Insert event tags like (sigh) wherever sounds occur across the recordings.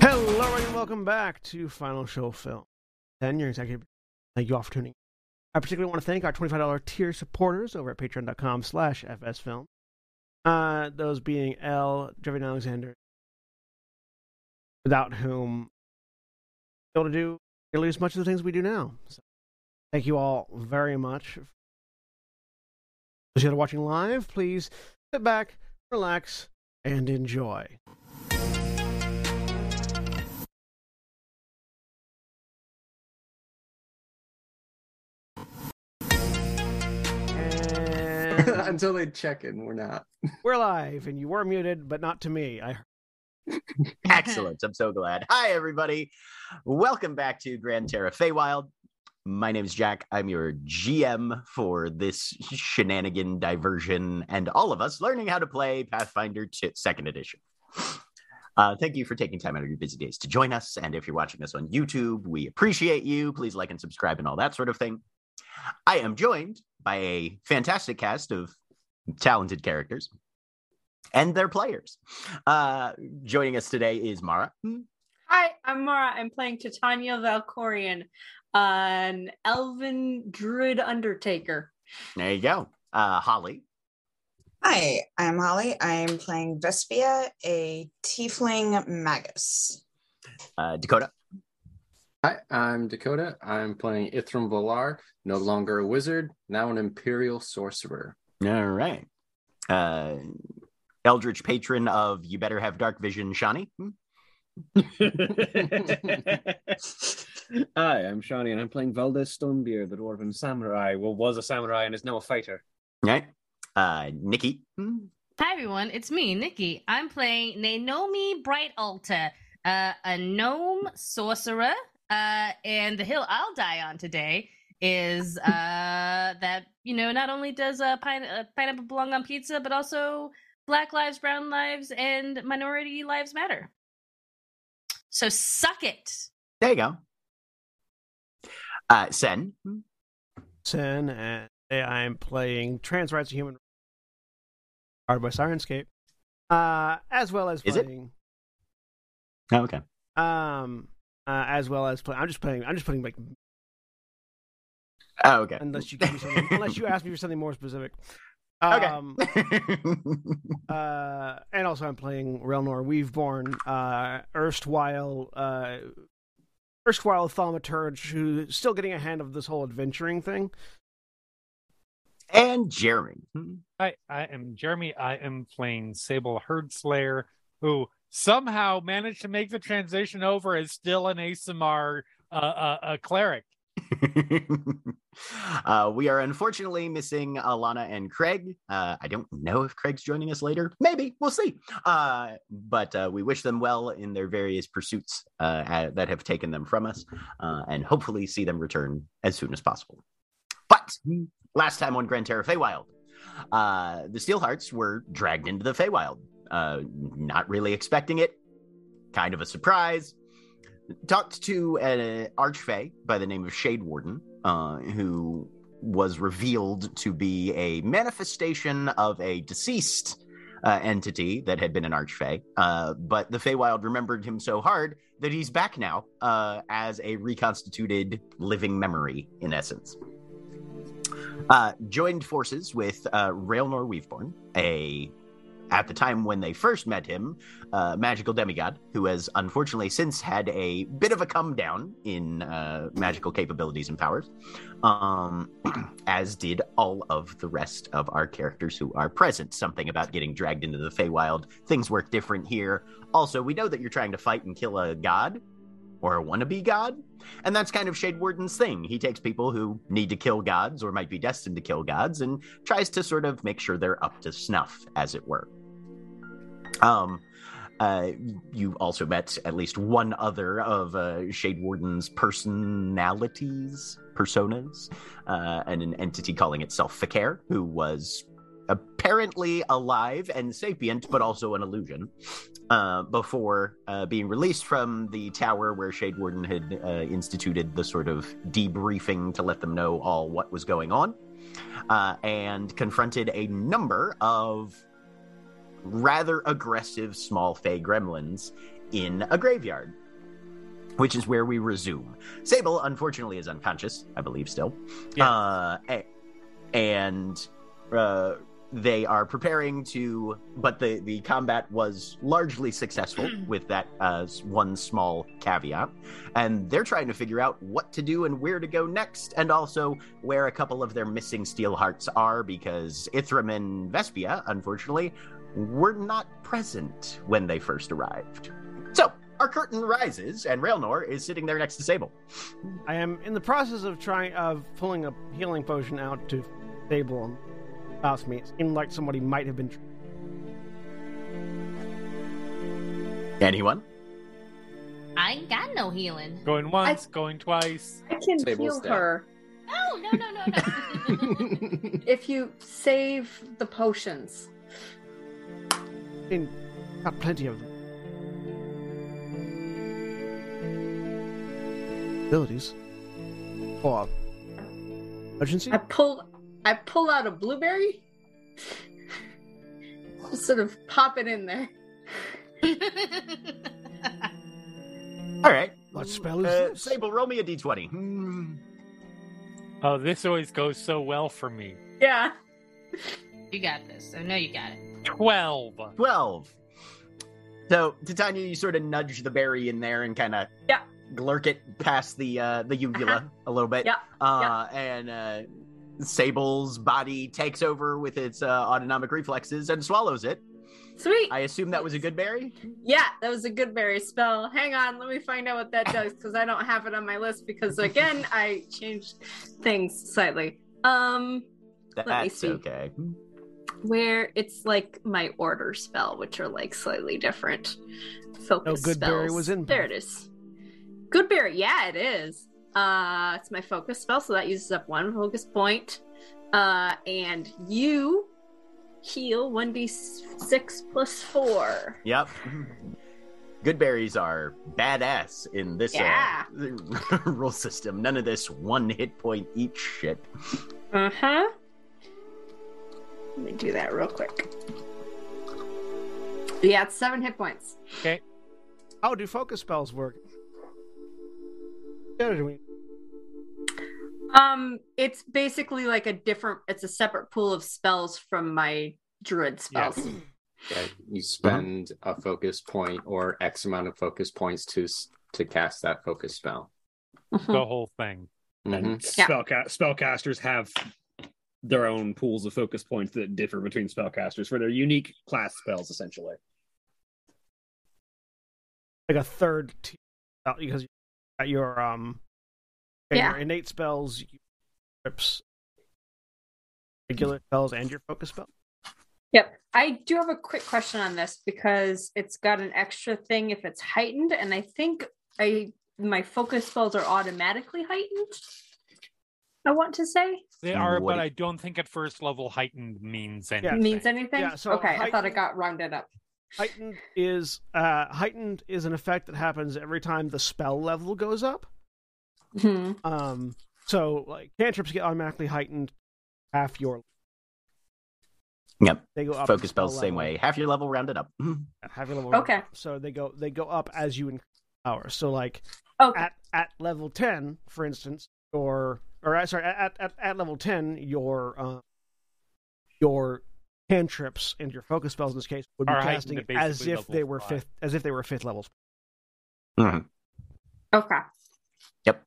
Hello, and welcome back to Final Show Film. Then your executive, thank you all for tuning. in. I particularly want to thank our $25 tier supporters over at patreon.com slash fsfilm. Uh, those being L, Drevian Alexander, without whom able to do nearly as much of the things we do now. So, thank you all very much. Those that are watching live, please sit back, relax, and enjoy. (laughs) Until they check in, we're not. we're live, and you were muted, but not to me. I Excellent. I'm so glad. Hi, everybody. Welcome back to Gran Terra Feywild. My name is Jack. I'm your GM for this shenanigan diversion and all of us learning how to play Pathfinder Second Edition. Uh, thank you for taking time out of your busy days to join us. And if you're watching us on YouTube, we appreciate you. Please like and subscribe and all that sort of thing. I am joined by a fantastic cast of talented characters and their players. Uh, joining us today is Mara. Hi, I'm Mara. I'm playing Titania Valkorian, an elven druid undertaker. There you go. Uh, Holly. Hi, I'm Holly. I'm playing Vespia, a tiefling magus. Uh, Dakota. Hi, I'm Dakota. I'm playing Ithrim Volar, no longer a wizard, now an imperial sorcerer. All right. Uh, Eldritch patron of You Better Have Dark Vision, Shani. (laughs) Hi, I'm Shawnee, and I'm playing Valdeth Stonebeard, the dwarven samurai. Well, was a samurai and is now a fighter. Right. Uh, Nikki. Hi everyone, it's me, Nikki. I'm playing Naomi Bright Alta, uh, a gnome sorcerer. Uh, and the hill I'll die on today is uh, (laughs) that you know not only does uh, pine- uh, pineapple belong on pizza, but also Black lives, brown lives, and minority lives matter. So suck it. There you go. Uh, Sen. Sen, and I'm playing Trans Rights of Human Powered by Syrinscape, uh, as well as Is it? Oh, okay. um, uh, as well as play. I'm just playing. I'm just playing like Oh, okay. unless you give me something, unless you (laughs) ask me for something more specific. Okay. Um, uh, and also I'm playing Relnor Weaveborn, uh, erstwhile, uh, erstwhile thaumaturge who's still getting a hand of this whole adventuring thing. and Jeremy. Hi, I am Jeremy. I am playing Sable Herdslayer, who somehow managed to make the transition over as still an Aasimar uh, uh, uh, cleric. (laughs) uh, we are unfortunately missing Elana and Craig. Uh, I don't know if Craig's joining us later. Maybe we'll see. Uh, but uh, we wish them well in their various pursuits uh, that have taken them from us, uh, and hopefully see them return as soon as possible. But last time on Gran Terra Feywild, the Steelhearts were dragged into the Feywild. Not really expecting it. Kind of a surprise talked to an archfey by the name of Shade Warden, uh, who was revealed to be a manifestation of a deceased uh, entity that had been an archfey. Uh, but the Feywild remembered him so hard that he's back now uh, as a reconstituted living memory, in essence. Uh, joined forces with uh, Railnor Weaveborn, a at the time when they first met him, uh, magical demigod, who has unfortunately since had a bit of a come down in uh, magical capabilities and powers, um, (clears throat) as did all of the rest of our characters who are present. Something about getting dragged into the Feywild. Things work different here. Also, we know that you're trying to fight and kill a god. or a wannabe god. And that's kind of Shade Warden's thing. He takes people who need to kill gods or might be destined to kill gods and tries to sort of make sure they're up to snuff, as it were. Um, uh, you also met at least one other of uh, Shade Warden's personalities, personas, uh, and an entity calling itself Fakir, who was apparently alive and sapient, but also an illusion, uh, before uh, being released from the tower where Shade Warden had uh, instituted the sort of debriefing to let them know all what was going on, and confronted a number of rather aggressive small fey gremlins in a graveyard. Which is where we resume. Sable, unfortunately, is unconscious, I believe, still. Yes. Uh, and uh, they are preparing to but the the combat was largely successful (clears throat) with that uh, one small caveat and they're trying to figure out what to do and where to go next and also where a couple of their missing Steelhearts are because ithrim and vespia unfortunately were not present when they first arrived so our curtain rises and railnor is sitting there next to sable I am in the process of trying of pulling a healing potion out to Sable and ask me. It seemed like somebody might have been. anyone I ain't got no healing. Going once, going twice. I can Sable's heal dead. her No, no, no, no, no. (laughs) (laughs) if you save the potions. I mean, got plenty of them. Abilities. Or emergency. I pull I pull out a blueberry. Just (laughs) sort of pop it in there. (laughs) all right What spell is uh, this? sable roll me a d20 Hmm. Oh, this always goes so well for me. Yeah. you got this. I know you got it. 12. 12. So, Titania, you sort of nudge the berry in there and kind of Yeah. glurk it past the uh, the uvula Uh-huh. a little bit. Yeah, Uh, And uh, Sable's body takes over with its uh, autonomic reflexes and swallows it. Sweet. I assume that was a good berry? Yeah, that was a good berry spell. Hang on, let me find out what that (laughs) does because I don't have it on my list because again I changed things slightly. Um me That's see. okay. Where it's like my order spell, which are like slightly different focus Oh, Goodberry spells. was in There it is. Goodberry, yeah, it is. Uh it's my focus spell, so that uses up one focus point. Uh and you heal 1d6 plus 4. Yep. Good berries are badass in this Yeah. uh, (laughs) rule system. None of this one hit point each shit. Uh-huh. Let me do that real quick. Yeah, it's seven hit points. Okay. How do focus spells work? Yeah, do we- Um, it's basically like a different. It's a separate pool of spells from my druid spells. Yeah, you spend a focus point or X amount of focus points to to cast that focus spell. Mhm. The whole thing. And Mhm. Yeah. spellca- spellcasters have their own pools of focus points that differ between spellcasters for their unique class spells, essentially. like a third tier because you got your um Yeah. your innate spells, your trips, regular spells, and your focus spell. Yep. I do have a quick question on this because it's got an extra thing if it's heightened, and I think I my focus spells are automatically heightened. I want to say They are, what but do- I don't think at first level heightened means Yeah. anything. means anything. Yeah, so okay, I thought it got rounded up. Heightened is uh heightened is an effect that happens every time the spell level goes up. Hmm. Um, so like cantrips get automatically heightened half your. Yep. They go up. Focus spells spell same way. Half your level rounded up. Mhm. Half your level. Okay. So they go they go up as you increase power. So like Okay. at at level ten, for instance, your or uh, sorry at at, at level ten, your uh, your cantrips and your focus spells in this case would be Are casting as if they were five. fifth as if they were fifth levels. Mhm. okay. Yep.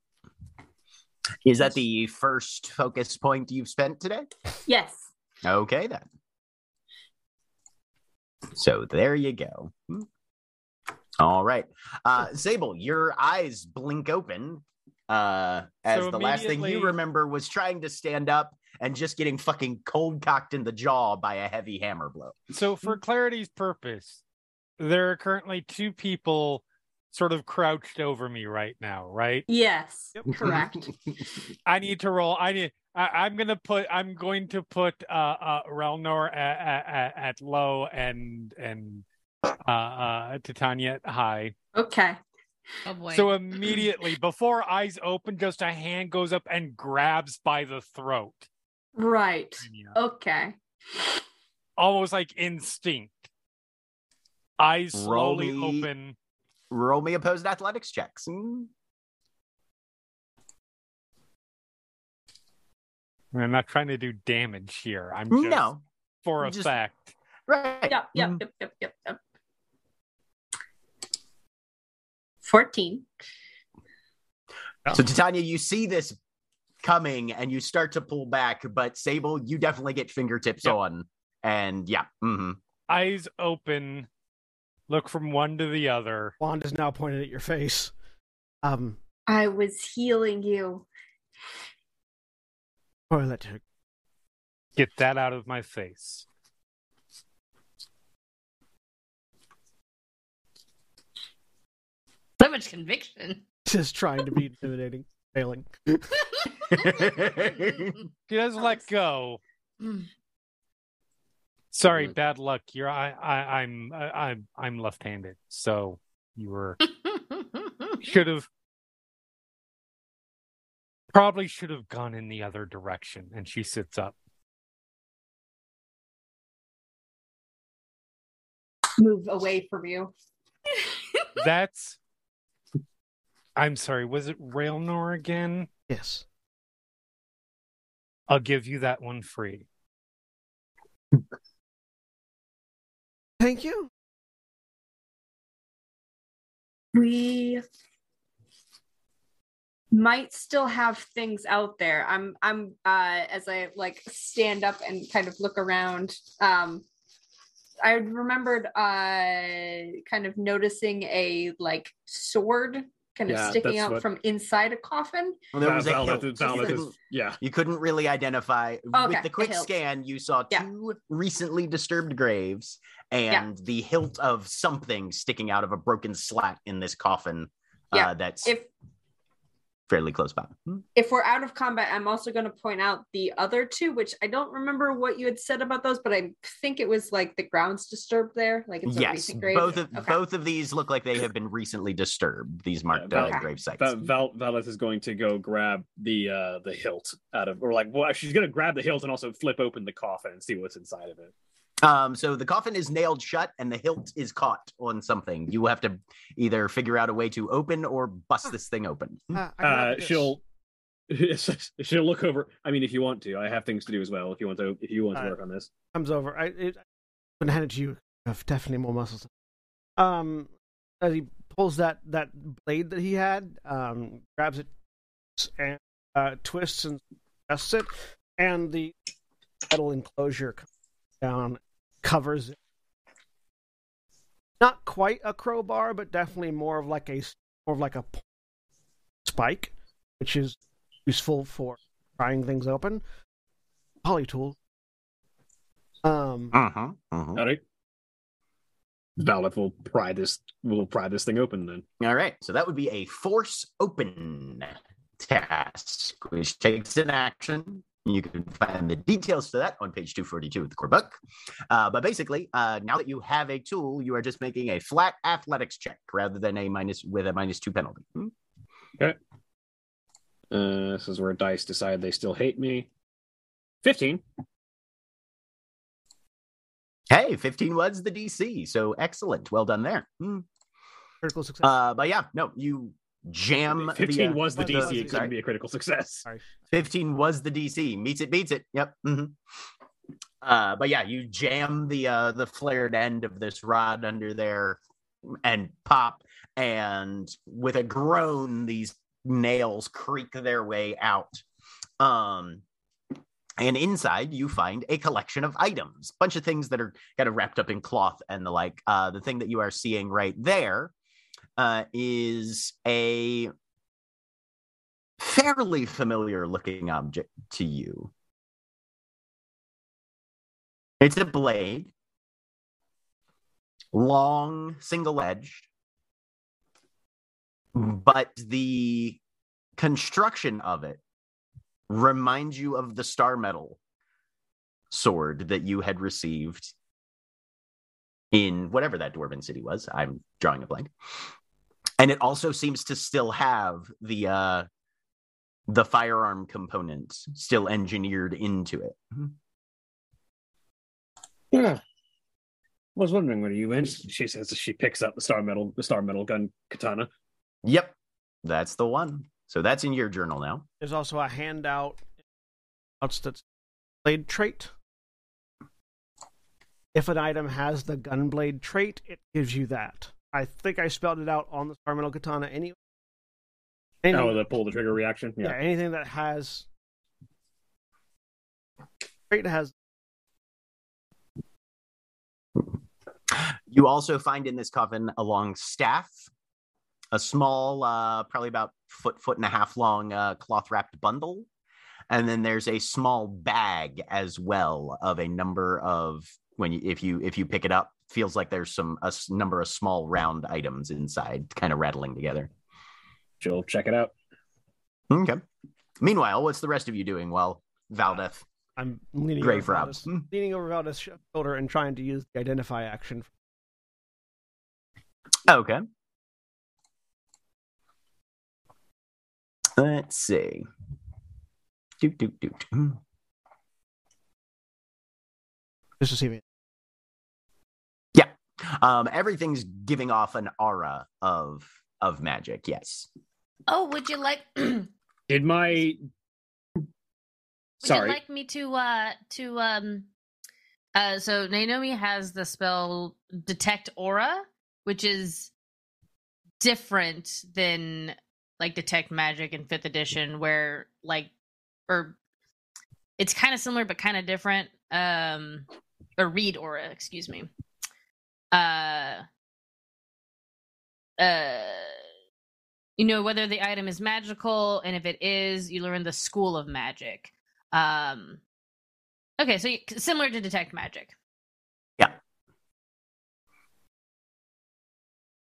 Is that the first focus point you've spent today? Yes. Okay, then. So there you go. All right. Uh Sable, your eyes blink open. Uh as So the last thing you remember was trying to stand up and just getting fucking cold cocked in the jaw by a heavy hammer blow. So, for clarity's purpose, there are currently two people sort of crouched over me right now, right? Yes, correct. (laughs) I need to roll. I need. I, I'm gonna put. I'm going to put uh, uh Relnor at, at, at low and and uh, uh Titania at high. Okay. Oh boy. So (clears throat) immediately before eyes open, just a hand goes up and grabs by the throat. Right. Titania. Okay. Almost like instinct. Eyes Roll slowly me- open. Roll me opposed athletics checks. Hmm. I'm not trying to do damage here. I'm just No. for just- effect. Right. Yep, yep, Mm. yep, yep, yep, yep. 14. So Titania, you see this coming and you start to pull back, but Sable, you definitely get fingertips Yep. on. And yeah. hmm Eyes open. Look from one to the other. Wand is now pointed at your face. Um, I was healing you. toilet check. Get that out of my face. Much conviction. (laughs) Just trying to be intimidating, failing. (laughs) (laughs) She doesn't let go. Mm. Sorry, Mhm. bad luck. You're I, I I'm I, I'm I'm left-handed, so you were should have probably should have gone in the other direction. And she sits up. Move away from you. That's. I'm sorry. Was it Railnor again? Yes. I'll give you that one free. Thank you. We might still have things out there. I'm I'm uh as I like stand up and kind of look around. Um I remembered uh kind of noticing a like sword kind of sticking out what- from inside a coffin. Well, there was a Val- hilt. Val- Val- You is- yeah. You couldn't really identify. Okay, With the quick scan, you saw Yeah. two recently disturbed graves and the hilt of something sticking out of a broken slat in this coffin. Yeah, Uh, that's If fairly close by. Hmm. if we're out of combat, I'm also going to point out the other two, which I don't remember what you had said about those, but I think it was like the grounds disturbed there. Like it's a Yes, recent grave. both of Okay. both of these look like they have been recently disturbed. These marked Yeah, uh, grave sites. Val, Val Valdeth is going to go grab the uh the hilt out of or like well she's gonna grab the hilt and also flip open the coffin and see what's inside of it. Um, so the coffin is nailed shut and the hilt is caught on something. You have to either figure out a way to open or bust this thing open. Uh, Uh she'll (laughs) she'll look over I mean if you want to. I have things to do as well if you want to if you want to work on this. comes over. I it, I'm gonna hand it to you. You have definitely more muscles. Um, as he pulls that that blade that he had, um, grabs it and uh, twists and adjusts it, and the metal enclosure comes down, covers it. Not quite a crowbar, but definitely more of like a more of like a spike, which is useful for prying things open. Polytool. Um, Uh-huh. uh-huh. All right. Valdeth will pry this will pry this thing open then. All right. So that would be a force open task, which takes an action. You can find the details to that on page 242 of the core book. Uh, but basically, uh, now that you have a tool, you are just making a flat athletics check rather than a minus with a minus two penalty. Hmm? Uh, this is where dice decide they still hate me. Fifteen. Hey, 15 was the DC. So excellent. Well done there. Hmm. critical success. Uh, but yeah, no, you jam Fifteen uh, was the DC. was- It couldn't sorry. be a critical success. Sorry. 15 was the DC. Meets it, beats it. Yep. hmm Uh, but yeah, you jam the uh, the flared end of this rod under there and pop, and with a groan, these nails creak their way out. Um, and inside, you find a collection of items, bunch of things that are kind of wrapped up in cloth and the like. Uh, the thing that you are seeing right there uh, is a fairly familiar looking object to you. It's a blade, long, single edged, but the construction of it reminds you of the star metal sword that you had received in whatever that dwarven city was. I'm drawing a blank. And it also seems to still have the uh the firearm component still engineered into it. Yeah. I was wondering where you went. She says as she picks up the star metal the star metal gun katana. Yep, that's the one. So that's in your journal now. There's also a handout. That's blade trait. If an item has the gunblade trait, it gives you that. I think I spelled it out on the Star Metal Katana anyway. Anything, Oh, the pull the trigger reaction. yeah. Yeah. anything that has trait has You also find in this coffin a long staff, a small, uh, probably about foot, foot and a half long uh, cloth wrapped bundle. And then there's a small bag as well of a number of when you, if you if you pick it up, feels like there's some a number of small round items inside, kind of rattling together. She'll check it out. Okay. Meanwhile, what's the rest of you doing while Valdeth I'm leaning Grave over Rob? Valdeth, hmm? leaning over Valdeth's shoulder and trying to use the identify action. Okay. Let's see. Doot, doot, doot. Hmm. Just to see if it, Um, everything's giving off an aura of of magic. Yes. Oh, would you like? (clears throat) Did my sorry. Would you like me to uh to um uh so Naomi has the spell detect aura, which is different than like detect magic in fifth edition, where like or it's kind of similar but kind of different. Um or read aura, excuse me. Uh uh you know whether the item is magical and if it is you learn the school of magic. Um okay so you, similar to detect magic. Yeah.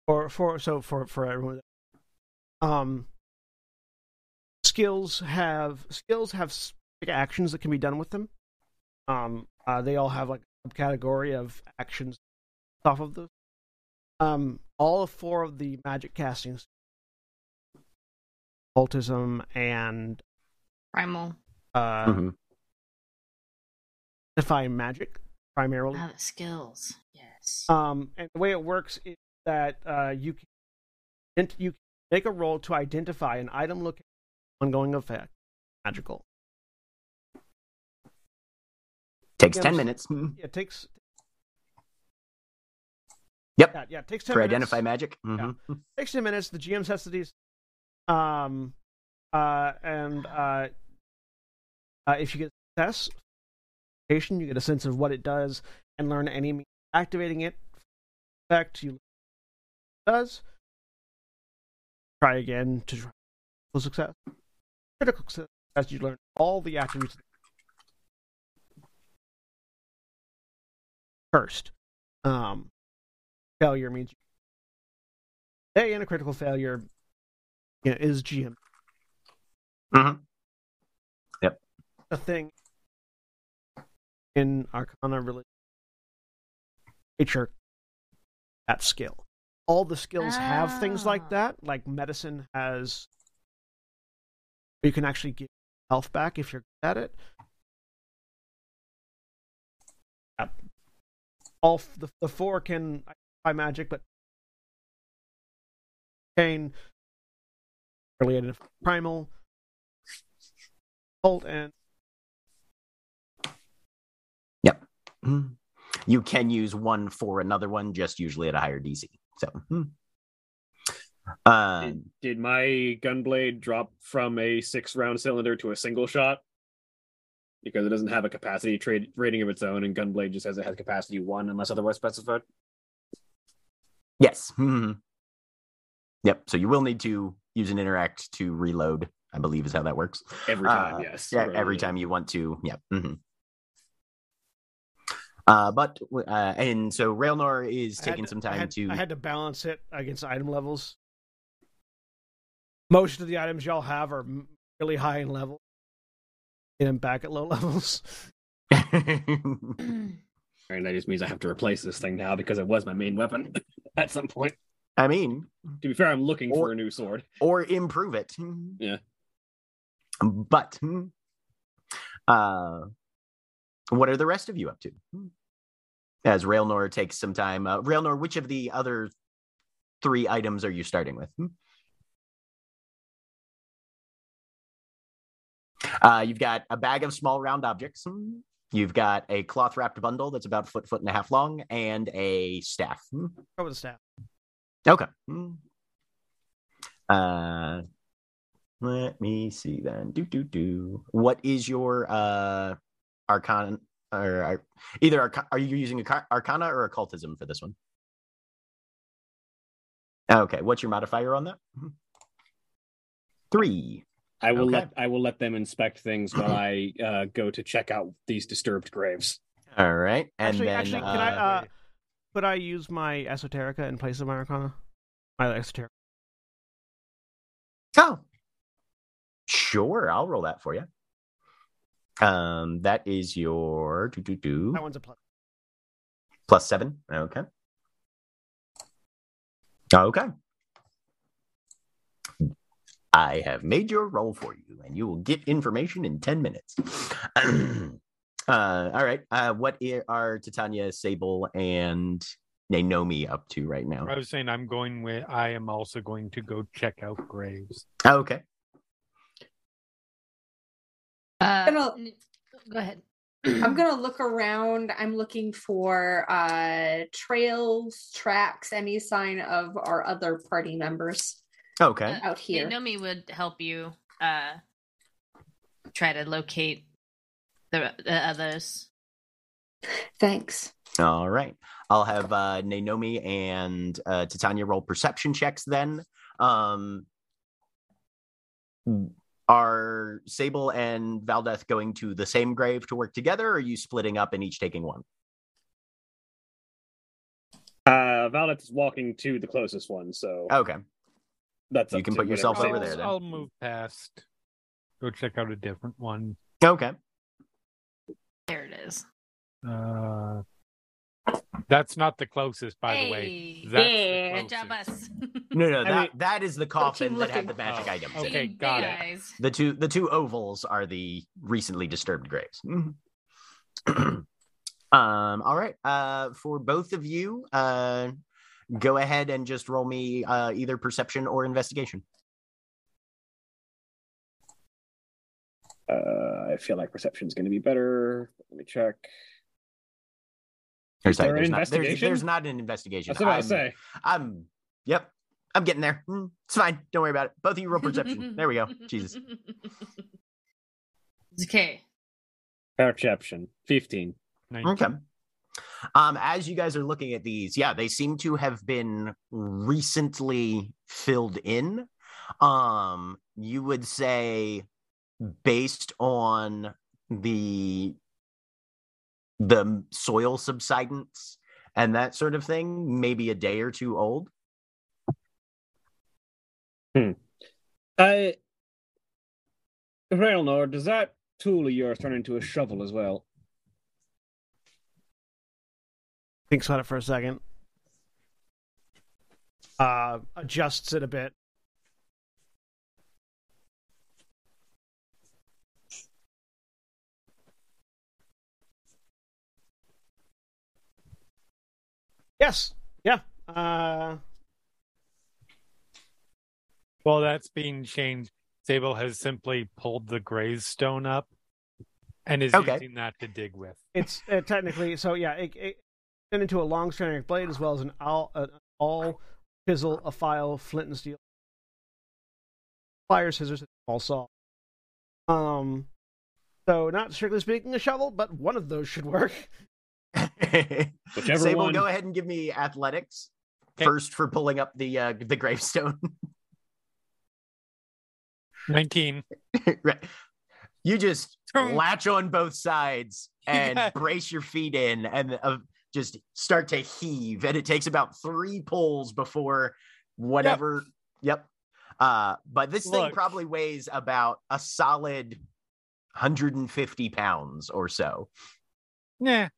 for for so for for everyone um skills have skills have specific actions that can be done with them. Um uh, they all have like a category of actions off of those um all four of the magic castings. Occultism and primal. uh Mhm. define magic primarily. Ah skills. Yes. Um, and the way it works is that uh, you can ident- you can make a roll to identify an item location ongoing effect magical. Takes Yeah, ten minutes. Hmm, It takes Yep. yeah, yeah it takes ten for minutes. identify magic. Mhm. takes ten minutes. The GM sets these. Um, uh, and uh, uh, if you get success, you get a sense of what it does and learn any means activating it. Effect you does. Try again to try for success. Critical success, as you learn all the attributes. First, um, failure means A and a critical failure yeah, is GM. Mhm. Yep. A thing in Arcana really nature, that skill. All the skills have things like Ah. that. Like medicine has, you can actually get health back if you're good at it. All the, the four can by magic, but Kane, related primal, cult, and yep. You can use one for another one, just usually at a higher DC. So, hmm. um, Did, did my gunblade drop from a six round cylinder to a single shot? Because it doesn't have a capacity trade rating of its own, and gunblade just says it has capacity one unless otherwise specified. Yes. Mhm. Yep. So you will need to use an interact to reload. I believe is how that works. Every time, Uh, yes. Yeah, Right, every time you want to. Yep. mhm. Uh, but uh, and so Railnor is taking to- some I time had, to. I had to balance it against item levels. Most of the items y'all have are really high in level. Get them back at low (laughs) levels. (laughs) (clears throat) (clears throat) And that just means I have to replace this thing now because it was my main weapon (laughs) at some point. I mean, To be fair, I'm looking Or- for a new sword. or improve it. Yeah. But uh what are the rest of you up to? As Railnor takes some time. Uh, Railnor, which of the other three items are you starting with? Uh, you've got a bag of small round objects. You've got a cloth wrapped bundle that's about a foot, foot and a half long, and a staff. Go with the staff. Okay. Uh, let me see then. Do do do. What is your uh arcana or uh, either are you using a car- arcana or occultism for this one? Okay. What's your modifier on that? Three. I will Okay. let I will let them inspect things while I uh, go to check out these disturbed graves. All right. And actually, then actually, can uh, I? Uh, could I use my esoterica in place of my arcana? My esoterica. Oh, sure. I'll roll that for you. Um, that is your do do do That one's a plus. plus seven. Okay. Okay. I have made your roll for you, and you will get information in ten minutes. (clears throat) uh, all right. Uh, what are Titania, Sable, and Naomi up to right now? I was saying I'm going with. I am also going to go check out graves. Okay. Uh, Gonna- go ahead. I'm gonna look around. I'm looking for uh trails, tracks, any sign of our other party members Okay. Uh, out here. Naomi would help you uh, try to locate the, the others. Thanks. All right. I'll have uh Naomi and uh Titania roll perception checks then. Um are Sable and Valdeth going to the same grave to work together, or are you splitting up and each taking one? Uh, Valdeth is walking to the closest one, so Okay. That's you up can to put yourself whatever over Sable's- there then. I'll move past. Go check out a different one. Okay. There it is. Uh, that's not the closest, by the way. Hey, That's Yeah. the job, us. (laughs) No, no, I that mean- that is the coffin that had the magic Oh, items. okay. Team got it. guys. The two the two ovals are the recently disturbed graves. (clears throat) um all right. Uh for both of you, uh go ahead and just roll me uh either perception or investigation. Uh, I feel like perception is going to be better. Let me check. Or Is sorry, there an there's, not, there's, there's not an investigation. That's what I I'm, was about to say. I'm yep. I'm getting there. Mm, It's fine. Don't worry about it. Both of you roll perception. (laughs) there we go. Jesus. Okay. Perception, fifteen. Okay. Um, as you guys are looking at these, yeah, they seem to have been recently filled in. Um, you would say based on the the soil subsidence and that sort of thing, maybe a day or two old. I, Railnor, does that tool of yours turn into a shovel as well? Thinks on it for a second. Uh, adjusts it a bit. Yes. Yeah. Uh, Well, that's being changed. Sable has simply pulled the gravestone up and is Okay. using that to dig with. it's uh, technically so. Yeah. It, it turned into a long ceramic blade as well as an all, uh, all chisel, a file, flint and steel, pliers, scissors, and all saw. Um. So not strictly speaking a shovel, but one of those should work. (laughs) Whichever Sable, one. go ahead and give me athletics. Okay. first for pulling up the uh, the gravestone. (laughs) 19. (laughs) right. You just latch on both sides and Yeah. brace your feet in and uh, just start to heave. And it takes about three pulls before whatever. Yep. Uh, but this thing probably weighs about a solid 150 pounds or so. Yeah,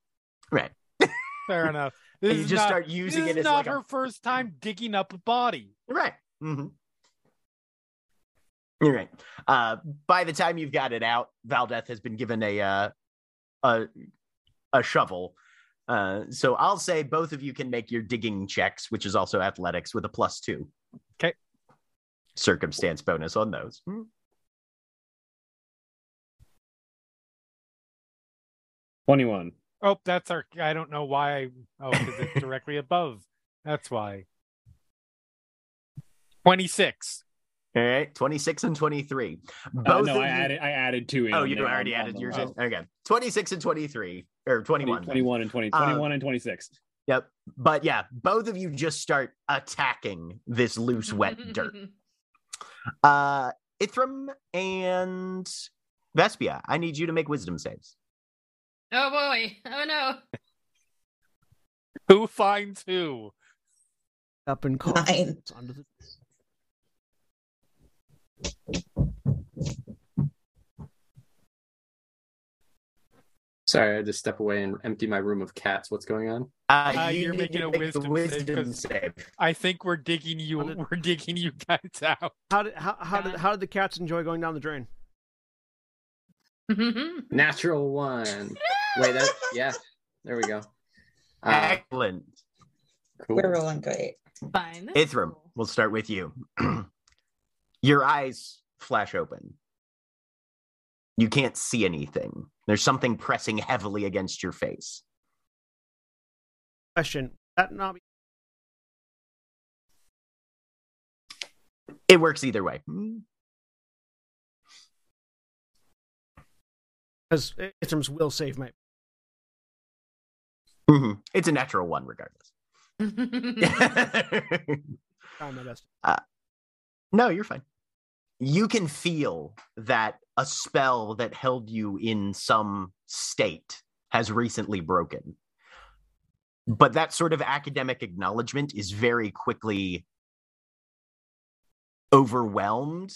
Right. (laughs) fair enough. (laughs) And you is just not, start using is it as not like her a first time digging up a body. Right. mm-hmm. You're right. Uh, by the time you've got it out, Valdeth has been given a uh, a a shovel. Uh, so I'll say both of you can make your digging checks, which is also athletics, with a two. Okay. Circumstance bonus on those. Hmm. Twenty-one. Oh, that's our. I don't know why. I, oh, because it's (laughs) directly above. That's why. 26. All right, twenty six and twenty three. Uh, Both no, I you- added. I added two. In Oh, you there already on- on added the yours row. in. Okay, twenty six and twenty three or twenty one. 21 and 20. Uh, 21 and 26. Yep. But yeah, both of you just start attacking this loose, wet dirt. (laughs) Uh Ithrim and Vespia, I need you to make wisdom saves. Oh boy. Oh no. Who finds who? Up and call. Nine. Under the... Sorry, I had to step away and empty my room of cats. What's going on? Uh, Uh, you you're making a make wisdom save, 'cause- save. I think we're digging you. Did- We're digging you guys out. How did how, how did how did the cats enjoy going down the drain? (laughs) Natural one. (laughs) Wait, that yeah. There we go. Uh, Excellent. cool. We're rolling great. Fine. this is Ithrim, cool. we'll start with you. (clears throat) Your eyes flash open. You can't see anything. There's something pressing heavily against your face. Question: That not be It works either way. because Ithrim's will save might. Mhm. It's a natural one, regardless. (laughs) (laughs) Try my best. no, you're fine. You can feel that a spell that held you in some state has recently broken. But that sort of academic acknowledgement is very quickly overwhelmed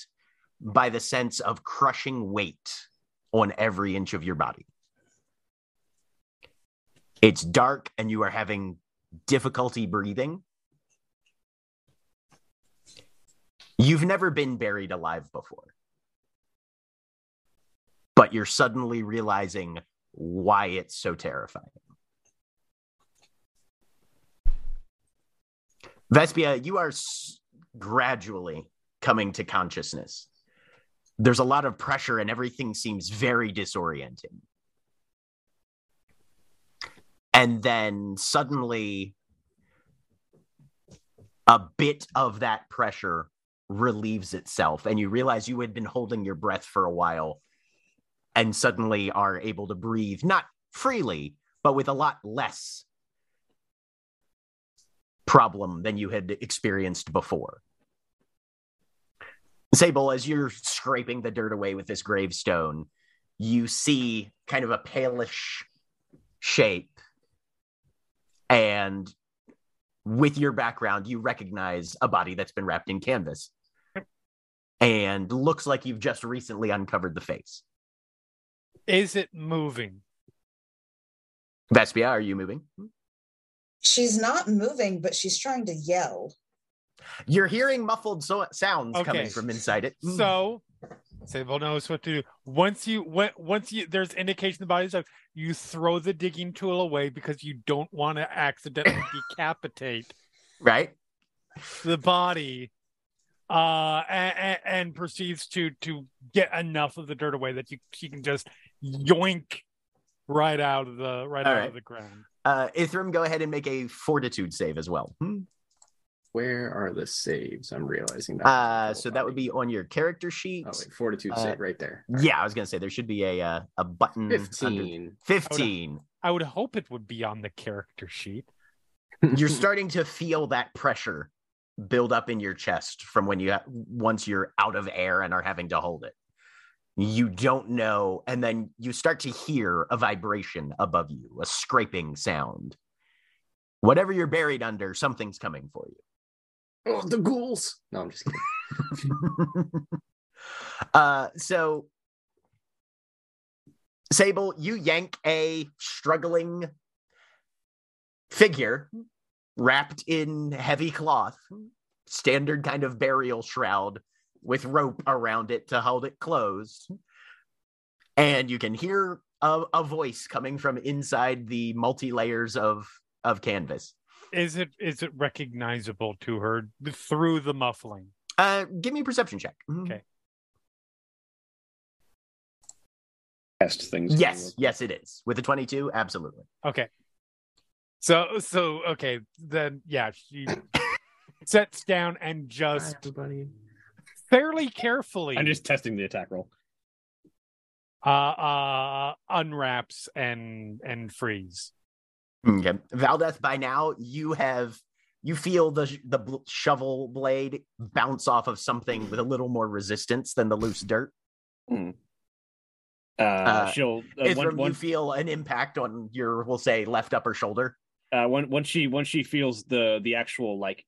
by the sense of crushing weight on every inch of your body. It's dark and you are having difficulty breathing. You've never been buried alive before. But you're suddenly realizing why it's so terrifying. Vespia, you are s- gradually coming to consciousness. There's a lot of pressure and everything seems very disorienting. And then suddenly, a bit of that pressure relieves itself, and you realize you had been holding your breath for a while and suddenly are able to breathe, not freely, but with a lot less problem than you had experienced before. Sable, as you're scraping the dirt away with this gravestone, you see kind of a palish shape. And with your background, you recognize a body that's been wrapped in canvas and looks like you've just recently uncovered the face. Is it moving? Vespia, are you moving? She's not moving, but she's trying to yell. You're hearing muffled so- sounds coming from inside it. So Sable knows what to do. Once you when, once you there's indication the body's up, you throw the digging tool away because you don't want to accidentally (coughs) decapitate right? the body uh and, and proceeds to to get enough of the dirt away that you she can just yoink right out of the right All out right. of the ground Uh, Ithrim, go ahead and make a fortitude save as well. Hmm. Where are the saves? I'm realizing that. Uh, so that would be on your character sheet. Oh, wait, fortitude uh, save right there. Yeah, I was gonna say there should be a uh, a button. under- 15. 15. i would hope it would be on the character sheet you're (laughs) starting to feel that pressure build up in your chest from when you once you're out of air and are having to hold it you don't know and then you start to hear a vibration above you a scraping sound whatever you're buried under something's coming for you Oh, the ghouls. No, I'm just kidding. (laughs) uh so sable you yank a struggling figure wrapped in heavy cloth standard kind of burial shroud with rope around it to hold it closed and you can hear a, a voice coming from inside the multi layers of of canvas Is it is it recognizable to her through the muffling? uh give me a perception check Okay. Test things. yes yes it is with a 22 absolutely Okay. So so okay, then yeah, she (laughs) sets down and just everybody. fairly carefully I'm just testing the attack roll. uh uh unwraps and and frees. Okay. Valdeth, by now you have you feel the the bl- shovel blade bounce off of something with a little more resistance than the loose dirt. Uh, she'll uh, one, one, you feel an impact on your, we'll say, left upper shoulder. Uh, when, once she once she feels the the actual like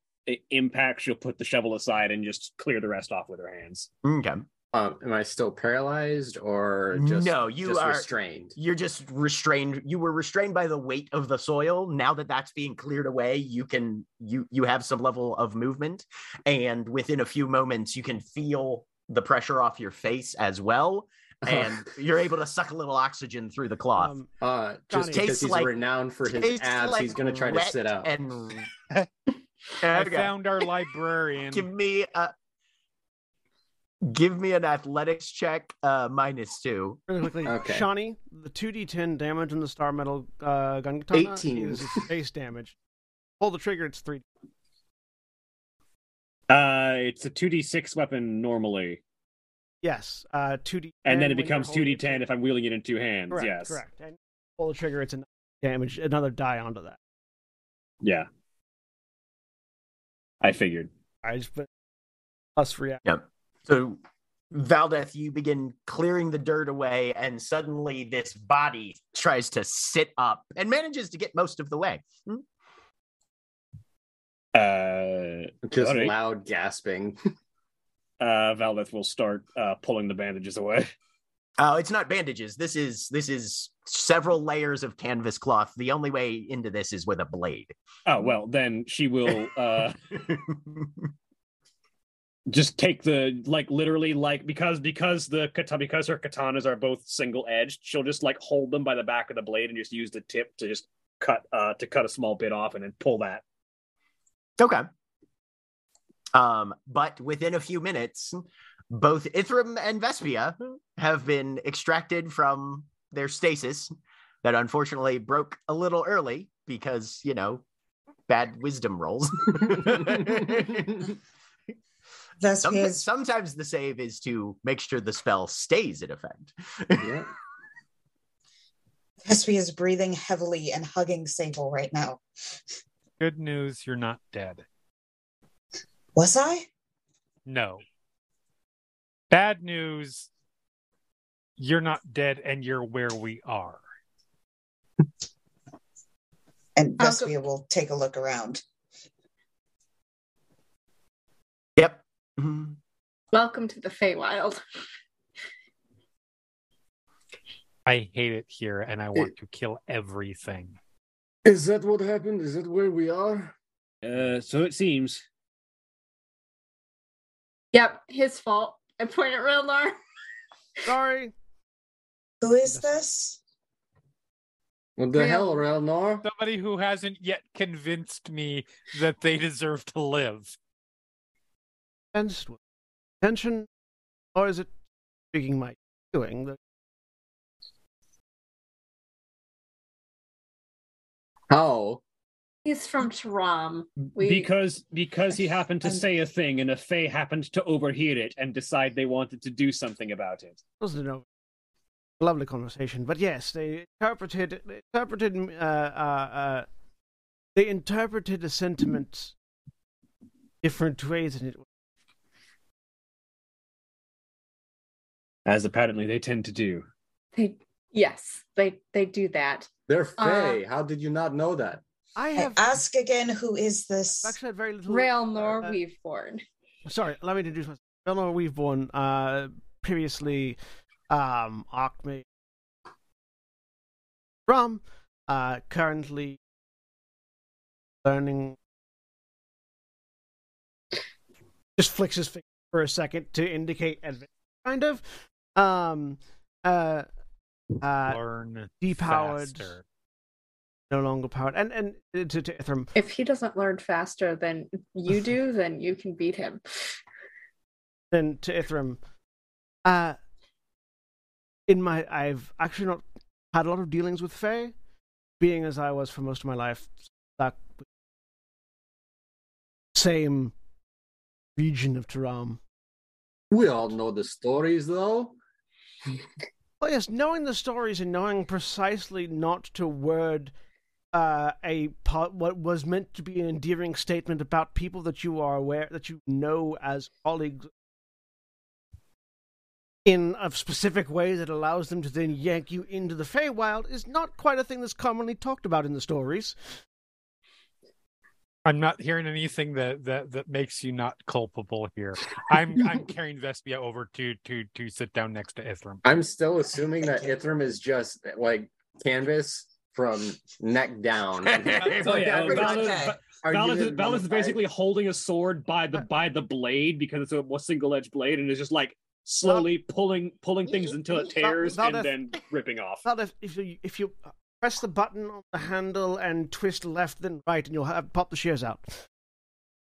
impact, she'll put the shovel aside and just clear the rest off with her hands. Okay. Um, am I still paralyzed or just No, you just are- restrained? You're just restrained. You were restrained by the weight of the soil. Now that that's being cleared away, you can you you have some level of movement, and within a few moments, you can feel the pressure off your face as well, and (laughs) you're able to suck a little oxygen through the cloth. Um, Uh, just Johnny. because he's like- renowned for his abs, like he's gonna try to sit out. And (laughs) I Okay. found our librarian. give me a give me an athletics check, uh, minus two. Really quickly, Okay. Shawnee, the 2d10 damage on the star metal uh, gun katana 18. is base (laughs) damage. Pull the trigger, it's 3 Uh, it's a two d six weapon normally, Yes, uh, 2d10. and then it becomes two D ten if I'm wielding it in two hands. Correct, yes. correct. And pull the trigger, it's another damage, another die onto that. Yeah. I figured. I just put plus react. Yep. So, Valdeth, you begin clearing the dirt away, and suddenly this body tries to sit up and manages to get most of the way. Hmm? Uh, Just Alright. loud gasping. (laughs) uh, Valdeth will start uh pulling the bandages away. (laughs) Oh, it's not bandages. This is this is several layers of canvas cloth. The only way into this is with a blade. Oh well, then she will uh (laughs) just take the like literally like because because the kata because her katanas are both single edged, she'll just like hold them by the back of the blade and just use the tip to just cut uh to cut a small bit off and then pull that. Okay. Um, but within a few minutes, both Ithrim and Vespia have been extracted from their stasis that unfortunately broke a little early because, you know, bad wisdom rolls. (laughs) Some- sometimes the save is to make sure the spell stays in effect. yeah. (laughs) is breathing heavily and hugging Sable right now. Good news, you're not dead. Was I? No. Bad news, you're not dead and you're where we are. And I'll go- Vespia will take a look around. Yep. Mhm. Welcome to the Feywild. I hate it here and I want to kill everything. Is that what happened? Is that where we are? Uh so it seems. Yep, his fault. I point at Rilnar. Sorry. Who is this? What the Real- hell, Relnor? Somebody who hasn't yet convinced me that they deserve to live. Sensed with Tension? Or is it speaking my doing? The How? He's from Tram. We Because because he happened to I'm- say a thing and a Fae happened to overhear it and decide they wanted to do something about it. wasn't a lovely conversation, but yes, they interpreted they interpreted uh, uh, uh, they interpreted the sentiment different ways, and it As apparently they tend to do. They yes, they they do that. They're Uh, Fae. How did you not know that? I I have ask again, who is this? actually had very little. Railnor uh, born. sorry, let me introduce myself. Eleanor Weaveborn, uh, previously, um, Arkmate Rum, uh, currently learning. Just flicks his finger for a second to indicate advantage, kind of. Um, uh, uh, Learn depowered, faster. No longer powered, and and uh, to, to Ithrim, If he doesn't learn faster than you (laughs) do, then you can beat him. then to Ithrim, uh, in my, I've actually not had a lot of dealings with Fae, being as I was for most of my life stuck with same region of Taram. We all know the stories, though. Well, yes, knowing the stories and knowing precisely not to word uh, a part, what was meant to be an endearing statement about people that you are aware that you know as colleagues in a specific way that allows them to then yank you into the Feywild is not quite a thing that's commonly talked about in the stories. I'm not hearing anything that, that that makes you not culpable here. I'm I'm (laughs) carrying Vespia over to to to sit down next to Ithrim. I'm still assuming that Ithrim is just like canvas from neck down. (laughs) Oh yeah, Pretty much, Valis, is, Argument is basically holding a sword by the by the blade because it's a single edged blade, and is just like slowly pulling pulling things until it Val- tears Valdes- and then ripping off. Well, if, if you if you press the button on the handle and twist left then right, and you'll have pop the shears out.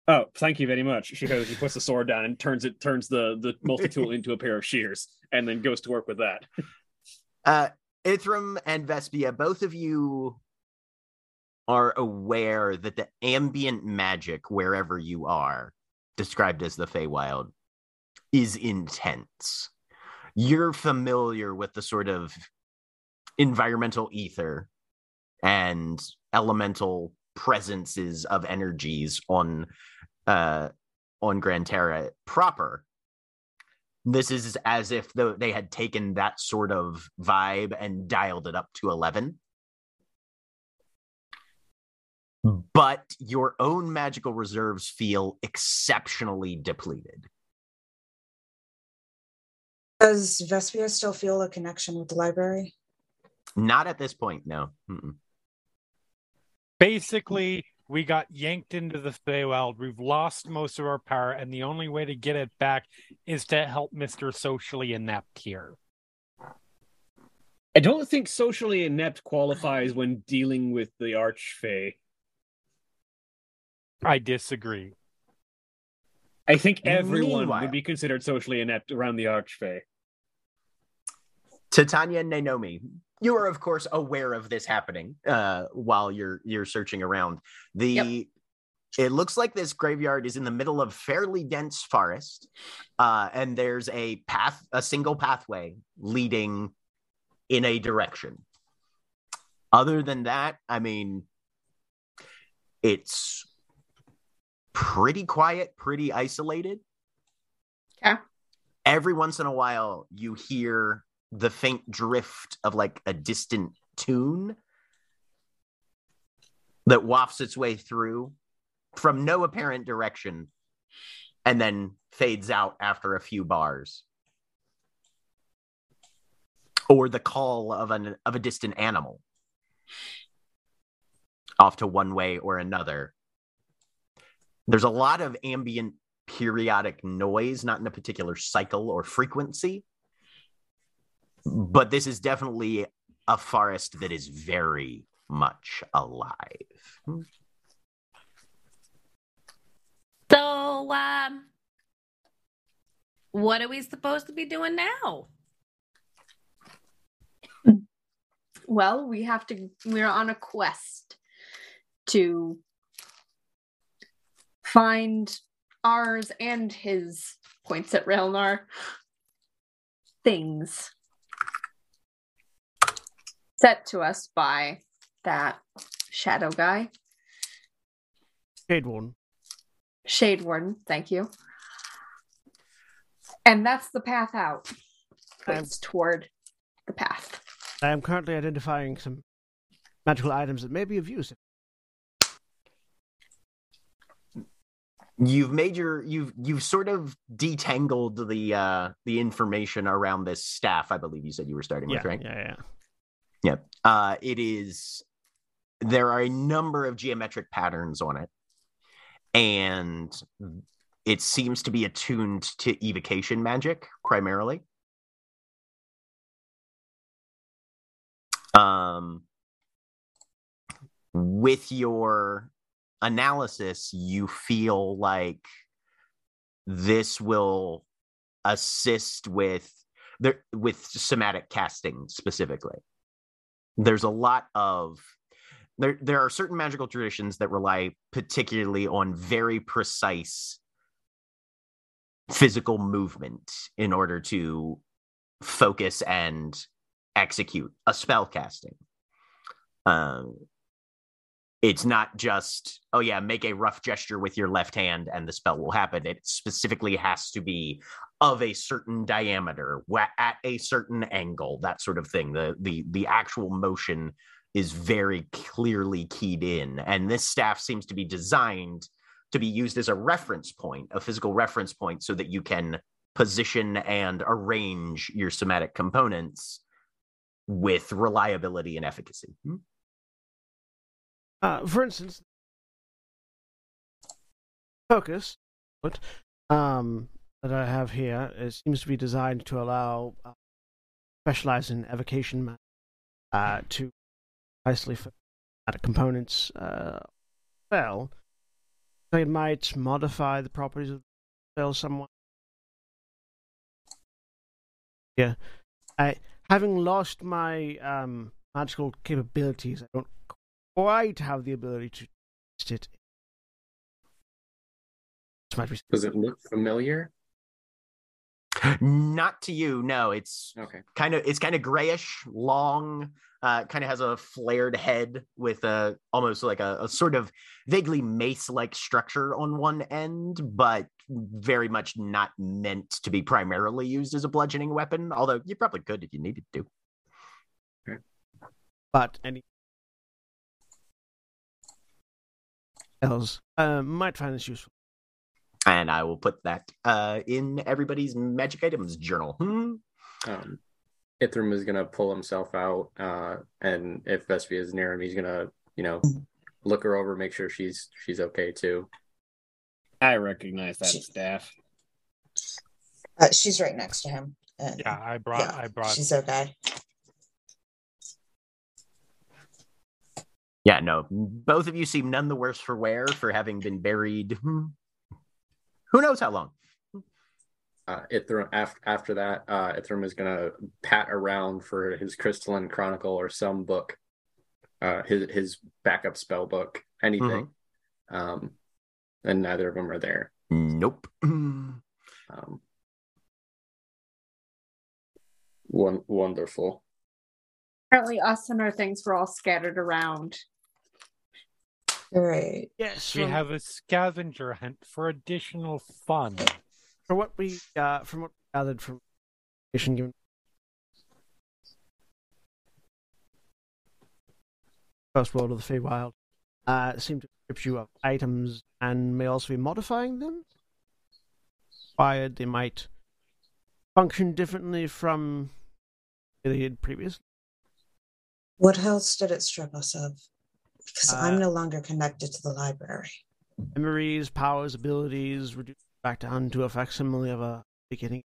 Oh, thank you very much. She goes, she puts the sword down and turns it turns the the multi tool (laughs) into a pair of shears, and then goes to work with that. Uh, Ithrim and Vespia, both of you are aware that the ambient magic wherever you are, described as the Feywild, is intense. You're familiar with the sort of environmental ether and elemental presences of energies on uh on Gran Terra proper this is as if though they had taken that sort of vibe and dialed it up to 11 but your own magical reserves feel exceptionally depleted Does Vespia still feel a connection with the library? not at this point no Mm-mm. Basically, we got yanked into the Feywild. We've lost most of our power, and the only way to get it back is to help Mister Socially Inept here. I don't think socially inept qualifies when dealing with the Archfey. I disagree. I think everyone Meanwhile- would be considered socially inept around the Archfey. Titania and Naomi, you are of course aware of this happening uh, while you're you're searching around. The Yep. it looks like this graveyard is in the middle of fairly dense forest, uh, and there's a path, a single pathway leading in a direction. Other than that, I mean, it's pretty quiet, pretty isolated. Okay. Every once in a while, you hear the faint drift of like a distant tune that wafts its way through from no apparent direction and then fades out after a few bars. Or the call of an of a distant animal off to one way or another. There's a lot of ambient periodic noise not in a particular cycle or frequency but this is definitely a forest that is very much alive. So, um, what are we supposed to be doing now? Well, we have to. We're on a quest to find ours and his points at Railnar things set to us by that shadow guy. Shade Warden. Shade Warden, thank you. And that's the path out. Points toward the path. I am currently identifying some magical items that may be of use. You've made your you've you've sort of detangled the uh the information around this staff. I believe you said you were starting Yeah, with, right? yeah, yeah. Yep. Uh, it is. There are a number of geometric patterns on it, and it seems to be attuned to evocation magic primarily. Um, with your analysis, you feel like this will assist with the with somatic casting specifically there's a lot of there there are certain magical traditions that rely particularly on very precise physical movement in order to focus and execute a spell casting. Um it's not just oh yeah make a rough gesture with your left hand and the spell will happen. It specifically has to be of a certain diameter at a certain angle that sort of thing. The the the actual motion is very clearly keyed in. And this staff seems to be designed to be used as a reference point a physical reference point so that you can position and arrange your somatic components with reliability and efficacy. Hmm? Uh, for instance, focus but, um, that I have here it seems to be designed to allow uh, specialize in evocation uh, to precisely components uh. So it might modify the properties of the spell somewhat. Yeah, I having lost my um, magical capabilities, I don't quite have the ability to test it. This might be Does it look familiar? not to you no it's Okay. kind of it's kind of grayish long uh kind of has a flared head with a almost like a, a sort of vaguely mace like structure on one end but very much not meant to be primarily used as a bludgeoning weapon although you probably could if you needed to but any else uh, might find this useful. and i will put that uh in everybody's magic items journal hmm? Um, Ithrim is gonna pull himself out, uh, and if Vespia is near him, he's gonna, you know, look her over, make sure she's she's okay too. I recognize that She- staff. Uh, she's right next to him. And Yeah, I brought yeah, I brought she's okay. Yeah no both of you seem none the worse for wear for having been buried (laughs) who knows how long Uh, Ithrim after after that, uh, Ithrim is gonna pat around for his Crystalline Chronicle or some book, uh, his his backup spell book, anything. Um, and neither of them are there. nope (clears throat) Um, one wonderful. Apparently, us and our things were all scattered around. Great. Yes, we from, have a scavenger hunt for additional fun. from what we uh, from what we gathered from information given first world of the Feywild, uh, seem to strip you of items and may also be modifying them. Required, they might function differently from they did previously. What else did it strip us of? Because Uh, I'm no longer connected to the library. Memories, powers, abilities reduced back down to a facsimile of a beginning.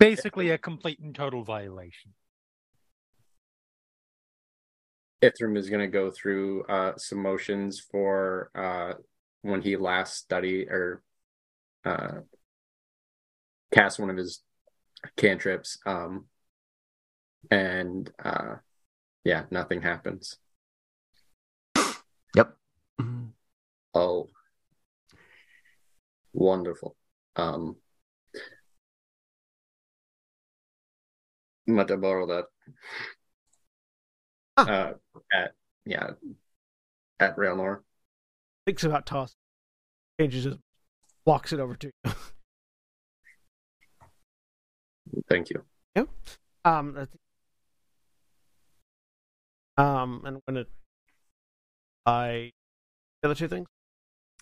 Basically, a complete and total violation. Ithrim is gonna go through uh, some motions for uh, when he last studied or uh, cast one of his cantrips. Um, and uh, yeah, nothing happens. yep Oh, wonderful. Um, I'm about to borrow that. Ah. Uh, at yeah, at Railnor. Thinks about toss. Changes it. Walks it over to you. (laughs) Thank you. Yeah. Um, um, and when it, I, the other two things.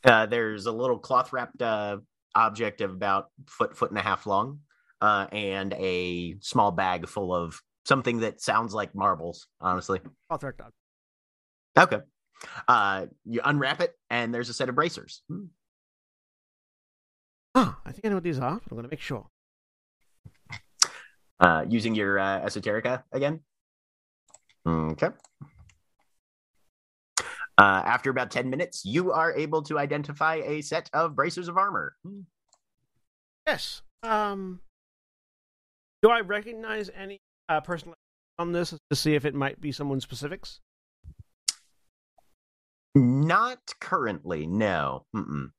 Uh, there's a little cloth wrapped uh, object of about foot foot and a half long, uh, and a small bag full of something that sounds like marbles. Honestly, I'll throw it down. okay. Uh, you unwrap it, and there's a set of bracers. Hmm. Ah, I think I know what these are. But I'm going to make sure. Uh, using your uh, esoterica again. Okay. Uh, after about 10 minutes, you are able to identify a set of bracers of armor. Hmm. Yes. Um, do I recognize any uh, person on this to see if it might be someone specifics? Not currently, no. Mm-mm.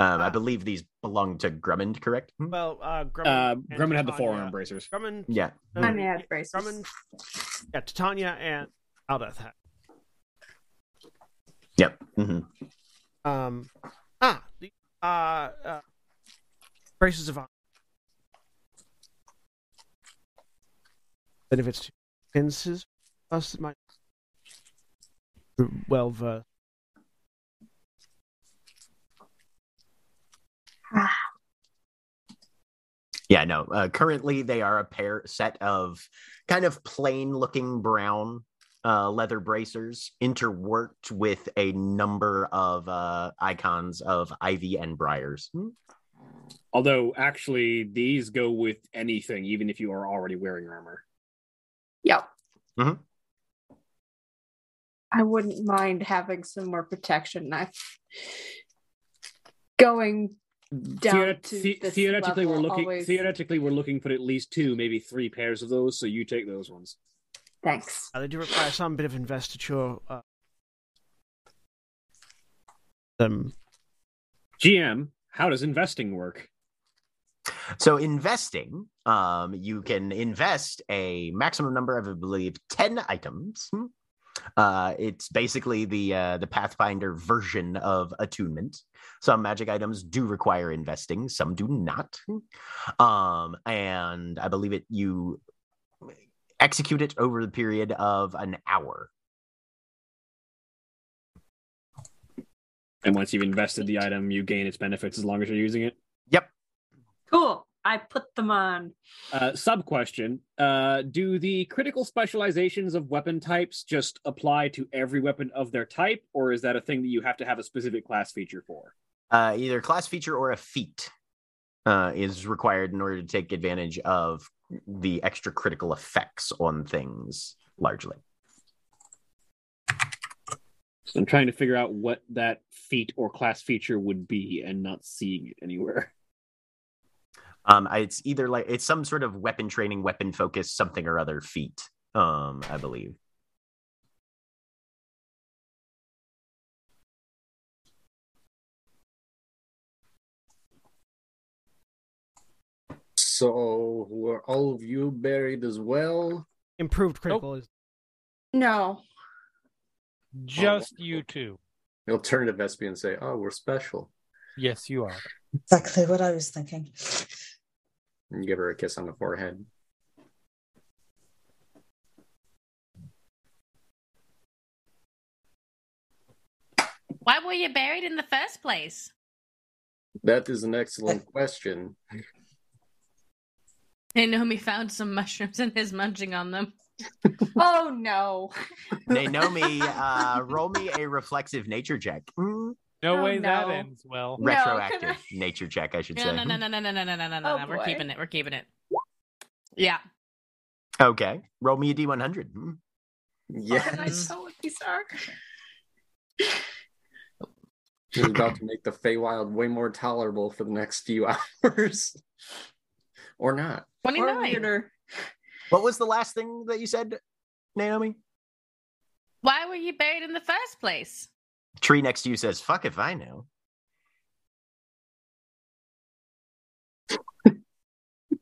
Um, I Ah. believe these belong to Grummund, correct? Hmm? Well, uh, Grummund, Uh, and Grummund had the forearm bracers. Grummund, Yeah. uh, I had yeah, braces. Grummund, yeah, Titania and Aldeth had. Yep. hmm Um, ah, the uh, uh, braces of honor. Then if it's fences, us it might well versed. (sighs) Yeah, no. Uh, currently, they are a pair set of kind of plain looking brown uh, leather bracers interworked with a number of uh, icons of ivy and briars. Hmm. Although actually these go with anything, even if you are already wearing armor. Yep. Mhm. I wouldn't mind having some more protection. I going down Theoret- to the- this theoretically, we're looking. always- Theoretically, we're looking for at least two, maybe three pairs of those. So you take those ones. Thanks. Uh, they do require some bit of investiture. Uh, them GM, how does investing work? So, investing, um, you can invest a maximum number of, I believe, 10 items. Uh, it's basically the uh, the Pathfinder version of attunement. Some magic items do require investing, some do not. Um, and I believe it you execute it over the period of an hour. And once you've invested the item, you gain its benefits as long as you're using it. Yep. Cool. I put them on. Uh, sub question: uh, Do the critical specializations of weapon types just apply to every weapon of their type, or is that a thing that you have to have a specific class feature for? Uh, either class feature or a feat uh, is required in order to take advantage of the extra critical effects on things largely. So I'm trying to figure out what that feat or class feature would be, and not seeing it anywhere. Um, it's either like it's some sort of weapon training, weapon focus, something or other feat. Um, I believe. So were all of you buried as well? improved critical is No. Just you two. He'll turn to Vespi and say, "Oh, we're special." Yes, you are. Exactly what I was thinking. And give her a kiss on the forehead. Why were you buried in the first place? That is an excellent question. (laughs) Naomi found some mushrooms and is munching on them. (laughs) Oh no. Naomi, uh, roll me a reflexive nature check. Mm, No Oh, way that ends well. No, retroactive I- (laughs) nature check, I should No, say. no, no, no, no, no, no, no, no, no, no. Oh, We're boy. keeping it. We're keeping it. Yeah. Okay, roll me a d100. Mm. Yeah, Can I tell what these are? (laughs) she's about to make the Feywild way more tolerable for the next few (laughs) hours, or not. 29. weirder. What was the last thing that you said, Naomi? Why were you buried in the first place? Tree next to you says, "Fuck if I know." (laughs)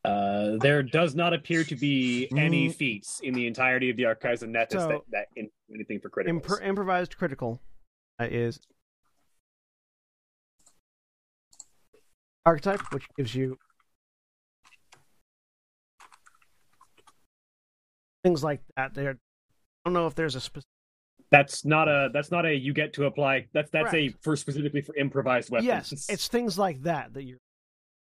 Uh, there does not appear to be any Mm. feats in the entirety of the archives of Netis So- that, that in, anything for critical. Impro- improvised critical uh, is archetype, which gives you things like that. There, I don't know if there's a specific. That's not a that's not a you get to apply. That's that's a for specifically for improvised weapons. Yes, it's things like that that you're.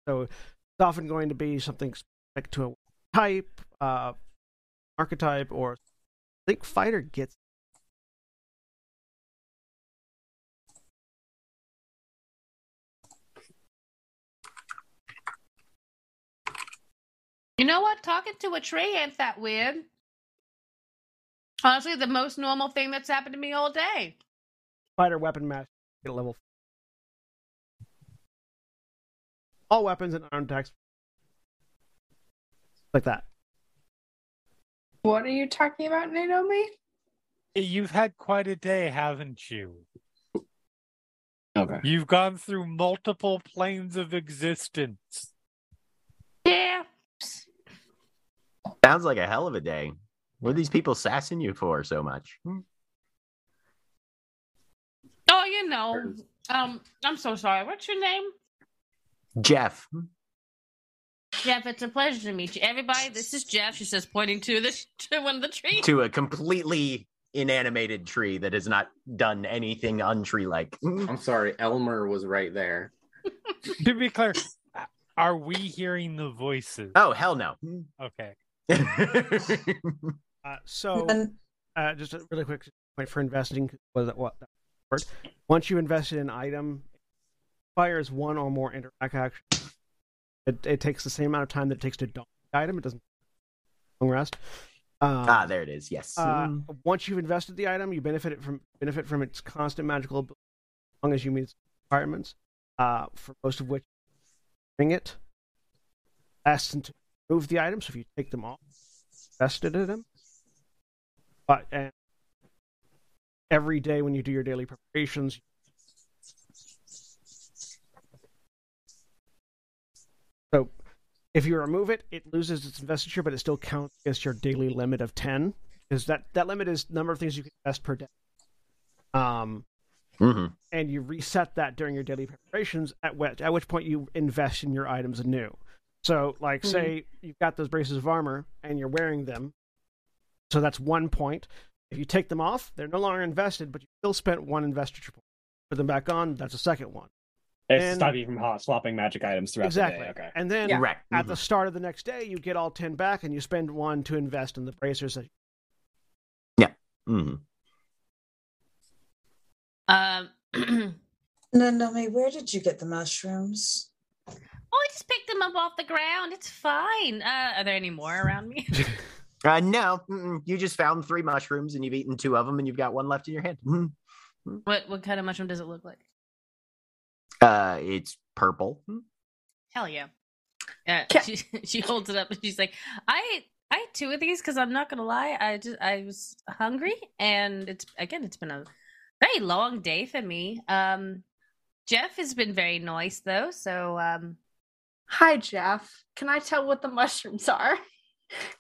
So it's often going to be something specific to a type, uh, archetype, or I think fighter gets. You know what? Talking to a tree ain't that weird. Honestly, the most normal thing that's happened to me all day. fighter weapon match get a level. All weapons and armed attacks like that. What are you talking about, Naomi? You've had quite a day, haven't you? okay. You've gone through multiple planes of existence. Yeah. Sounds like a hell of a day. What are these people sassing you for so much? Hmm. Oh, you know. Um, I'm so sorry. What's your name? Jeff. Hmm. Jeff, it's a pleasure to meet you. Everybody, this is Jeff. She says, pointing to the (laughs) to one of the trees. To a completely inanimated tree that has not done anything untree like. I'm sorry, Elmer was right there. (laughs) to be clear, are we hearing the voices? Oh, hell no. Okay. (laughs) Uh, so, And uh, just a really quick point for investing was that what that word? Once you invest in an item, it fires one or more interact actions. It, it takes the same amount of time that it takes to dump the item. It doesn't long rest. Um, ah, there it is. Yes. Uh, Hmm. once you've invested the item, you benefit from benefit from its constant magical ability as long as you meet its requirements. Uh, for most of which, bring it. Less than to move the item. So if you take them off, invested in them. But and every day when you do your daily preparations, so if you remove it, it loses its investiture, but it still counts against your daily limit of ten because that that limit is number of things you can invest per day. Um, Mhm. and you reset that during your daily preparations. At which at which point you invest in your items anew. So, like, say you've got those braces of armor and you're wearing them, so that's one point. If you take them off, they're no longer invested, but you still spent one investiture point. Put them back on, that's a second one. It's And- stop you from hot swapping magic items throughout exactly. the day. Okay. And then Yeah. Correct. at Mhm. the start of the next day, you get all ten back, and you spend one to invest in the bracers. That Mhm. Um, oh, (clears throat) no, no, me. Where did you get the mushrooms? Oh, I just picked them up off the ground. It's fine. Uh, are there any more around me? (laughs) (laughs) Uh, no, mm-mm. you just found three mushrooms and you've eaten two of them and you've got one left in your hand. Mhm. what what kind of mushroom does it look like? Uh, it's purple. Hmm. Hell yeah. Uh, Ca- she (laughs) she holds it up and she's like, I I ate two of these because I'm not gonna lie, I just I was hungry and it's again it's been a very long day for me. Um, Jeff has been very nice though, so um, Hi, Jeff. Can I tell what the (laughs) mushrooms are?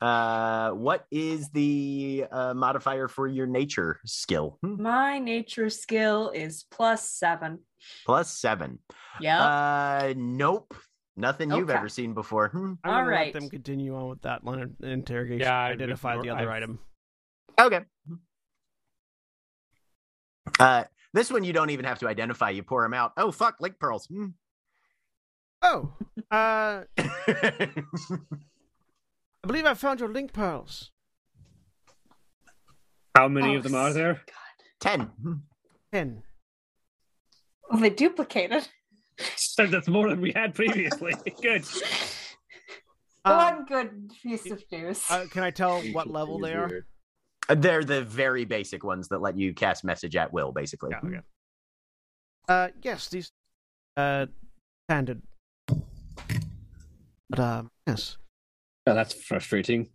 Uh, what is the uh, modifier for your nature skill? Hmm. My nature skill is plus seven. Plus seven. Yep. Uh, nope. Nothing you've ever seen before. Hmm. I'm All right. let them continue on with that line of interrogation. Yeah, I identify would- the other I've- item. Okay. Uh, this one you don't even have to identify. You pour them out. Oh fuck, link pearls. Hmm. Oh, uh, (laughs) I believe I found your link pearls. How many Oh, of them are there? Ten. Hmm. Ten. Oh, they duplicated. Said that's more than we had previously. (laughs) Good. Um, One good piece of news. uh, can I tell what level they are? Uh, They're the very basic ones that let you cast message at will, basically. Yeah, okay. Uh, yes, these uh standard. But um, yes. Oh, that's frustrating.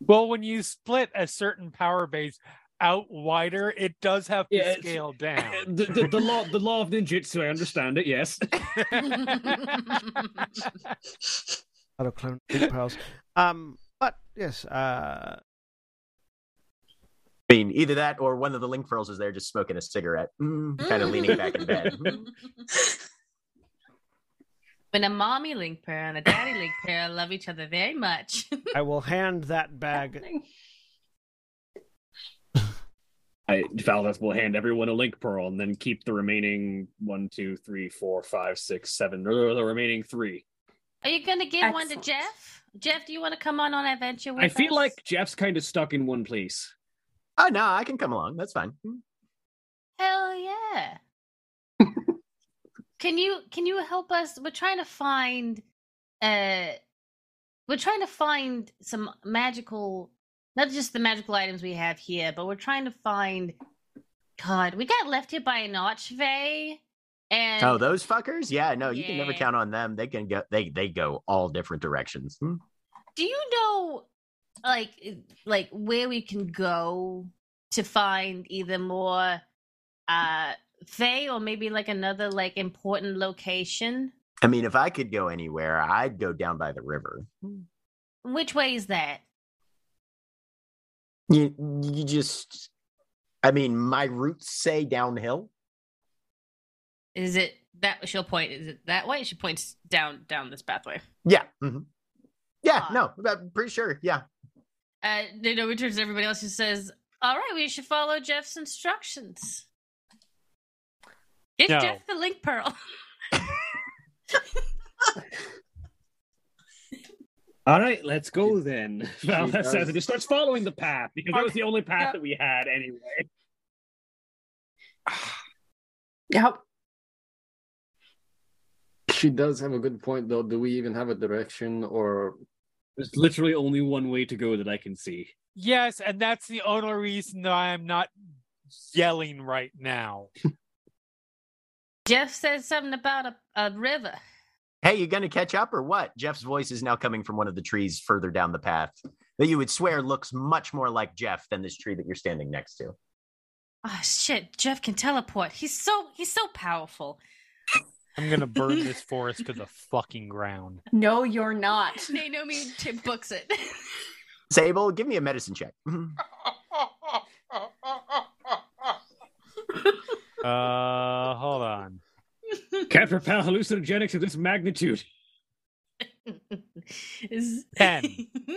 Well, when you split a certain power base, out wider, it does have to Yeah, scale down. (laughs) the, the, the law the law of ninjutsu, I understand it, yes. (laughs) Out of clone link pearls. Um, but yes, uh, I mean, either that or one of the link pearls is there just smoking a cigarette, mm, kind of leaning back in bed. (laughs) when a mommy link pair and a daddy link pair love each other very much. (laughs) I will hand that bag. I Valdeth will hand everyone a link pearl and then keep the remaining one, two, three, four, five, six, seven, or the remaining three. Are you gonna give one to Jeff? Jeff, do you want to come on on an adventure with me? I feel like Jeff's kind of stuck in one place. Oh no, I can come along. That's fine. Hell yeah. Can you can you help us? We're trying to find uh we're trying to find some magical not just the magical items we have here, but we're trying to find God, we got left here by an archfey and Oh, those fuckers? Yeah, no, you can never count on them. They can go. They they go all different directions. Hmm. do you know like like where we can go to find either more uh Fae or maybe like another like important location? I mean, if I could go anywhere, I'd go down by the river. Which way is that? You you just. I mean, my roots say downhill. Is it that she'll point? Is it that way? She points down down this pathway. Yeah. mhm. Yeah. Ah. No, I'm pretty sure. Yeah. Uh, you know, returns to everybody else who says, "All right, we should follow Jeff's instructions." Give No. Jeff the link pearl. (laughs) All right, let's go then. Valdeth (laughs) does. says it just starts following the path because that was the only path Yep. that we had anyway. (sighs) Yep. She does have a good point, though. Do we even have a direction or There's literally only one way to go that I can see. Yes, and that's the only reason that I am not yelling right now. (laughs) Jeff says something about a, a river. Hey, you gonna catch up or what? Jeff's voice is now coming from one of the trees further down the path that you would swear looks much more like Jeff than this tree that you're standing next to. Oh shit! Jeff can teleport. He's so he's so powerful. I'm gonna burn (laughs) this forest to the fucking ground. No, you're not. (laughs) Naomi t- books it. (laughs) Sable, give me a medicine check. Uh, hold on. Can't repel hallucinogenics of this magnitude. Is- Ten.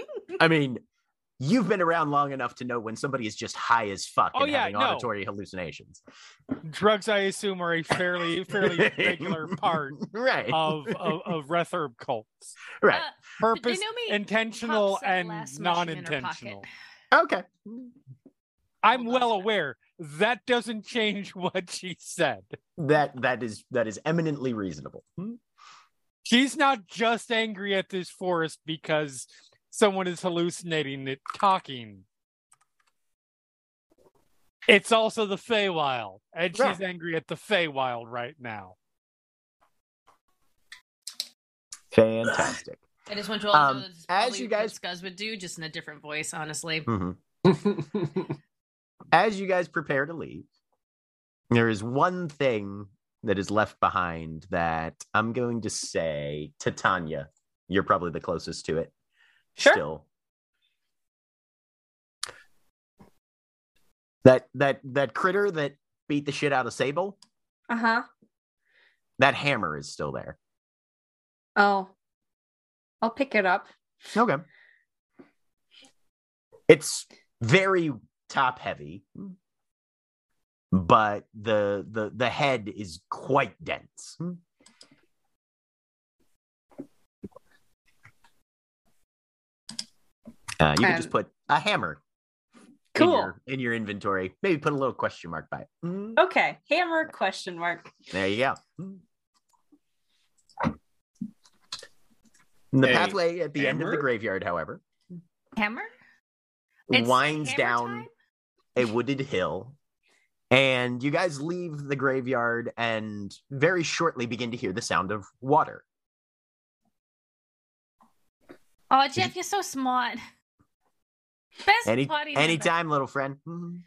(laughs) I mean, you've been around long enough to know when somebody is just high as fuck Oh, and yeah, having no. auditory hallucinations. Drugs, I assume, are a fairly, fairly (laughs) regular part right. of of, of Retherb cults. right. Uh, Purpose, Naomi intentional, and last mushroom in her non-intentional. pocket. okay. I'm Hold on a well aware that doesn't change (laughs) what she said. That that is that is eminently reasonable. She's not just angry at this forest because someone is hallucinating it talking. It's also the Feywild, and she's angry at the Feywild right now. Fantastic. (sighs) I just want you all to Um, know that's as you what guys- Skuzz would do, just in a different voice, honestly. Mhm. (laughs) As you guys prepare to leave, there is one thing that is left behind that I'm going to say to Tanya. You're probably the closest to it. Sure. Still. That that that critter that beat the shit out of Sable, Uh huh. that hammer is still there. Oh, I'll pick it up. Okay. It's very top heavy, but the the the head is quite dense. Uh, you can just put a hammer in Cool. your, in your inventory. Maybe put a little question mark by it. Mm, Okay. Hammer question mark. There you go. And the Hey, pathway at the end of the graveyard, however, Hammer? It's winds hammer down time? A wooded hill. And you guys leave the graveyard and very shortly begin to hear the sound of water. Oh, Jeff, you're so smart. Best Any party member. anytime, little friend. Mhm.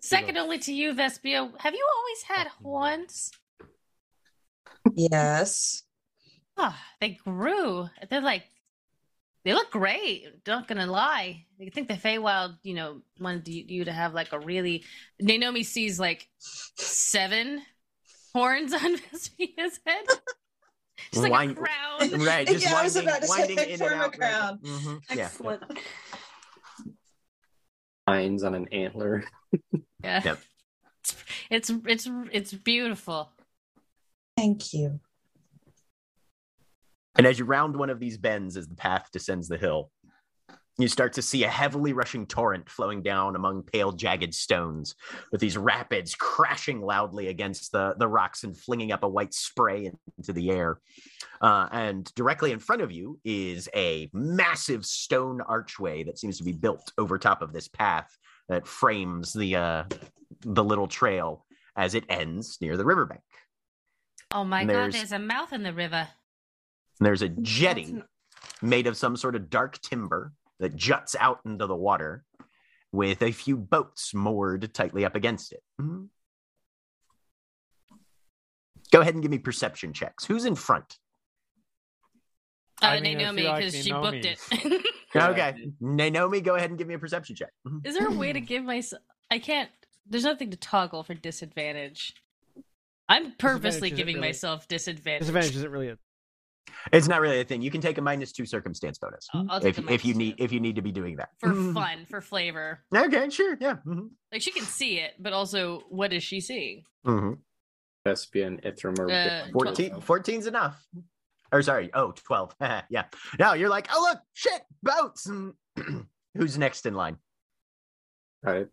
Second only to you, Vespia. Have you always had horns? Yes. Oh, they grew. They're like, they look great. Not gonna lie. I think the Feywild, you know, wanted you, you to have like a really. Naomi sees like seven horns (laughs) on Vespia's head. Just like Wind- a crown. Right, just Yeah, I was about to say, winding in and form a out. right? crown. Mhm, Yeah. Excellent. Lines on an antler. Yeah. Yep. It's it's it's beautiful. Thank you. And as you round one of these bends as the path descends the hill, you start to see a heavily rushing torrent flowing down among pale, jagged stones, with these rapids crashing loudly against the, the rocks and flinging up a white spray into the air. Uh, and directly in front of you is a massive stone archway that seems to be built over top of this path that frames the uh, the little trail as it ends near the riverbank. Oh my And god, there's- there's a mouth in the river. And there's a jetty That's made of some sort of dark timber that juts out into the water with a few boats moored tightly up against it. Mhm. Go ahead and give me perception checks. Who's in front? Uh, I mean, I Naomi, feel like because she booked it. (laughs) Okay. Naomi, go ahead and give me a perception check. Mhm. Is there a way to give myself? I can't. There's nothing to toggle for disadvantage. I'm purposely isn't giving really- myself disadvantage. Disadvantage isn't really a. It's not really a thing. You can take a minus two circumstance bonus I'll- I'll if, if you minus need two. if you need to be doing that. for Mhm. fun, for flavor. Okay, sure, yeah. mhm. Like she can see it, but also, what is she seeing? Mhm. Thespian, Ithrim, or Uh, 14 14's enough. Or sorry, oh, 12. (laughs) yeah. Now you're like, oh look, shit, boats. (clears throat) Who's next in line? Right.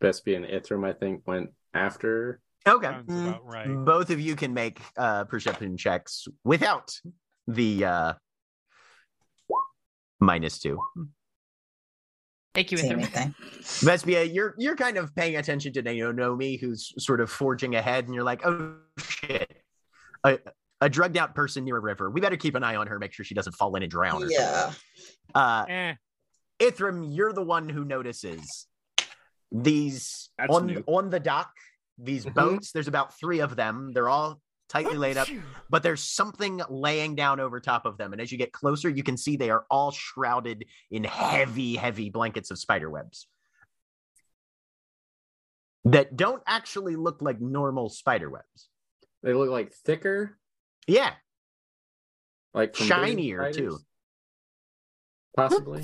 Thespian, Ithrim, I think, went after. Okay. Mm. about right. Both of you can make uh, perception checks without the uh, minus two. Thank you, Same Ithrim. thing. Vespia, you're you're kind of paying attention to Naomi, who's sort of forging ahead, and you're like, oh shit, a, a drugged out person near a river. We better keep an eye on her, make sure she doesn't fall in and drown. Or Yeah. something. Uh, Eh, Ithrim, you're the one who notices these That's on new. on the dock. These Mhm. boats. There's about three of them. They're all tightly laid up, but there's something laying down over top of them. And as you get closer, you can see they are all shrouded in heavy, heavy blankets of spider webs that don't actually look like normal spider webs. They look like thicker, Yeah, like Shinier, too. possibly.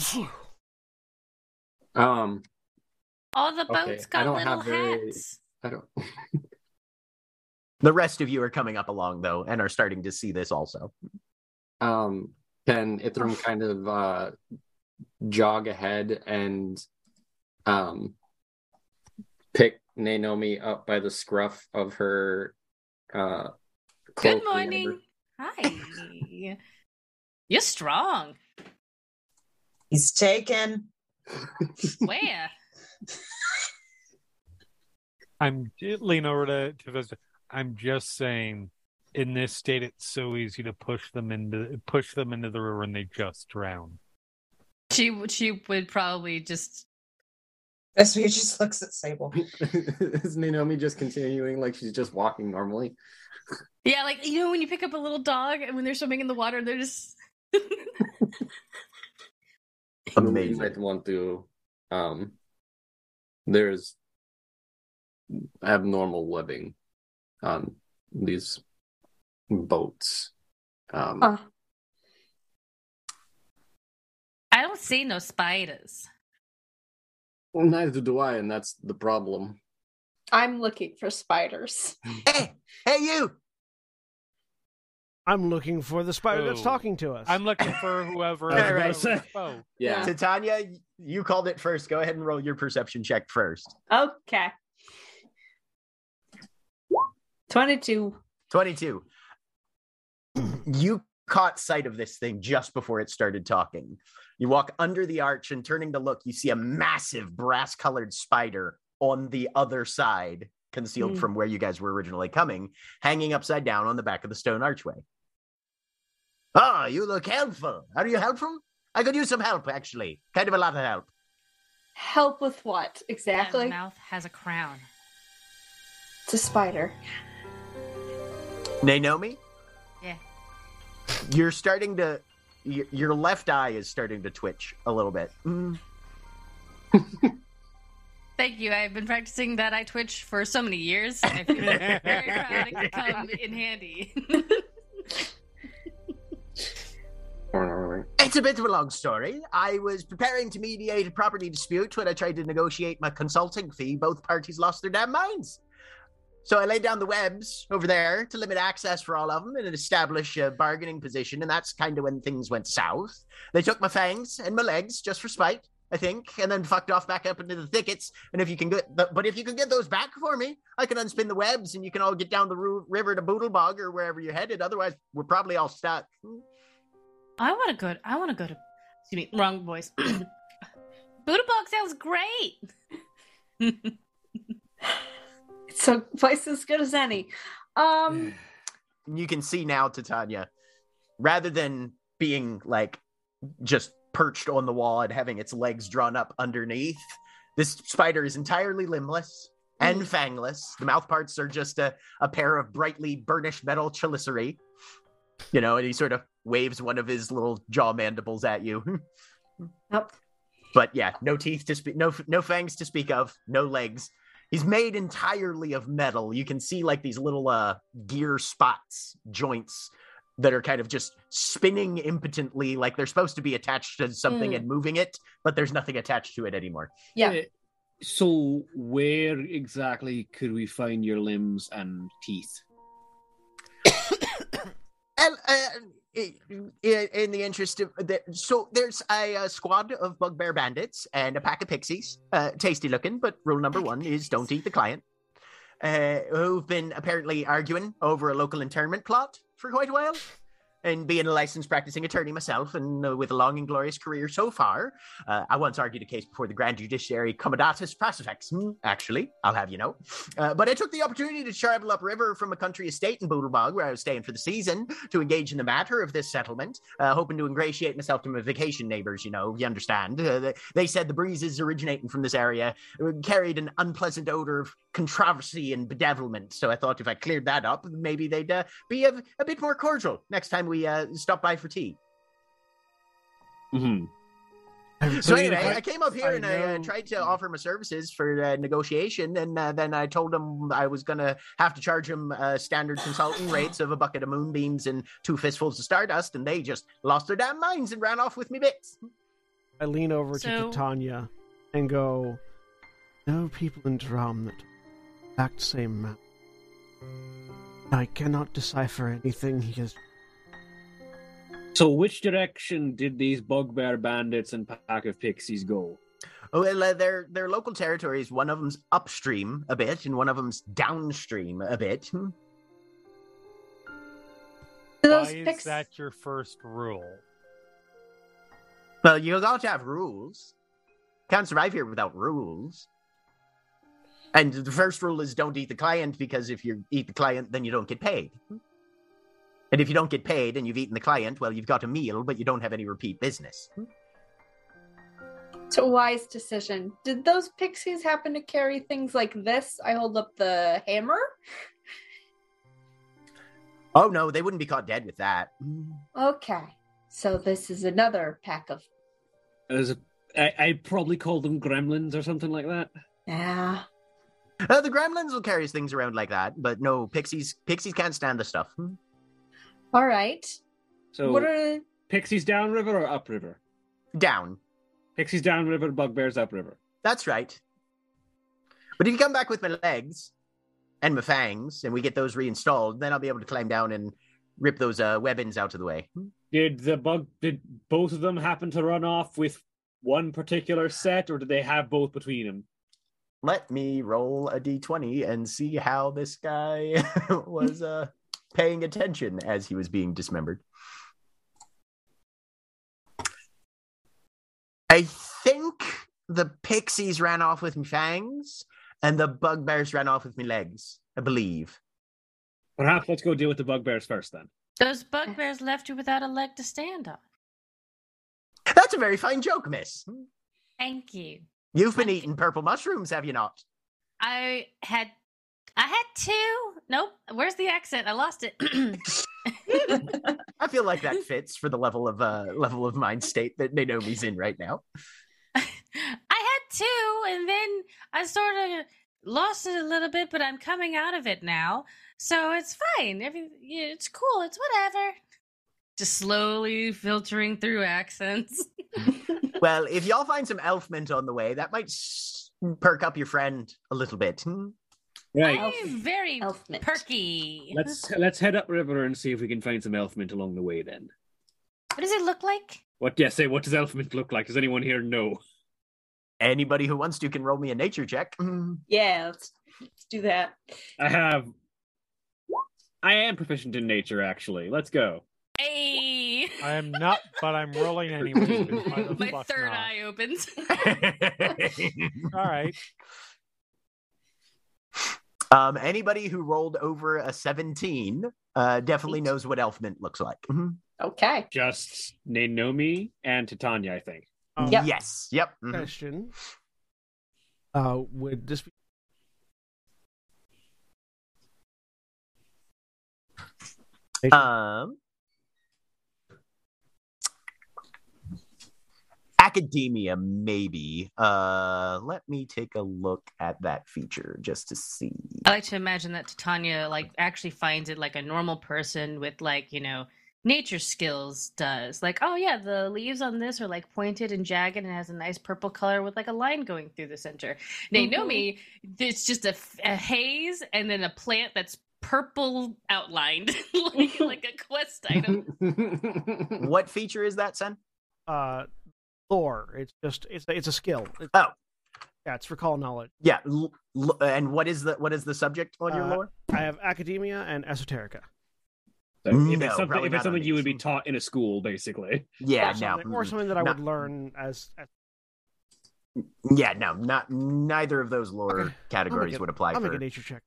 Um, All the Okay, boats I got don't little have very- hats. I don't. (laughs) the rest of you are coming up along though, and are starting to see this also. Um, can Ithrim kind of uh, jog ahead and um, pick Naomi up by the scruff of her uh, Good morning. Hi. You're strong. He's taken. Where? I'm lean over to to Vesta. I'm just saying, in this state, it's so easy to push them into push them into the river, and they just drown. She would- she would probably just That's what he just looks at Sable. (laughs) Is Naomi just continuing like she's just walking normally? yeah, like you know when you pick up a little dog and when they're swimming in the water, they're just (laughs) Amazing. I'd want to. Um, there's abnormal living on these boats. Um, Huh. I don't see no spiders. well, neither do I, and that's the problem. I'm looking for spiders. (laughs) Hey, hey, you! I'm looking for the spider that's Oh. talking to us. I'm looking for whoever. (laughs) All right. whoever's boat. Yeah, Titania, you called it first. Go ahead and roll your perception check first. Okay. 22. 22. You caught sight of this thing just before it started talking. You walk under the arch and turning to look, you see a massive brass colored spider on the other side, concealed Hmm. from where you guys were originally coming, hanging upside down on the back of the stone archway. Ah, you look helpful. Are you helpful? I could use some help, actually. Kind of a lot of help. Help with what That exactly? mouth has a crown. It's a spider. Naomi, Yeah. you're starting to. Your, your left eye is starting to twitch a little bit. Mm. (laughs) Thank you. I've been practicing that eye twitch for so many years. I feel very proud it could come in handy. (laughs) It's a bit of a long story. I was preparing to mediate a property dispute when I tried to negotiate my consulting fee. Both parties lost their damn minds. So I laid down the webs over there to limit access for all of them and establish a bargaining position, and that's kind of when things went south. They took my fangs and my legs just for spite, I think, and then fucked off back up into the thickets. And if you can get, the, but if you can get those back for me, I can unspin the webs, and you can all get down the ru- river to Boodlebog or wherever you're headed. Otherwise, we're probably all stuck. I want to go. I want to go to. Excuse me, wrong voice. (coughs) Buddha sounds great. (laughs) It's a place as good as any. Um, (sighs) you can see now Titania, rather than being like just perched on the wall and having its legs drawn up underneath, this spider is entirely limbless and fangless. The mouth parts are just a, a pair of brightly burnished metal chelicerae. You know, and he sort of waves one of his little jaw mandibles at you. (laughs) Yep. But yeah, no teeth to speak, no no fangs to speak of, no legs. He's made entirely of metal. You can see like these little uh gear spots, joints that are kind of just spinning impotently, like they're supposed to be attached to something Mm. and moving it, but there's nothing attached to it anymore. yeah. Uh, So, where exactly could we find your limbs and teeth? (coughs) And, uh, in the interest of the, so there's a, uh squad of bugbear bandits and a pack of pixies uh, tasty looking but rule number one is don't eat the client uh, who've been apparently arguing over a local internment plot for quite a while and being a licensed practicing attorney myself and uh, with a long and glorious career so far uh, i once argued a case before the grand judiciary commodatus pacifex hmm, actually i'll have you know. Uh, but i took the opportunity to travel upriver from a country estate in boodlebog where i was staying for the season to engage in the matter of this settlement uh, hoping to ingratiate myself to my vacation neighbors you know you understand. Uh, they, they said the breezes originating from this area uh, carried an unpleasant odor of controversy and bedevilment so i thought if i cleared that up maybe they'd uh, be a, a bit more cordial next time we uh, stop by for tea Mm-hmm. So I anyway, I- I, came up here I and I uh, tried to offer my services for uh, negotiation, and uh, then I told them I was gonna have to charge them uh, standard consulting (laughs) rates of a bucket of moonbeams and two fistfuls of stardust, and they just lost their damn minds and ran off with me bits. I lean over So- to Titania and go, No people in Drum that exact same map. I cannot decipher anything he has. So, which direction did these bugbear bandits and pack of pixies go? Oh, well, uh, their their local territories. One of them's upstream a bit, and one of them's downstream a bit. Hmm. Why those is pics- that your first rule? Well, you got to have rules. Can't survive here without rules. And the first rule is don't eat the client because if you eat the client, then you don't get paid. And if you don't get paid and you've eaten the client, well, you've got a meal, but you don't have any repeat business. It's a wise decision. Did those pixies happen to carry things like this? I hold up the hammer. Oh no, they wouldn't be caught dead with that. Okay. So this is another pack of As a, I, I'd probably call them gremlins or something like that. yeah. Uh, the gremlins will carry things around like that, but no, pixies pixies can't stand the stuff. All right. So, what are pixies downriver or upriver? Down. Pixies downriver, bugbears upriver. That's right. But if you come back with my legs and my fangs, and we get those reinstalled, then I'll be able to climb down and rip those uh, webbins out of the way. Did the bug? Did both of them happen to run off with one particular set, or did they have both between them? Let me roll a d20 and see how this guy (laughs) was uh, paying attention as he was being dismembered. I think the pixies ran off with me fangs, and the bugbears ran off with me legs. I believe. Perhaps let's go deal with the bugbears first, then. Those bugbears left you without a leg to stand on. That's a very fine joke, miss. Thank you. You've been eating purple mushrooms, have you not? I had I had two. Nope. Where's the accent? I lost it. (clears throat) I feel like that (laughs) fits for the level of uh level of mind state that Naomi's in right now. (laughs) I had two, and then I sort of lost it a little bit, but I'm coming out of it now, so it's fine. Every it's cool. It's whatever. Just slowly filtering through accents. (laughs) Well, if y'all find some elf mint on the way, that might s- perk up your friend a little bit. Hmm? Right. I'm very Elf mint. perky. Let's let's head up river and see if we can find some elf mint along the way. Then. What does it look like? What? Yeah. Say. What does elf mint look like? Does anyone here know? Anybody who wants to can roll me a nature check. (laughs) Yeah, let's, let's do that. I have. I am proficient in nature, actually. Let's go. Hey, I am not, but I'm rolling anyway. (laughs) My third not? eye opens. (laughs) (laughs) All right. um, anybody who rolled over a 17 uh, definitely Eight. knows what elf mint looks like. Mhm. Okay. Just Naomi and Titania, I think. Um, Yep. Yes. Yep. mhm. Question. Uh, would this be Um, academia, maybe. Uh, let me take a look at that feature just to see. I like to imagine that Titania like actually finds it like a normal person with like you know nature skills does. Like, oh yeah, the leaves on this are like pointed and jagged and has a nice purple color with like a line going through the center. Naomi, it's just a haze and then a plant that's purple outlined, (laughs) like like a quest item. (laughs) What feature is that, Sen? uh lore? It's just it's it's a skill. It's, Oh. yeah, it's recall knowledge. Yeah. L- l- and what is the what is the subject on your Uh, lore? I have academia and esoterica. So if No, it's something, if it's something you would be taught in a school, basically. Yeah. or No. something, or something that I No. would learn as, as Yeah. No. Not neither of those lore Okay. categories it- would apply I'll for. make a nature check.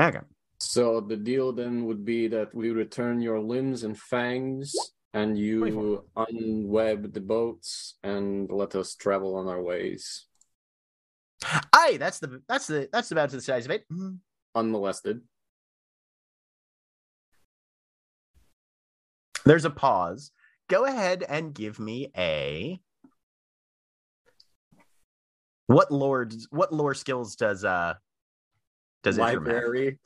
Okay. So the deal then would be that we return your limbs and fangs, and you 24. unweb the boats and let us travel on our ways Aye, that's the that's the that's about the size of it. Mhm. unmolested. There's a pause. Go ahead and give me a. What lore? What lore skills does uh does Ithrim have? Library.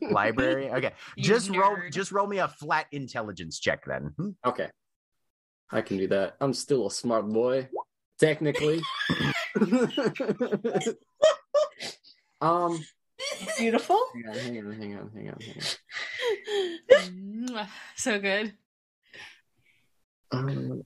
(laughs) Library. Okay, You just roll. Just roll me a flat intelligence check then. Hmm? Okay. I can do that. I'm still a smart boy, technically. (laughs) um, Beautiful. hang on, hang on, hang on, hang on, hang Mwah, (laughs) so good. Um,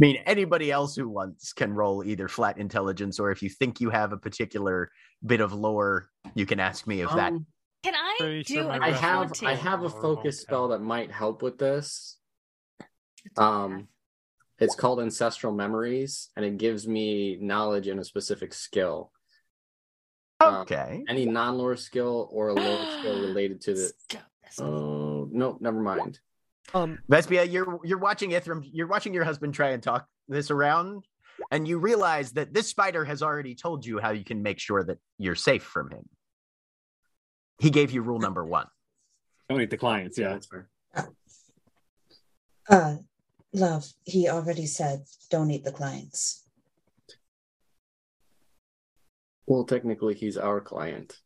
I mean, anybody else who wants can roll either flat intelligence, or if you think you have a particular bit of lore, you can ask me if that. um, Can I Pretty do sure my a I best have I have a focus won't spell that might help with this. Um, it's called Ancestral Memories, and it gives me knowledge in a specific skill. um, Okay. Any non-lore skill or a lore skill (gasps) related to the. Go. That's- Oh no, never mind. Um, Vespia, you're you're watching Ithrim, you're watching your husband try and talk this around, and you realize that this spider has already told you how you can make sure that you're safe from him. He gave you rule number one. Don't eat the clients, yeah. that's fair. Uh, love, he already said don't eat the clients. Well, technically, he's our client.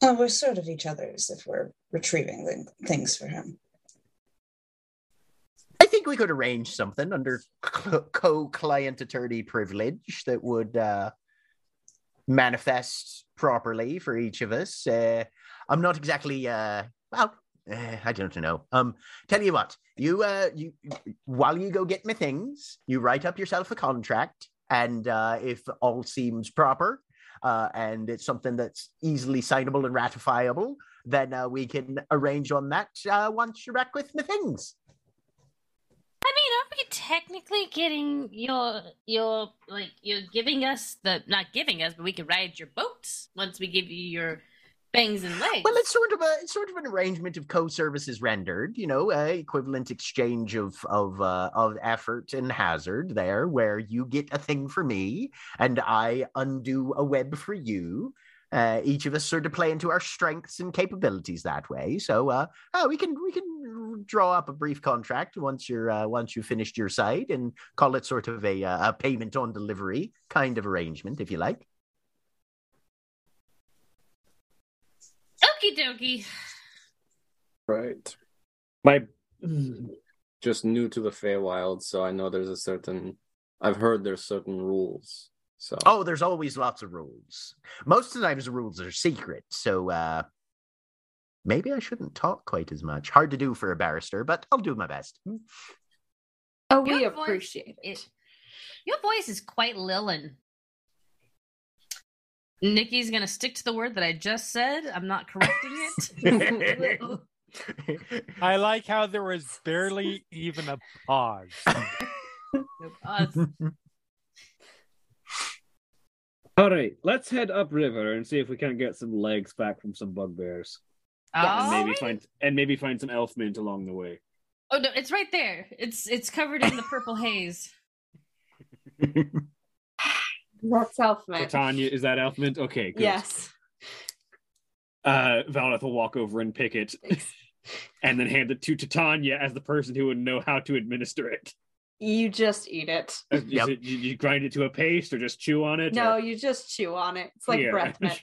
Oh, we're sort of each other's if we're retrieving th- things for him. I think we could arrange something under co-client attorney privilege that would uh, manifest properly for each of us. Uh, I'm not exactly uh, well. Uh, I don't know. Um, tell you what, you uh, you while you go get me things, you write up yourself a contract, and uh, if all seems proper, uh, and it's something that's easily signable and ratifiable, then uh, we can arrange on that uh, once you're back with me things. I mean, aren't we technically getting your your like you're giving us the not giving us, but we can ride your boats once we give you your Bangs and legs. Well, it's sort of a it's sort of an arrangement of co-services rendered, you know, a equivalent exchange of of uh, of effort and hazard there, where you get a thing for me and I undo a web for you. Uh, each of us sort of play into our strengths and capabilities that way. So, uh, oh, we can we can draw up a brief contract once you're uh, once you've finished your site and call it sort of a uh, a payment on delivery kind of arrangement, if you like. Okie dokie. Right. My just new to the Feywild, so I know there's a certain. I've heard there's certain rules. So Oh, there's always lots of rules. Most of the times the rules are secret, so uh maybe I shouldn't talk quite as much. Hard to do for a barrister, but I'll do my best. Oh, we Your voice- appreciate it. it. Your voice is quite Lilin. Nikki's gonna stick to the word that I just said. I'm not correcting it. (laughs) (laughs) I like how there was barely even a pause. (laughs) No pause. All right, let's head upriver and see if we can get some legs back from some bugbears, and maybe Alright. find and maybe find some elf mint along the way. Oh no, it's right there. It's it's covered in the purple (laughs) haze. (laughs) That's self So Tanya, is that elf mint? Okay, good. Yes. Uh, Valdeth will walk over and pick it, and then hand it to Titania as the person who would know how to administer it. You just eat it. Is Yep. it- you, you grind it to a paste or just chew on it? No, or- you just chew on it. It's like Yeah. breath (laughs) mint.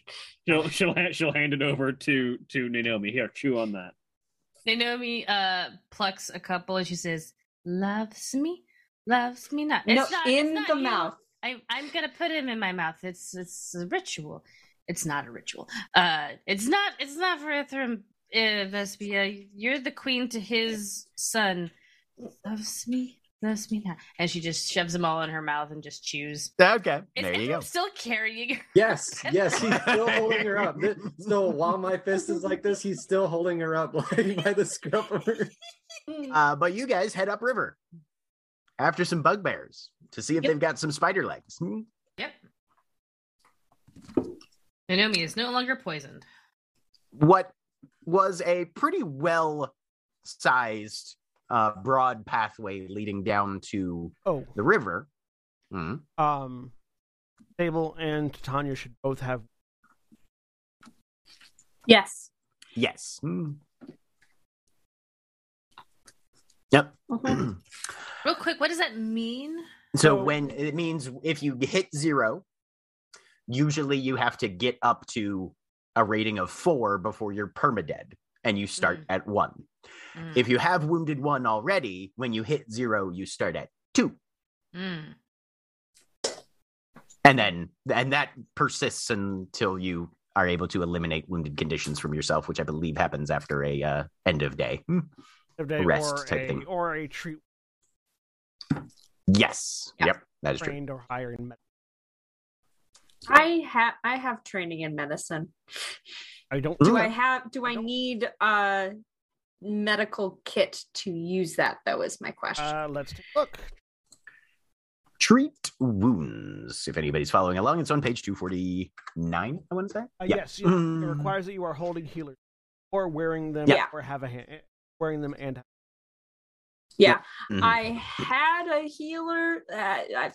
she'll (laughs) she'll she'll hand it over to to Naomi. Here, chew on that. Naomi uh plucks a couple and she says, "Loves me, loves me not." No, not in it's not the you. mouth. I, I'm gonna put him in my mouth. It's it's a ritual. It's not a ritual. Uh, it's not. It's not for Ithrim, uh, Vespia. You're the queen to his son. Loves me, loves me not. And she just shoves them all in her mouth and just chews. okay, Is there you go. Still carrying her? yes, (laughs) yes, he's still holding her up. Th- So while my fist is like this, he's still holding her up (laughs) like by the scruff of her. (laughs) Uh, but you guys head upriver after some bugbears to see if Yep. they've got some spider legs. Hmm. Yep. Naomi is no longer poisoned. What was a pretty well sized, uh, broad pathway leading down to Oh, the river. Hmm. um, Sable and Titania should both have. Yes. Yes. Hmm. Yep. Mhm. (clears throat) Real quick, what does that mean? So So- when it means if you hit zero, usually you have to get up to a rating of four before you're permadead, and you start Mm. at one. Mm, If you have wounded one already, when you hit zero, you start at two, mm. and then and that persists until you are able to eliminate wounded conditions from yourself, which I believe happens after a uh, end of day. Hmm. of day Rest or type a thing. or a treat Yes. Yeah. Yep. That is true. trained or higher in med- I have I have training in medicine. I don't. Do I have do I don't- need a medical kit to use that though is my question. Uh, let's take a look. Treat wounds. If anybody's following along, it's on page two forty nine. I want to say. Uh, Yeah. Yes, yes, it Mm. requires that you are holding healers or wearing them Yeah. or have a hand, wearing them and yeah. Mhm. I had a healer uh, I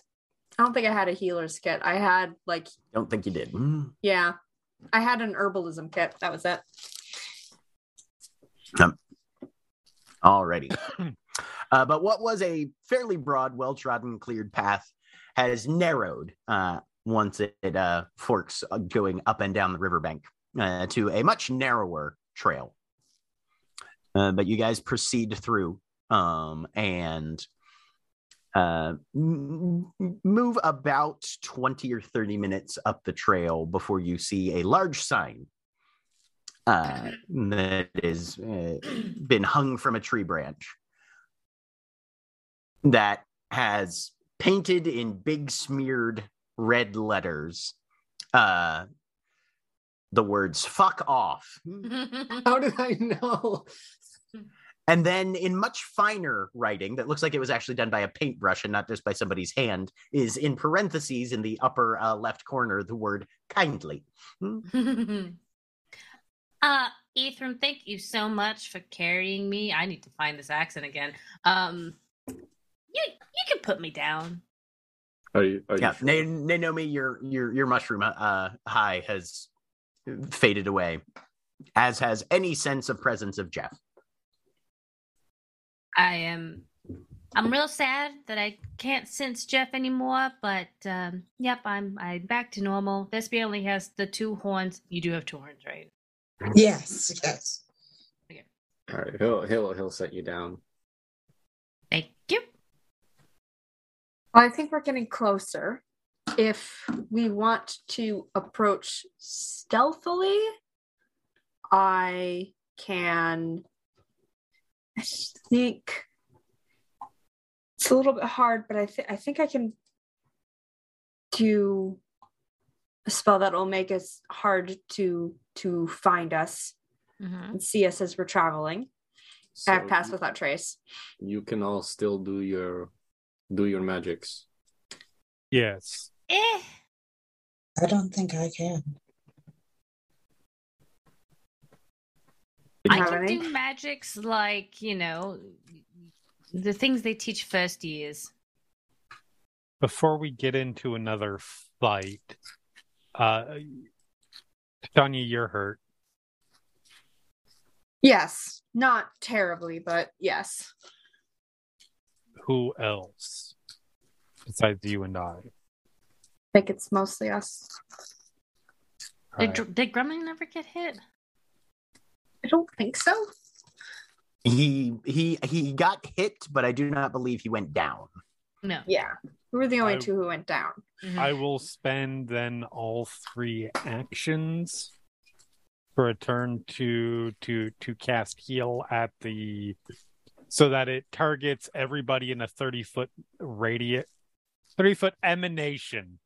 I don't think I had a healer's kit. I had like Don't think you did. Mm. yeah. I had an herbalism kit. That was it. Alrighty. uh, but what was a fairly broad, well trodden, cleared path has narrowed uh, once it, uh, forks uh, going up and down the riverbank uh, to a much narrower trail. Uh, but you guys proceed through um, and uh, m- move about 20 or 30 minutes up the trail before you see a large sign uh, that is uh, been hung from a tree branch that has painted in big smeared red letters uh, the words fuck off. (laughs) How did I know? and then in much finer writing that looks like it was actually done by a paintbrush and not just by somebody's hand is in parentheses in the upper uh, left corner the word kindly (laughs) Uh, Ithrim, thank you so much for carrying me. I need to find this accent again. Um, you you can put me down. Are you? Are Yeah, you they, sure? they know me. Your your your mushroom uh high has faded away, as has any sense of presence of Jeff. I am. I'm real sad that I can't sense Jeff anymore, but um, yep, I'm I'm back to normal. Vespia only has the two horns. You do have two horns, right? Yes, yes. All right, he'll he'll he'll set you down. Thank you. Well, I think we're getting closer. If we want to approach stealthily, I can. I think it's a little bit hard, but I think I think I can do a spell that will make us hard to to find us Mhm. and see us as we're traveling. I have So pass without trace. You can all still do your do your magics. Yes. Eh. I don't think I can. I can do magics like you know the things they teach first years. Before we get into another fight, uh, Tanya, you're hurt. Yes, not terribly, but yes. Who else besides you and I? I think it's mostly us. Did, Alright. Gr- did Gremlin never get hit? I don't think so. He he he got hit, but I do not believe he went down. No. Yeah, we were the only I- two who went down. Mhm. I will spend then all three actions for a turn to to to cast heal at the so that it targets everybody in a 30 foot radius 30 foot emanation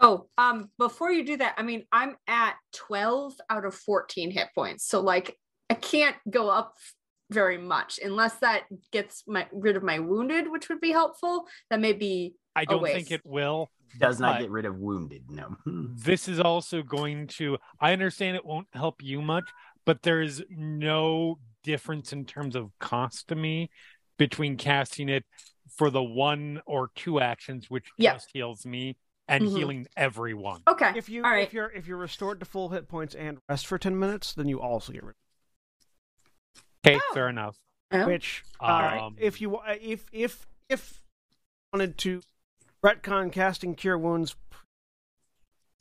Oh, um, before you do that, I mean, I'm at 12 out of 14 hit points. So like I can't go up very much unless that gets my rid of my wounded, which would be helpful. That may be i don't think it will Does not get rid of wounded. No. (laughs) this is also going to i understand it won't help you much but there is no difference in terms of cost to me between casting it for the one or two actions which Yeah. just heals me and Mhm. healing everyone okay. If you All right. if you're if you're restored to full hit points and rest for ten minutes, then you also get rid. Okay Oh. fair enough Oh, Which, uh, Um, if you if if if wanted to retcon casting cure wounds,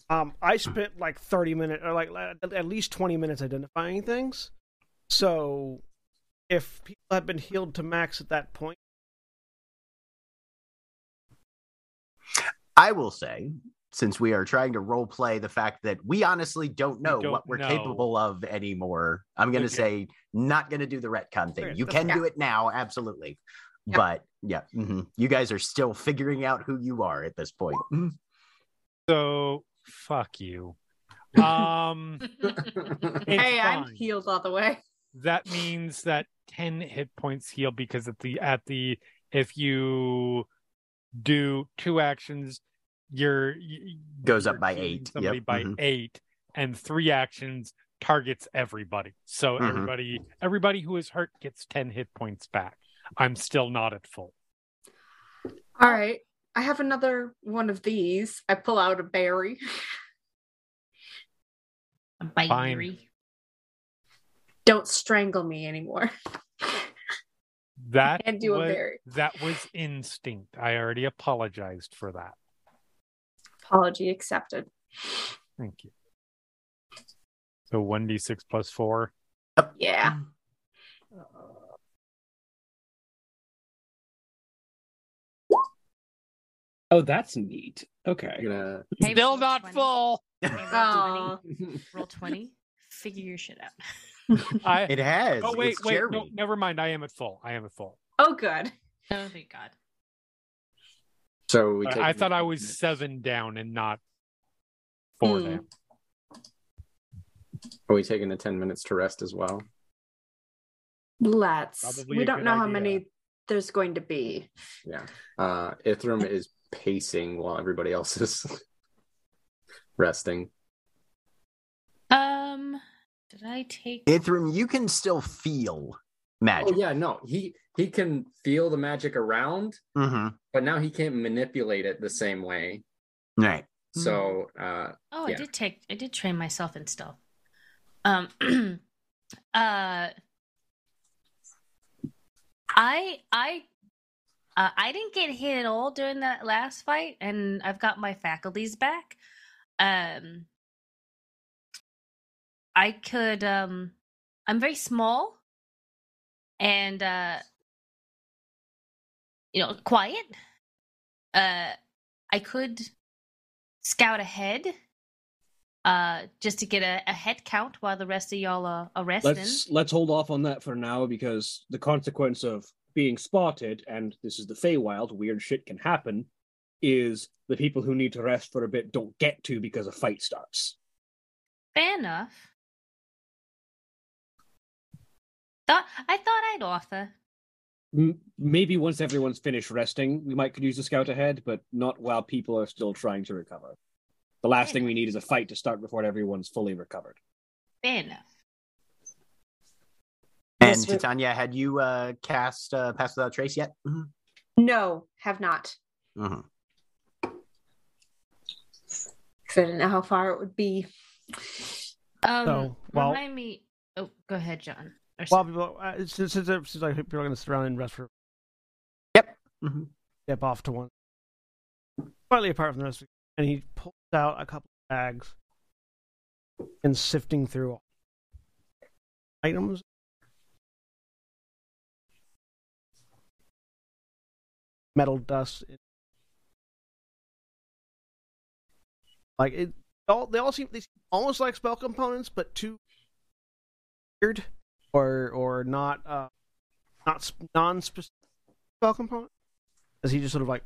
um, I spent like thirty minutes or like at at least twenty minutes identifying things. So, if people had been healed to max at that point, I will say, since we are trying to role play the fact that we honestly don't know don't what we're know. capable of anymore, I'm going to Okay. say not going to do the retcon thing. Okay, You can fine. do it now, absolutely. Yeah. But yeah, mhm. you guys are still figuring out who you are at this point. Mhm. So fuck you. (laughs) Um, (laughs) it's hey, I'm healed all the way. that means that ten hit points heal because at the at the if you do two actions, you're Goes you're up by eight. Somebody Yep, by mhm. eight, and three actions targets everybody. So Mhm. everybody everybody who is hurt gets ten hit points back. I'm still not at full. All right. I have another one of these. I pull out a berry. (laughs) A Fine. Binary. Don't strangle me anymore. (laughs) That Can't do a berry. that was instinct. I already apologized for that. Apology accepted. Thank you. So one d six plus four. Yeah. Oh, that's neat. Okay. You're gonna Hey, Still roll not 20. full. Hey, roll Oh. 20. Roll 20. Figure your shit out. I It has. oh wait It's wait no, never mind. I am at full. I am at full. Oh, good. Oh, thank God. So we. I, I thought I was seven down and not four Hmm. down. Are we taking the ten minutes to rest as well? Let's. Probably we don't good know how many there's going to be. Yeah. Uh, Ithrim is pacing while everybody else is (laughs) resting. Um, Did I take? Ithrim? you can still feel magic. Oh yeah, no, he he can feel the magic around, hmm but now he can't manipulate it the same way. Right. So uh, Oh, Yeah. I did take. I did train myself in stealth. Um. (clears throat) uh. I I. Uh, I didn't get hit at all during that last fight, and I've got my faculties back. Um. I could. Um. I'm very small, and uh. You know, quiet. Uh, I could scout ahead uh just to get a, a head count while the rest of y'all are, are resting Let's let's hold off on that for now because the consequence of being spotted, and this is the Feywild, weird shit can happen, is the people who need to rest for a bit don't get to because a fight starts. fair enough thought i thought i'd offer M- maybe once everyone's finished resting, we might could use the scout ahead, but not while people are still trying to recover. The last thing we need is a fight to start before everyone's fully recovered. fair enough And Yes, Titania, had you uh, cast uh, Pass Without Trace yet? hmm No, have not. hmm Because I didn't know how far it would be. um So, while- remind me oh go ahead john or While sorry. people, uh, since, since, since like people are going to sit around and rest for Yep. step off to one, slightly apart from the rest, of and he pulls out a couple of bags and sifting through items. Metal dust. Like it, all they all seem they seem almost like spell components, but too weird or or not uh not sp- non-specific spell component. As he just sort of like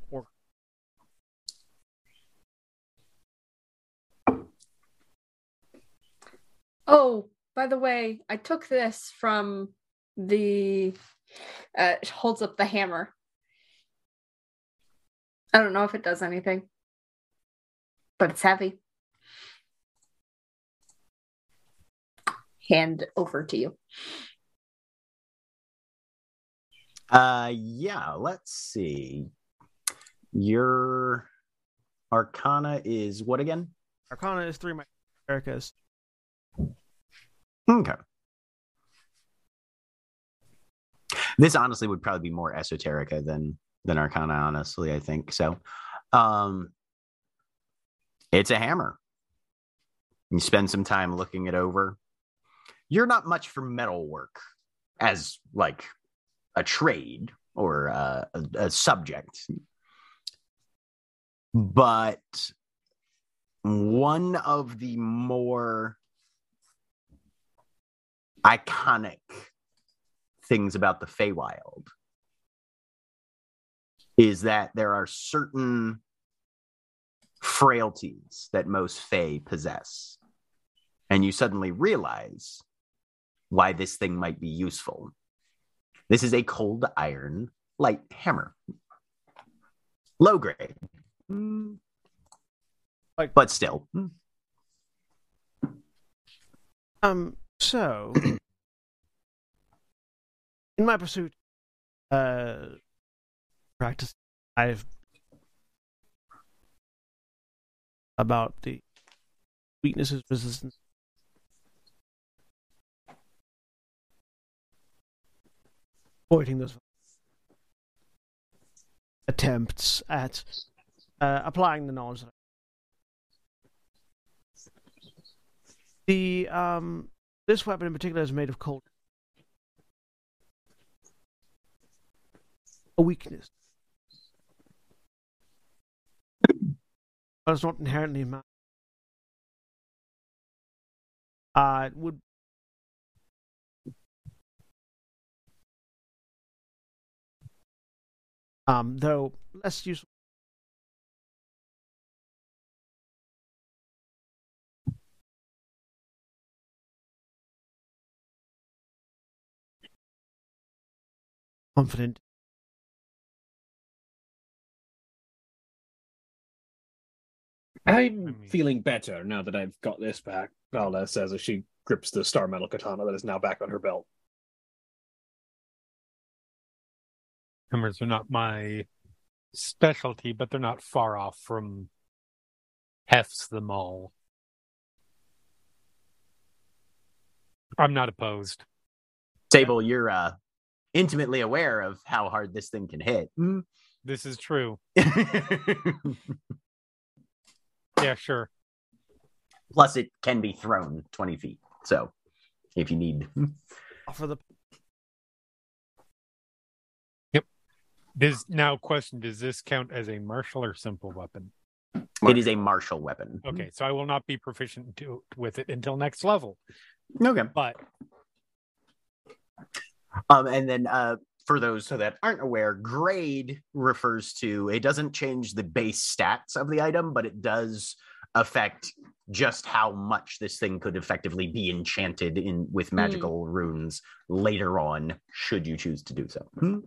Oh, by the way, I took this from the. Uh, holds up the hammer. I don't know if it does anything, but it's heavy. Hand over to you. Uh, yeah. Let's see. Your Arcana is what again? Arcana is three. My Erica Okay. This honestly would probably be more esoterica than than Arcana, honestly, I think. So um it's a hammer. You spend some time looking it over. You're not much for metal work as like a trade or a, a subject. But one of the more iconic things about the Feywild is that there are certain frailties that most Fey possess. And you suddenly realize why this thing might be useful. This is a cold iron light hammer. Low grade. Like- but still. Um. So, in my pursuit, uh, practice, I've about the weaknesses, resistance. Avoiding those attempts at uh, applying the knowledge. The um this weapon in particular is made of cold. A weakness. But it's not inherently Uh, it would um though less useful confident I'm feeling better now that I've got this back, Valda says as she grips the star metal katana that is now back on her belt. Hammers are not my specialty, but they're not far off from hefts them all. I'm not opposed. Sable, you're uh, intimately aware of how hard this thing can hit. Hmm. This is true. (laughs) Yeah, sure. Plus, it can be thrown 20 feet. So, if you need. For the Does now question: Does this count as a martial or simple weapon? It is a martial weapon. Okay, so I will not be proficient to, with it until next level. Okay. But Um, and then uh, for those so that aren't aware, grade refers to it doesn't change the base stats of the item, but it does affect just how much this thing could effectively be enchanted in with magical runes later on, should you choose to do so. Hmm.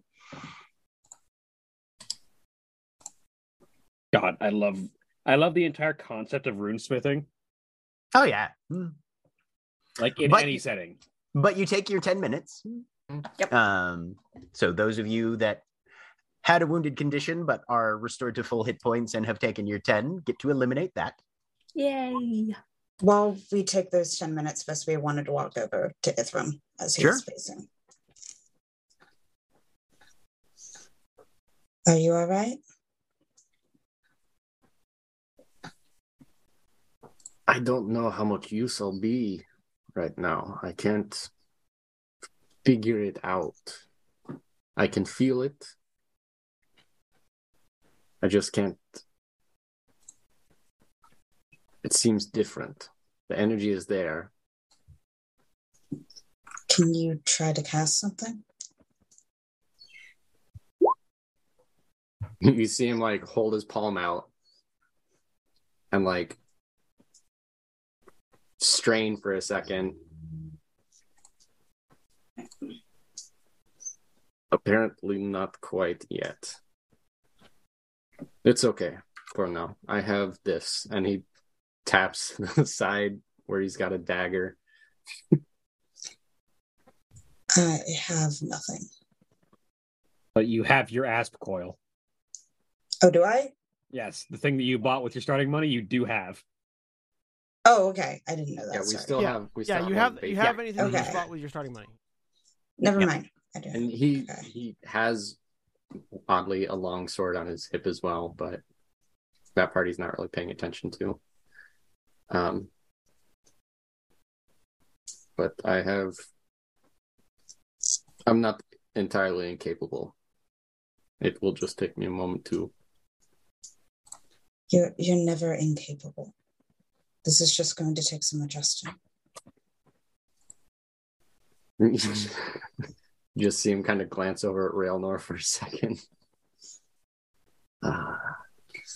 God, I love I love the entire concept of runesmithing, Oh yeah. Hmm. like in But- any setting. But you take your 10 minutes. Yep. Um, so those of you that had a wounded condition but are restored to full hit points and have taken your 10 get to eliminate that. Yay. While we take those 10 minutes, Vespia wanted to walk over to Ithrim as he Sure. was facing. Are you all right? I don't know how much use I'll be right now. I can't figure it out. I can feel it. I just can't. It seems different. The energy is there. Can you try to cast something? (laughs) you see him like hold his palm out and like strain for a second. Apparently, not quite yet. It's okay for now. I have this, and he taps (laughs) the side where he's got a dagger. I have nothing. But you have your asp coil. Oh, do I? Yes, the thing that you bought with your starting money, you do have. Oh, okay. I didn't know that. Yeah, we sorry. still Yeah. have. We yeah, still you one have you have yeah. anything you can Okay. spot with your starting money. Never Yeah. mind. I do. and he Okay. he has oddly a long sword on his hip as well, but that part he's not really paying attention to. Um, but I have. I'm not entirely incapable. It will just take me a moment to. You're you're never incapable. This is just going to take some adjusting. (laughs) just see him kind of glance over at Railnor for a second. Ah,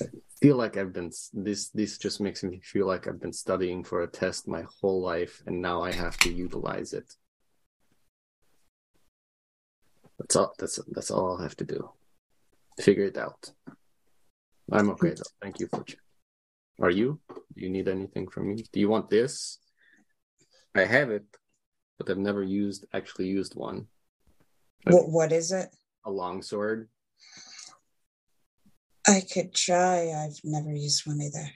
I feel like I've been this. This just makes me feel like I've been studying for a test my whole life, and now I have to utilize it. That's all. That's that's all I'll have to do. Figure it out. I'm okay though. Thank you for. Are you? Do you need anything from me? Do you want this? I have it, but I've never used actually used one. What what is it? A long sword. I could try. I've never used one either.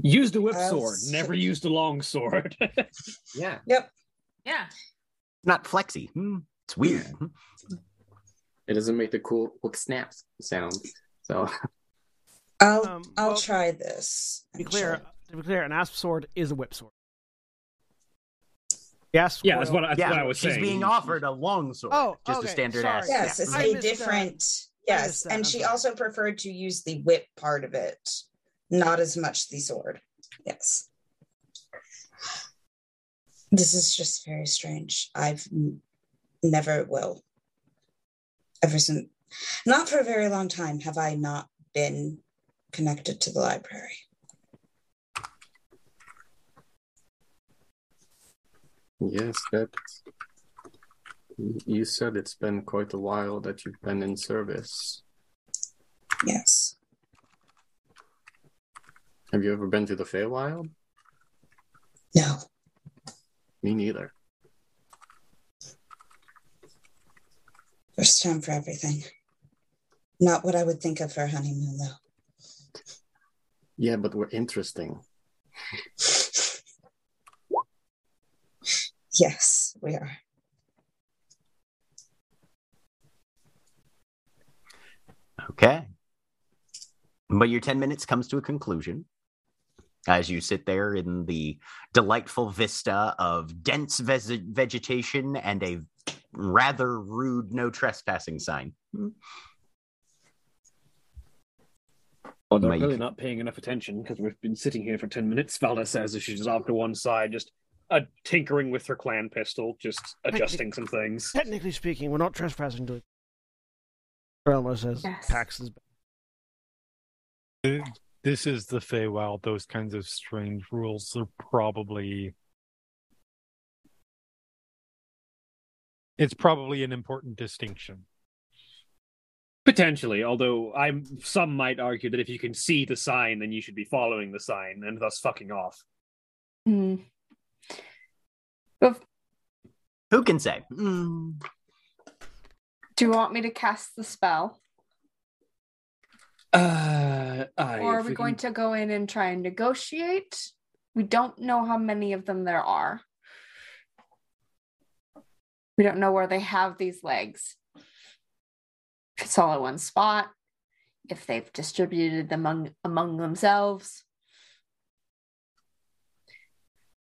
Used a whip I'll sword, s- never used a long sword. (laughs) Yeah. Yep. Yeah. Not flexy. Hmm. It's weird. It doesn't make the cool hook snaps sound. So (laughs) I'll Um, I'll well, try this. To be clear, show- to be clear, an asp sword is a whip sword. Yes. yeah, that's what, I- that's yeah, what I was saying. she's saying. being offered a long sword. Oh, just okay, a standard sorry. ass. Yes, yeah. it's I a missed that. different. Yes, and she sorry. also preferred to use the whip part of it, not as much the sword. Yes. This is just very strange. I've never will. Ever since, not for a very long time, have I not been connected to the library. yes, that you said it's been quite a while that you've been in service. Yes. Have you ever been to the Feywild? No. Me neither. First time for everything. Not what I would think of for a honeymoon, though. Yeah, but we're interesting. Yes, we are. Okay. But your 10 minutes comes to a conclusion as you sit there in the delightful vista of dense ves- vegetation and a rather rude no trespassing sign. Well, they're really not paying enough attention because we've been sitting here for 10 minutes. Valda says as she's off to one side, just uh, tinkering with her clan pistol, just adjusting some things. Technically speaking, we're not trespassing to it. Elmo says Yes. tax is Uh, This is the Feywild. Those kinds of strange rules are probably. It's probably an important distinction. Potentially, although I'm some might argue that if you can see the sign, then you should be following the sign and thus fucking off. Bef- Who can say? Mm, Do you want me to cast the spell? Uh, I, or are we going to go in and try and negotiate? We don't know how many of them there are. We don't know where they have these legs. If it's all in one spot, if they've distributed them among, among themselves.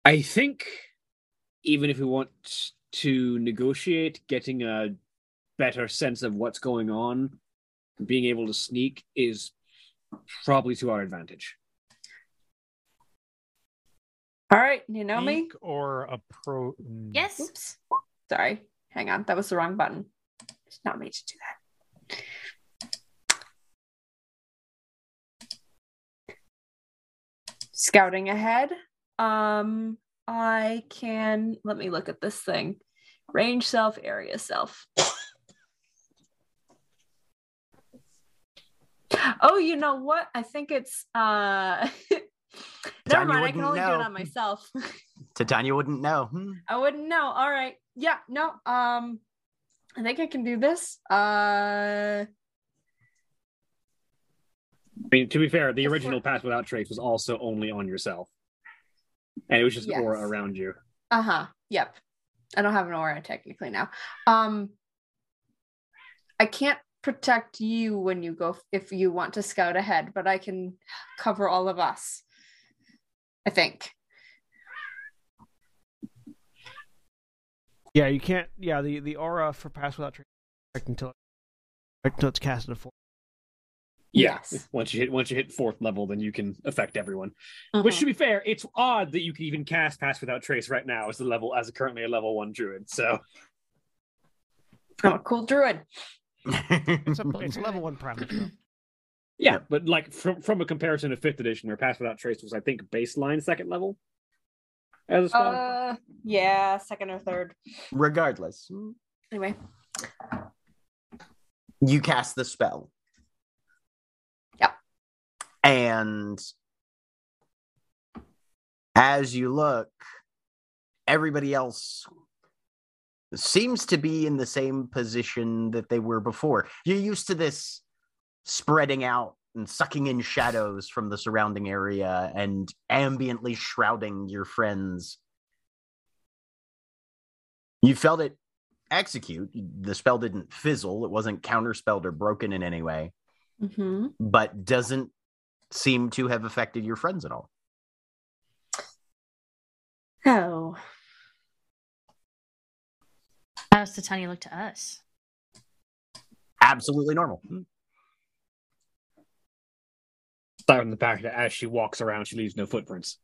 I think even if we want to negotiate, getting a better sense of what's going on, being able to sneak is probably to our advantage. All right, you know me? Or a pro. mm, Yes. Oops. Sorry. Hang on. That was the wrong button. It's not me to do that. Scouting ahead. Um, I can let me look at this thing. Range self, area self. oh, you know what? I think it's uh (laughs) never mind, I can only do it on myself. (laughs) Titania wouldn't know. Hmm. I wouldn't know. All right. Yeah, no. Um I think I can do this. Uh I mean, to be fair, the original. Pass Without Trace was also only on yourself. And it was just Yes. aura around you. uh-huh. Yep. I don't have an aura technically now. Um I can't protect you when you go if you want to scout ahead, but I can cover all of us. I think. Yeah, you can't. Yeah, the, the aura for pass without trace until until it's casted a four. Yeah. Yes. Once you hit once you hit fourth level, then you can affect everyone. Mhm. Which to be fair, it's odd that you can even cast Pass Without Trace right now as the level as currently a level one druid. So I'm a cool druid. (laughs) It's a, it's a level one private. though. yeah, but like from from a comparison to fifth edition, where Pass Without Trace was I think baseline second level as a spell. Uh yeah, second or third. Regardless, Anyway. you cast the spell. Yep. And as you look, everybody else seems to be in the same position that they were before. You're used to this spreading out and sucking in shadows from the surrounding area and ambiently shrouding your friends. You felt it execute. The spell didn't fizzle, it wasn't counterspelled or broken in any way, Mm-hmm. but doesn't seem to have affected your friends at all. Oh. How does Titania look to us? Absolutely normal. Aside from the fact that as she walks around, she leaves no footprints.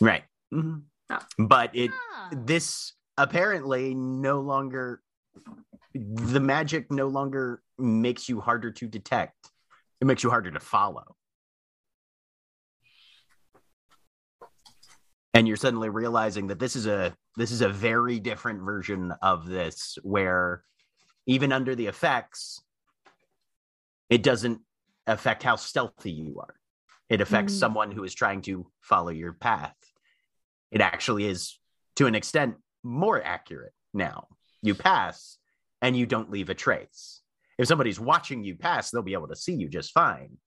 Right. Mhm. Oh. But it Ah. this apparently no longer the magic no longer makes you harder to detect. It makes you harder to follow. And you're suddenly realizing that this is a this is a very different version of this where even under the effects it doesn't affect how stealthy you are. It affects Mm. someone who is trying to follow your path. It actually is, to an extent, more accurate now. You pass and you don't leave a trace. If somebody's watching you pass, they'll be able to see you just fine.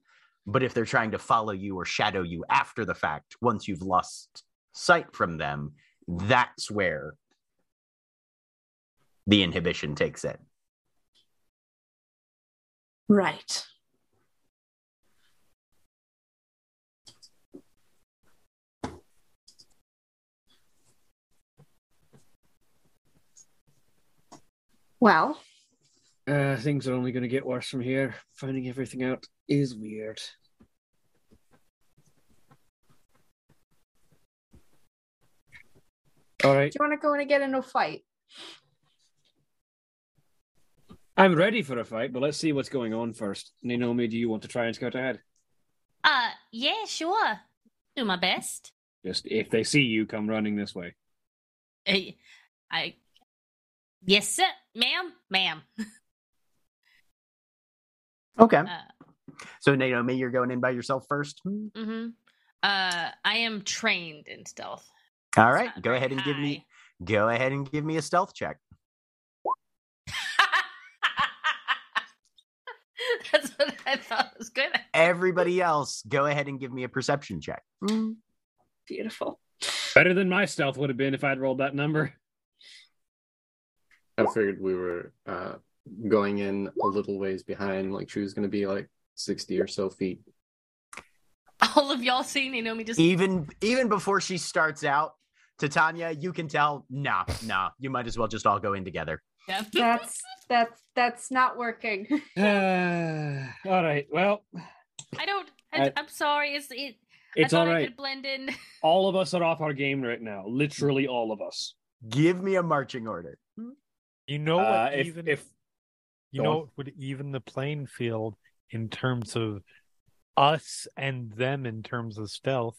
But if they're trying to follow you or shadow you after the fact, once you've lost sight from them, that's where the inhibition takes in. Right. Well, Uh, things are only going to get worse from here. Finding everything out is weird. All right, do you want to go in and get in a fight? I'm ready for a fight, but let's see what's going on first. Naomi, do you want to try and scout ahead? Uh, yeah, sure. Do my best. Just if they see you, come running this way. I, I yes, sir, ma'am, ma'am. Okay. Uh, So, Naomi, you're going in by yourself first. mm-hmm. Uh, I am trained in stealth. All It's right. Go ahead and give me go ahead and give me a stealth check. (laughs) That's what I thought was good. Everybody else, go ahead and give me a perception check. Beautiful. Better than my stealth would have been if I'd rolled that number. I figured we were uh, going in a little ways behind, like she was going to be like 60 or so feet. All of y'all see Naomi just Even even before she starts out, Titania, you can tell, nah, nah, you might as well just all go in together. yeah. That's that's that's not working. (laughs) (sighs) all right. Well, I don't. I, I- I'm sorry. It's it. it's I all I could blend in. (laughs) All of us are off our game right now. Literally all of us. Give me a marching order. You know what? Uh, if even if you go on. know what would even the playing field in terms of us and them in terms of stealth.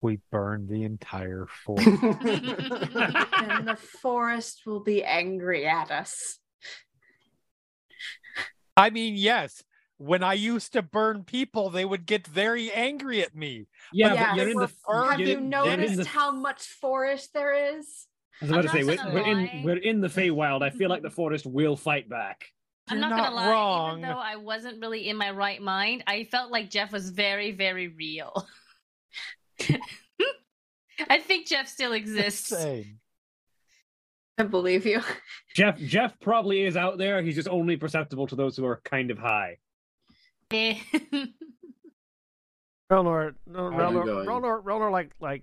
We burn the entire (laughs) forest. and (laughs) the forest will be angry at us. I mean, yes. When I used to burn people, they would get very angry at me. yeah, Yeah, but you're in the Have you're- in noticed the- how much forest there is? I was about I'm to say we're, we're in lie. we're in the Feywild. I feel like the forest will fight back. I'm You're not, gonna lie. wrong. Even though I wasn't really in my right mind, I felt like Jeff was very, very real. (laughs) I think Jeff still exists. Insane. I believe you. Jeff Jeff probably is out there. He's just only perceptible to those who are kind of high. Eh. (laughs) Relnor, no, How Relnor. Relnor, Relnor, like like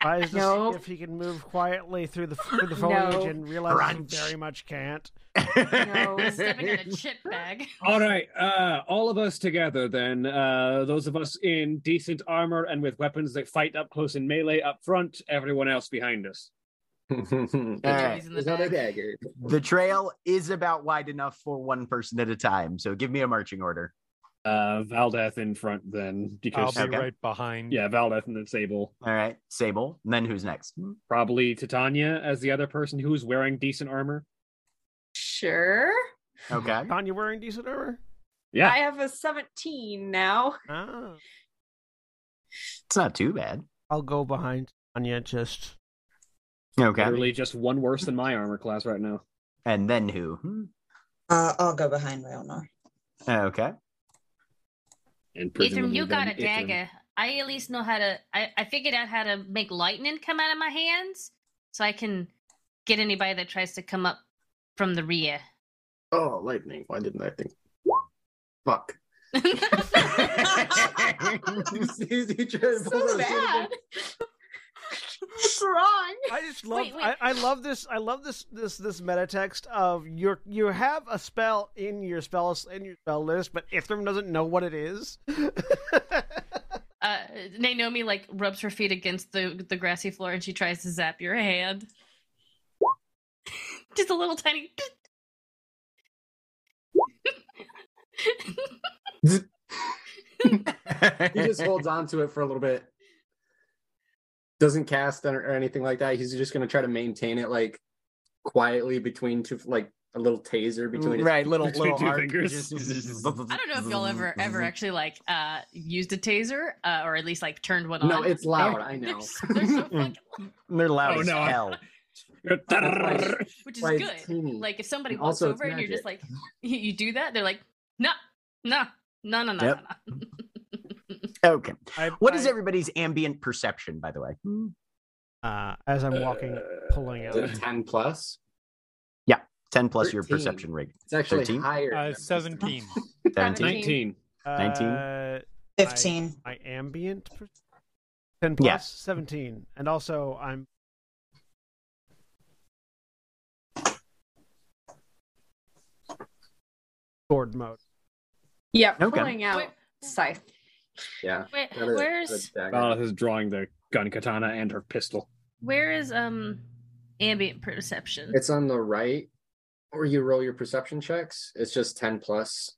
tries (laughs) to No. see if he can move quietly through the through the (laughs) No. foliage and realizes Crunch. he very much can't. No. (laughs) Stepping in a chip bag. All right, uh, all of us together then. Uh, those of us in decent armor and with weapons that fight up close in melee up front. Everyone else behind us. right. The Is that dagger? The trail is about wide enough for one person at a time. So give me a marching order. Uh, Valdeth in front then, I'll because be Okay. right behind. yeah, Valdeth and then Sable. All right. Sable. And then who's next? Probably Titania as the other person who's wearing decent armor. Sure. Okay. Tanya wearing decent armor? Yeah, I have a 17 now. Ah. It's not too bad. I'll go behind Tanya just Okay. literally just one worse than my armor class right now. And then who? Uh, I'll go behind Railnor. Okay. And Ithrim, you got a dagger. I at least know how to. I, I figured out how to make lightning come out of my hands, so I can get anybody that tries to come up from the rear. Oh, lightning. Why didn't I think? Fuck. (laughs) (laughs) So bad. What's wrong? I just love Wait, wait. I, I love this I love this this this meta text of your you have a spell in your spell in your spell list, but Ithrim doesn't know what it is. (laughs) uh, Naomi like rubs her feet against the the grassy floor and she tries to zap your hand. (laughs) Just a little tiny. (laughs) he just holds on to it for a little bit. Doesn't cast or or anything like that. He's just going to try to maintain it like quietly between two, like a little taser between his right, little (laughs) between little two arc, fingers. (laughs) just- I don't know if y'all ever ever (laughs) actually like uh used a taser uh, or at least like turned one on. No, it's loud, They're- I know. They're, so fucking, They're loud Oh, as no, I- hell. which is Why good. teeny. Like if somebody And walks over and you're just like you, you do that, they're like, no, no, no, no, no, Yep. no, no. Okay. I, What is I- everybody's ambient perception, by the way? Uh, as I'm walking, pulling out. 10 plus? Yeah, 10 plus your perception rig. It's actually 13? higher. Uh, 17. (laughs) 17. 19. 19? Uh, 15. my ambient per- 10 plus Yeah. 17 and also i'm sword mode Yeah, Okay. pulling out Wait. scythe. Yeah. Wait, that is- where's that's dagger. Is drawing the gun katana and her pistol. where is um ambient perception? It's on the right where you roll your perception checks. It's just 10 plus.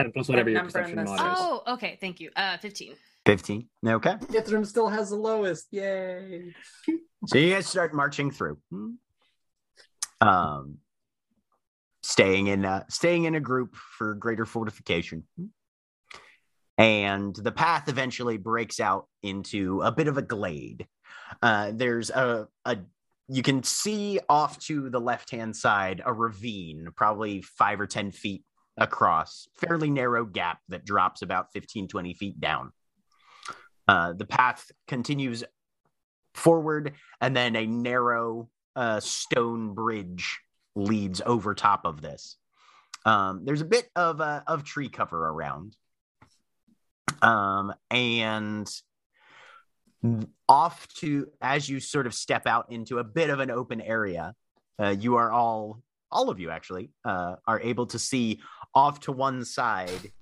10 plus whatever your perception mod is. oh, okay, thank you. Uh, fifteen. 15. Okay. Ithrim still has the lowest. Yay. So you guys start marching through. Um staying in uh, staying in a group for greater fortification. And the path eventually breaks out into a bit of a glade. Uh, there's a, a you can see off to the left hand side a ravine, probably five or 10 feet across, fairly narrow gap that drops about 15, 20 feet down. Uh, the path continues forward, and then a narrow uh, stone bridge leads over top of this. Um, there's a bit of uh, of tree cover around, um, and off to as you sort of step out into a bit of an open area, uh, you are all all of you actually uh, are able to see off to one side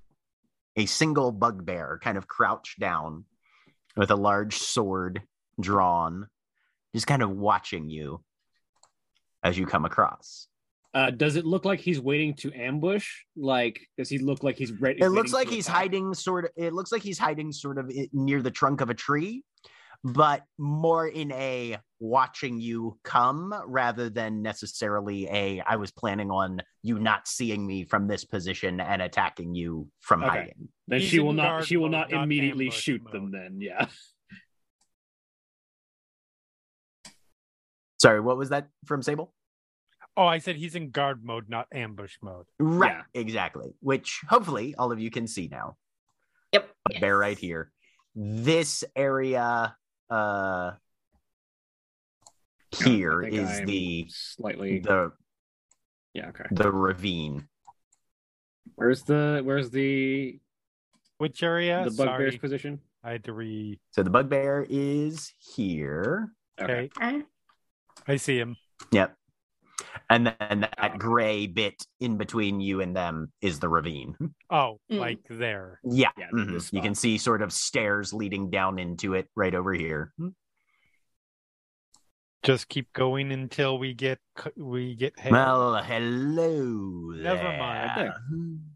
a single bugbear kind of crouched down with a large sword drawn, just kind of watching you as you come across. Uh, does it look like he's waiting to ambush? Like, does he look like he's ready? It looks like he's attack? hiding sort of it looks like he's hiding sort of near the trunk of a tree, but more in a watching you come rather than necessarily a I was planning on you not seeing me from this position and attacking you from Okay. hiding. Then He's she will not. She will not not immediately ambush shoot mode. them. Then, yeah. (laughs) Sorry, what was that from Sable? Oh, I said he's in guard mode, not ambush mode. Right, exactly. Which hopefully all of you can see now. Yep. But Bear right here. This area uh here I is I'm the slightly. the yeah. Okay. the ravine. Where's the? Where's the? Which area? the bugbear's position. I had to re. So the bugbear is here. Okay, Okay. I see him. Yep. And then that Oh. gray bit in between you and them is the ravine. Oh, Mm. like there. Yeah. Yeah, mhm. You can see sort of stairs leading down into it right over here. Just keep going until we get we get hit. Well, hello. Never there. mind. (sighs)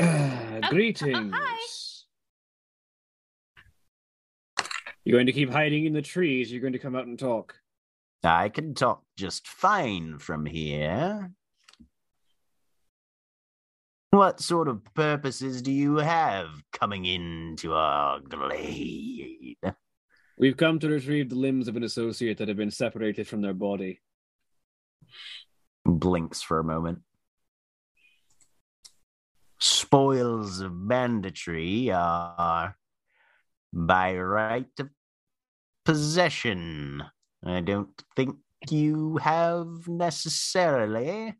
Ah, greetings. hi. You're going to keep hiding in the trees. You're going to come out and talk. I can talk just fine from here. What sort of purposes do you have coming into our glade? We've come to retrieve the limbs of an associate that have been separated from their body. Blinks for a moment. Spoils of banditry are by right of possession. I don't think you have necessarily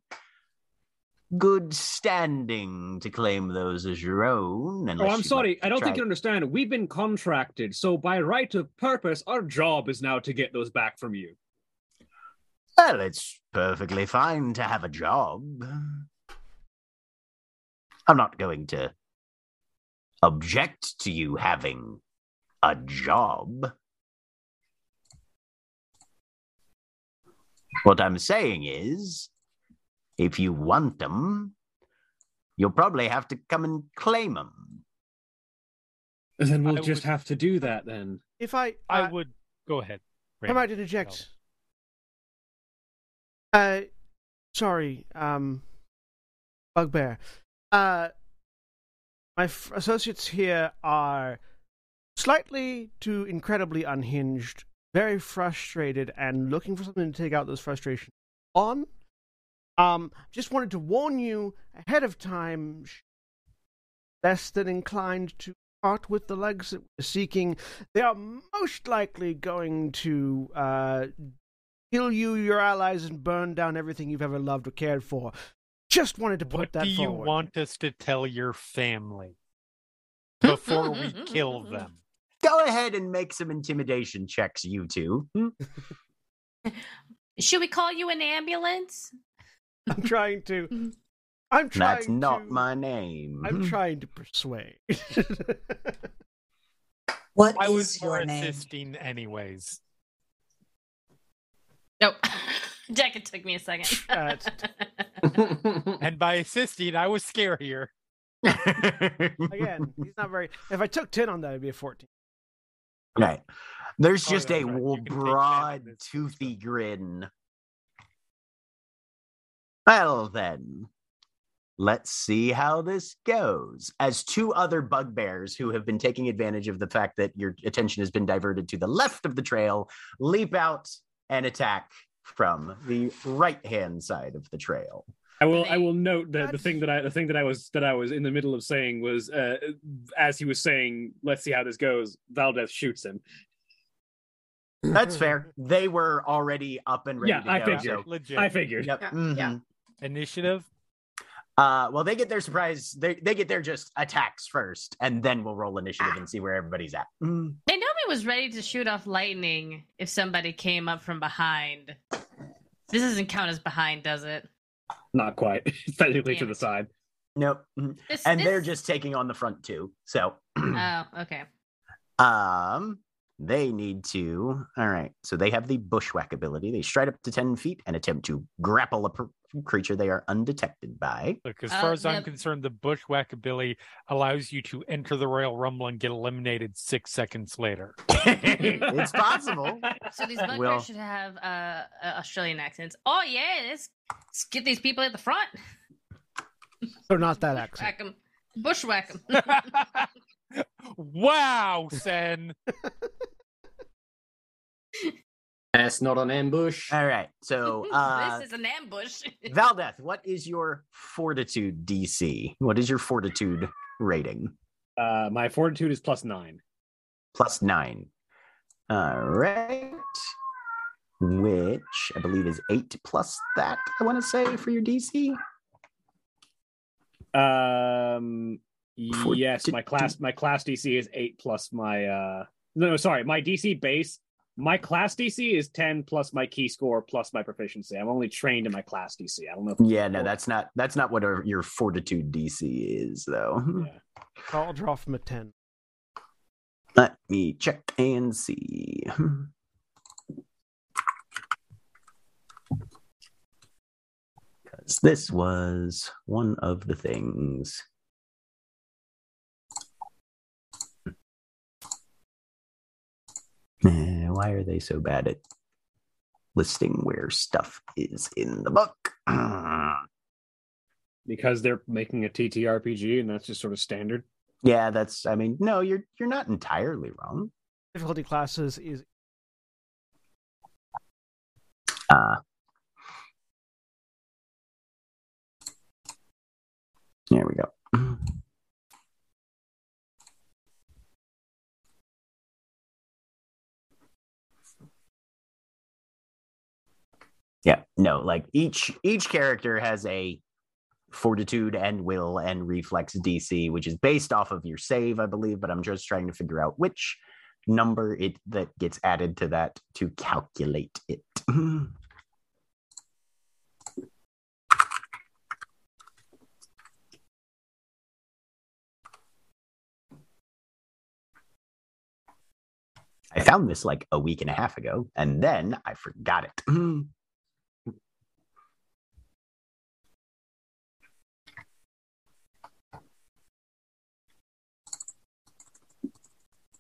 good standing to claim those as your own. Oh, I'm sorry. I don't think you understand. We've been contracted, so by right of purpose, our job is now to get those back from you. Well, it's perfectly fine to have a job. I'm not going to object to you having a job. What I'm saying is, if you want them, you'll probably have to come and claim them. Then we'll I just would- have to do that then. if i I uh, would go ahead. I might Randy. interject Uh, sorry, um, Bugbear. Uh, my f- associates here are slightly to incredibly unhinged, very frustrated, and looking for something to take out those frustrations on. Um, just wanted to warn you ahead of time, less than inclined to part with the legs that we're seeking. They are most likely going to uh, kill you, your allies, and burn down everything you've ever loved or cared for. Just wanted to put What that do you forward. want us to tell your family (laughs) before we kill them? Go ahead and make some intimidation checks, you two. Hmm? Should we call you an ambulance? I'm trying to. (laughs) I'm trying. That's not to, my name. I'm trying to persuade. (laughs) What I is was more your name? assisting anyways. Nope. (laughs) Jack, it took me a second. Uh, And by assisting, I was scarier. Again, he's not very. If I took ten on that, it'd be a fourteen. Right. There's Oh, just a right. You can take broad, toothy grin. Well, then, let's see how this goes. As two other bugbears who have been taking advantage of the fact that your attention has been diverted to the left of the trail leap out and attack from the right hand side of the trail. I will. I will note that the thing that I the thing that I was that I was in the middle of saying was uh, as he was saying, "Let's see how this goes." Valdeth shoots him. That's fair. (laughs) They were already up and ready Yeah, to I go. figured. so- Legit. I figured. Yep. Yeah, mhm. yeah. Initiative. Uh, well, they get their surprise. They they get their just attacks first, and then we'll roll initiative and see where everybody's at. Mm. Naomi was ready to shoot off lightning if somebody came up from behind. This doesn't count as behind, does it? Not quite. It's (laughs) technically to the side. Nope. Mhm. This, And they're just taking on the front too. So, (clears throat) Oh, okay. um, they need to. All right. So they have the bushwhack ability. They stride up to ten feet and attempt to grapple a pr- creature they are undetected by. Look, as Uh, far as I'm yep. concerned, the bushwhack ability allows you to enter the Royal Rumble and get eliminated six seconds later. (laughs) it's possible. So these bugbears Well- should have uh, uh, Australian accents. Oh yeah, let's, let's get these people at the front. So not that accent. Bushwhack them. (laughs) wow, Sen. (laughs) That's not an ambush. All right. So, (laughs) uh, this is an ambush. (laughs) Valdeth, what is your fortitude DC? What is your fortitude rating? Uh, my fortitude is plus nine. plus nine. All right. Which I believe is eight plus that, I want to say, for your DC. Um, For- yes, my class my class DC is eight plus my uh no sorry my DC base my class DC is ten plus my key score plus my proficiency. I'm only trained in my class DC. I don't know. If Yeah, no, that's not that's not what our, your fortitude DC is, though. Hmm. Yeah. I'll draw from a ten. Let me check and see. Hmm. Because this was one of the things. Why are they so bad at listing where stuff is in the book? (clears throat) because they're making a TTRPG and that's just sort of standard. yeah, that's. I mean, no, you're you're not entirely wrong. Difficulty classes is Uh, there we go. (clears throat) Yeah, no, like each each character has a fortitude and will and reflex DC, which is based off of your save, I believe, but I'm just trying to figure out which number it that gets added to that to calculate it. I found this like a week and a half ago, and then I forgot it.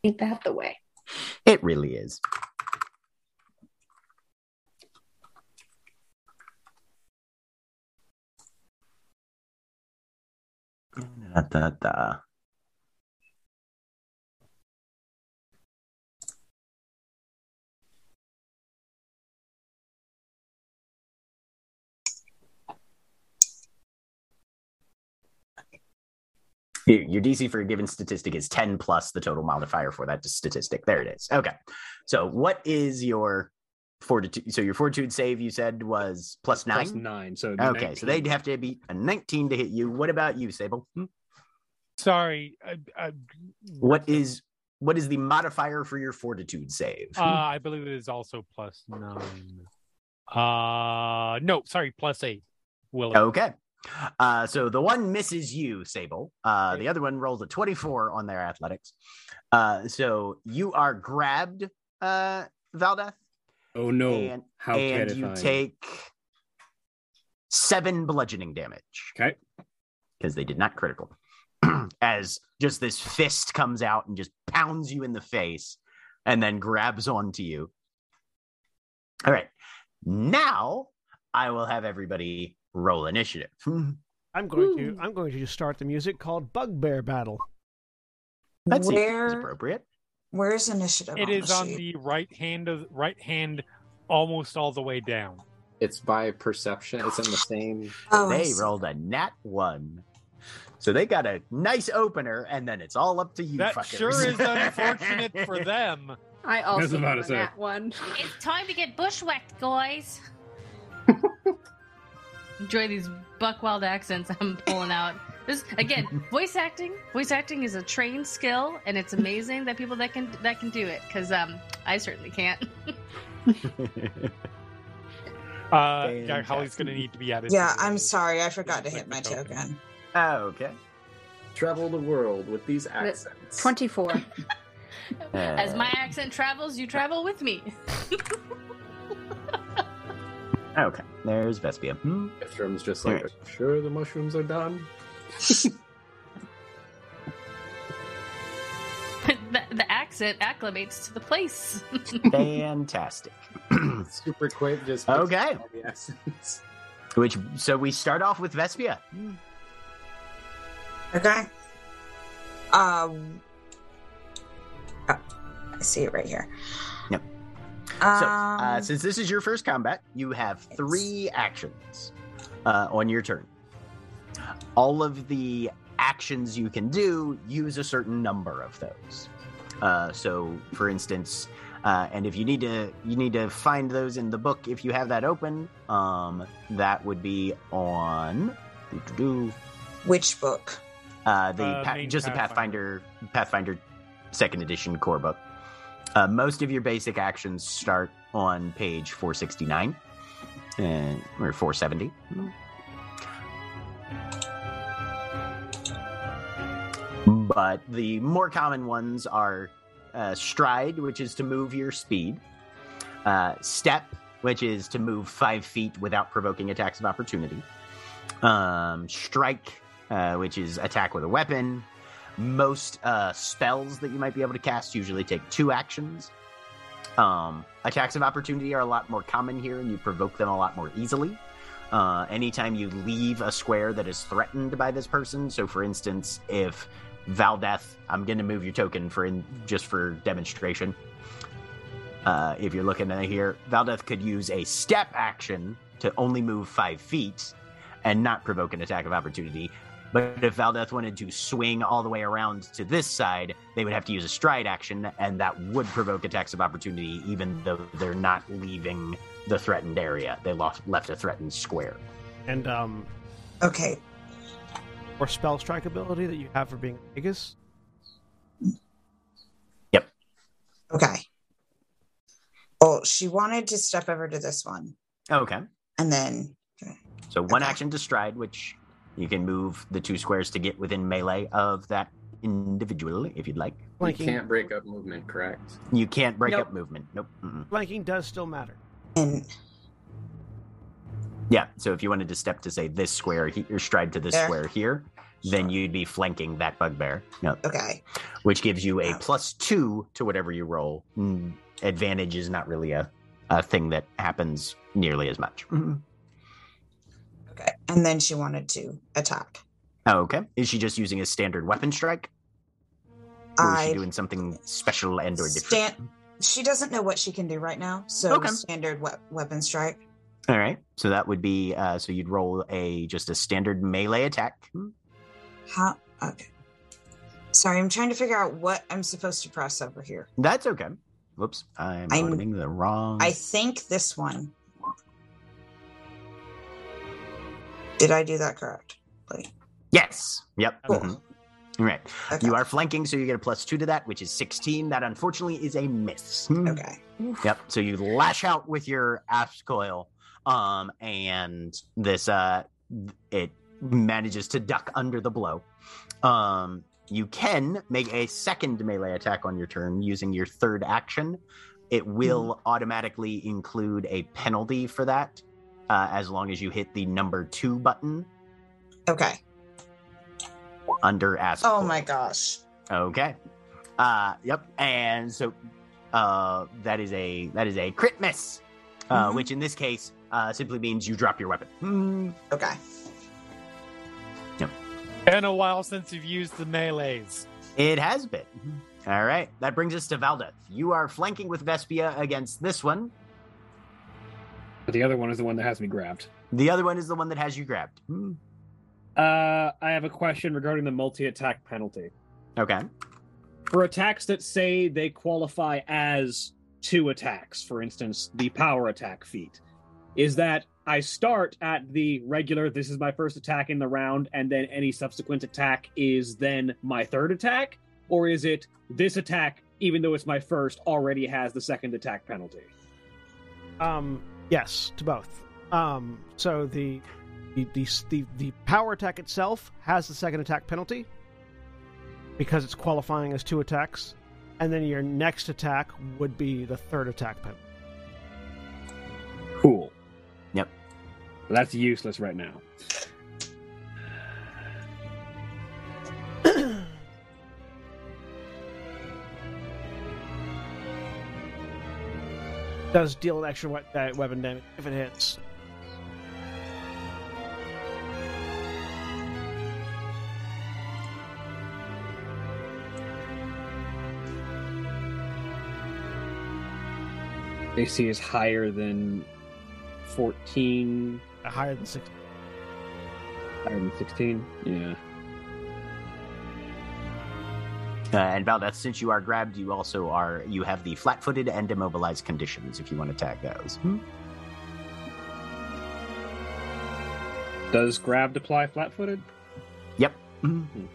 Ain't that the way? It really is. Da, da, da. Your your DC for a given statistic is 10 plus the total modifier for that statistic. There it is. Okay. So what is your fortitude? So your fortitude save you said was plus nine? Plus nine. So it'd be Okay, so they'd have to be a 19 to hit you. What about you, Sable? Hmm? Sorry. Uh, uh, What is what is the modifier for your fortitude save? Uh, I believe it is also plus nine. Uh, no, sorry, plus eight. Will Okay. Uh, so the one misses you, Sable. Uh, the other one rolls a 24 on their athletics. Uh, so you are grabbed, uh, Valdeth, Oh no! and, How and you take seven bludgeoning damage Okay. because they did not critical. (clears throat) As just this fist comes out and just pounds you in the face and then grabs onto you. All right. Now I will have everybody roll initiative. (laughs) I'm going to I'm going to start the music called Bugbear Battle. That seems Where appropriate. where's initiative? It on is the on the right hand of right hand, almost all the way down. It's by perception. It's in the same. Oh, they see. rolled a nat one. So they got a nice opener, and then it's all up to you. that fuckers. sure is (laughs) unfortunate for them. I also about to have say. that one. It's time to get bushwhacked, guys. (laughs) Enjoy these buckwild accents I'm pulling out. This again, (laughs) voice acting. Voice acting is a trained skill, and it's amazing that people that can that can do it. Because um, I certainly can't. (laughs) Uh, yeah, Holly's going to need to be added. Yeah, I'm sorry, I forgot to hit my Like the token. token. okay. Travel the world with these accents. 24. (laughs) As Uh, my accent travels, you travel with me. okay, there's Vespia. Hmm. Ithrim's just like, Alright. "Are you sure the mushrooms are done? (laughs) the, the accent acclimates to the place. (laughs) Fantastic. (clears throat) Super quick, just Okay. all the accents. Which so we start off with Vespia. Okay. Um. oh, I see it right here. Yep. Um, So, uh, since this is your first combat, you have three actions uh, on your turn. All of the actions you can do use a certain number of those. Uh, so, for instance, uh, and if you need to, you need to find those in the book. If you have that open, um, that would be on which book? uh, the Uh, pa- main just the Pathfinder Pathfinder Second Edition core book. Uh, most of your basic actions start on page 469 uh, or 470. But the more common ones are uh, stride, which is to move your speed, uh, step, which is to move five feet without provoking attacks of opportunity, um, strike, uh, which is attack with a weapon. Most uh, spells that you might be able to cast usually take two actions. Um, attacks of opportunity are a lot more common here, and you provoke them a lot more easily. Uh, anytime you leave a square that is threatened by this person, so for instance, if Valdeth, I'm going to move your token for in, just for demonstration. Uh, if you're looking at here, Valdeth could use a step action to only move five feet and not provoke an attack of opportunity. But if Valdeth wanted to swing all the way around to this side, they would have to use a stride action, and that would provoke attacks of opportunity, even though they're not leaving the threatened area. They lost, left a threatened square. And um, Okay. or spell strike ability that you have for being Magus. Yep. Okay. Well, she wanted to step over to this one, Okay. and then So one Okay. action to stride, which you can move the two squares to get within melee of that individually, if you'd like. You Flanking, can't break up movement, correct? You can't break Nope. up movement. Nope. Mm-mm. flanking does still matter. and Yeah. So if you wanted to step to say this square he- or stride to this There. square here, then you'd be flanking that bugbear. No. okay. which gives you a plus two to whatever you roll. Mm, advantage is not really a, a thing that happens nearly as much. And then she wanted to attack. Okay. Is she just using a standard weapon strike? Or is she doing something special and or different? Stan- she doesn't know what she can do right now, so Okay. standard we- weapon strike. All right. So that would be uh so you'd roll a just a standard melee attack. How? Okay. Sorry, I'm trying to figure out what I'm supposed to press over here. That's okay. Whoops. I'm, I'm- opening the wrong I think this one. Did I do that correct? Like, Yes. Yep. Cool. Mhm. All right. okay. You are flanking, so you get a plus two to that, which is 16. That unfortunately is a miss. okay. Yep. So you lash out with your axe coil, um, and this uh, it manages to duck under the blow. Um, you can make a second melee attack on your turn using your third action. It will automatically include a penalty for that, uh, as long as you hit the number two button Okay. under ask. Oh my gosh. Okay. Uh yep. And so uh that is a that is a crit miss. Uh Mhm. which in this case uh simply means you drop your weapon. Hmm. Okay. Been a while since you've used the melees. It has been. All right. That brings us to Valdeth. You are flanking with Vespia against this one. But the other one is the one that has me grabbed. The other one is the one that has you grabbed. Hmm. Uh, I have a question regarding the multi-attack penalty. Okay. For attacks that say they qualify as two attacks, for instance, the power attack feat, is that I start at the regular, this is my first attack in the round, and then any subsequent attack is then my third attack? Or is it this attack, even though it's my first, already has the second attack penalty? Um, yes, to both. Um, so the the, the the the power attack itself has the second attack penalty because it's qualifying as two attacks, and then your next attack would be the third attack penalty. Cool. Yep. That's useless right now. Does deal an extra we- uh, weapon damage if it hits. AC is higher than 14, Uh, higher than six. higher than 16. Yeah. Uh, and Valdeth, since you are grabbed, you also are you have the flat-footed and immobilized conditions if you want to tag those. Does grabbed apply flat footed? Yep. Mhm.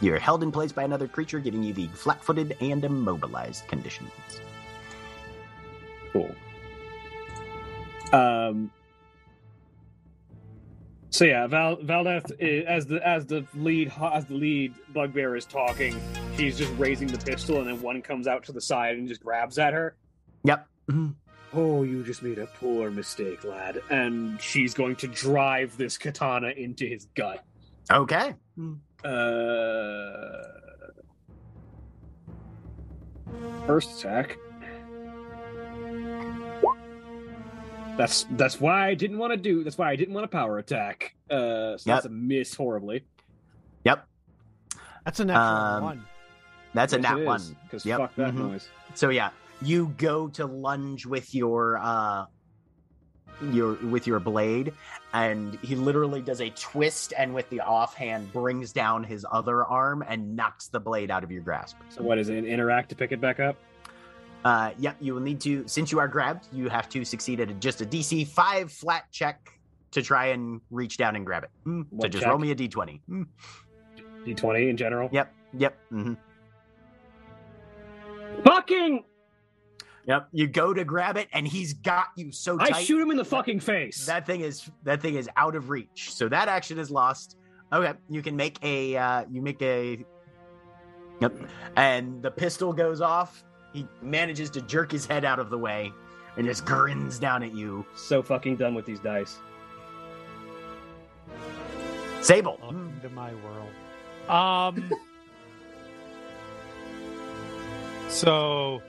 You're held in place by another creature, giving you the flat-footed and immobilized conditions. Cool. Um. So yeah, Val Valdeth as the as the lead as the lead bugbear is talking, she's just raising the pistol, and then one comes out to the side and just grabs at her. Yep. Mhm. Oh, you just made a poor mistake, lad. And she's going to drive this katana into his gut. Okay. Uh, first attack. That's that's why I didn't want to do. That's why I didn't want a power attack. Uh, so that's a miss horribly. Yep. That's a natural Um, one. That's a Yes, nat one. is, 'cause Yep. fuck that Mhm. noise. So yeah, you go to lunge with your uh your with your blade, and he literally does a twist, and with the offhand brings down his other arm and knocks the blade out of your grasp. So what is it? Interact to pick it back up. Uh, yep, you will need to since you are grabbed, you have to succeed at a, just a DC five flat check to try and reach down and grab it. Mm, so just check? roll me a d20. Mm, D twenty in general. Yep, yep, hmm Fucking! yep. You go to grab it, and he's got you so tight. I shoot him in the fucking face. That thing is that thing is out of reach. So that action is lost. Okay, you can make a uh you make a Yep. And the pistol goes off. He manages to jerk his head out of the way and just grins down at you. so fucking done with these dice. Sable. Welcome to my world. Um. (laughs) so,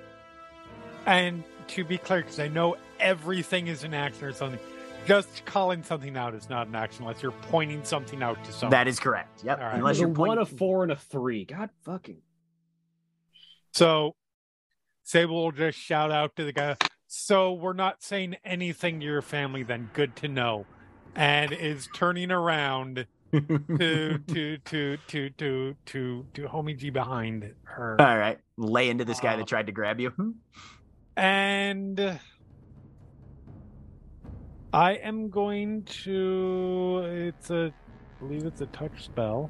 and to be clear, because I know everything is an action or something, Just calling something out is not an action unless you're pointing something out to someone. That is correct. Yep. All right. Unless There's a you're one, pointing. a four, and a three. God fucking. So Sable will just shout out to the guy. So we're not saying anything to your family then. Good to know. And is turning around (laughs) to to to to to to to homie G behind her. All right. Lay into this guy that tried to grab you. Hmm. And I am going to it's a I believe it's a touch spell.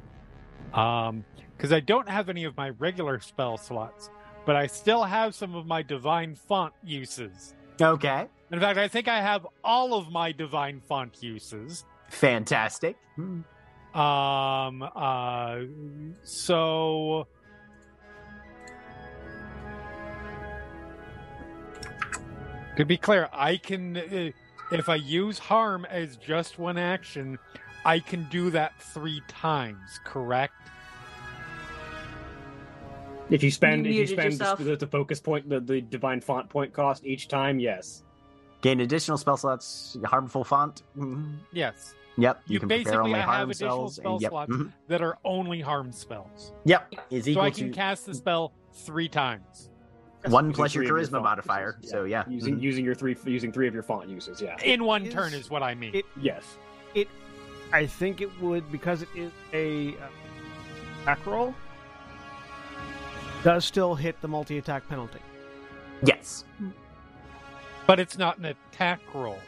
Um because I don't have any of my regular spell slots, but I still have some of my divine font uses. Okay. In fact, I think I have all of my divine font uses. Fantastic. Um uh so To be clear, I can uh, if I use harm as just one action, I can do that 3 times, correct? If you spend, You if you spend the, the focus point, the, the divine font point cost each time, yes. Gain additional spell slots. Harmful font. Hmm. Yes. Yep. You, You can basically prepare only have harm additional spells. spell and yep. slots. mhm. That are only harm spells. Yep. Is So equal I can to cast the spell 3 times. one plus your charisma font modifier. uses, So yeah. using Mhm. using your three using three of your font uses, yeah. In one is- turn is what I mean. it- Yes. It. I think it would because it is a uh, attack roll. Does still hit the multi attack penalty. Yes. but it's not an attack roll.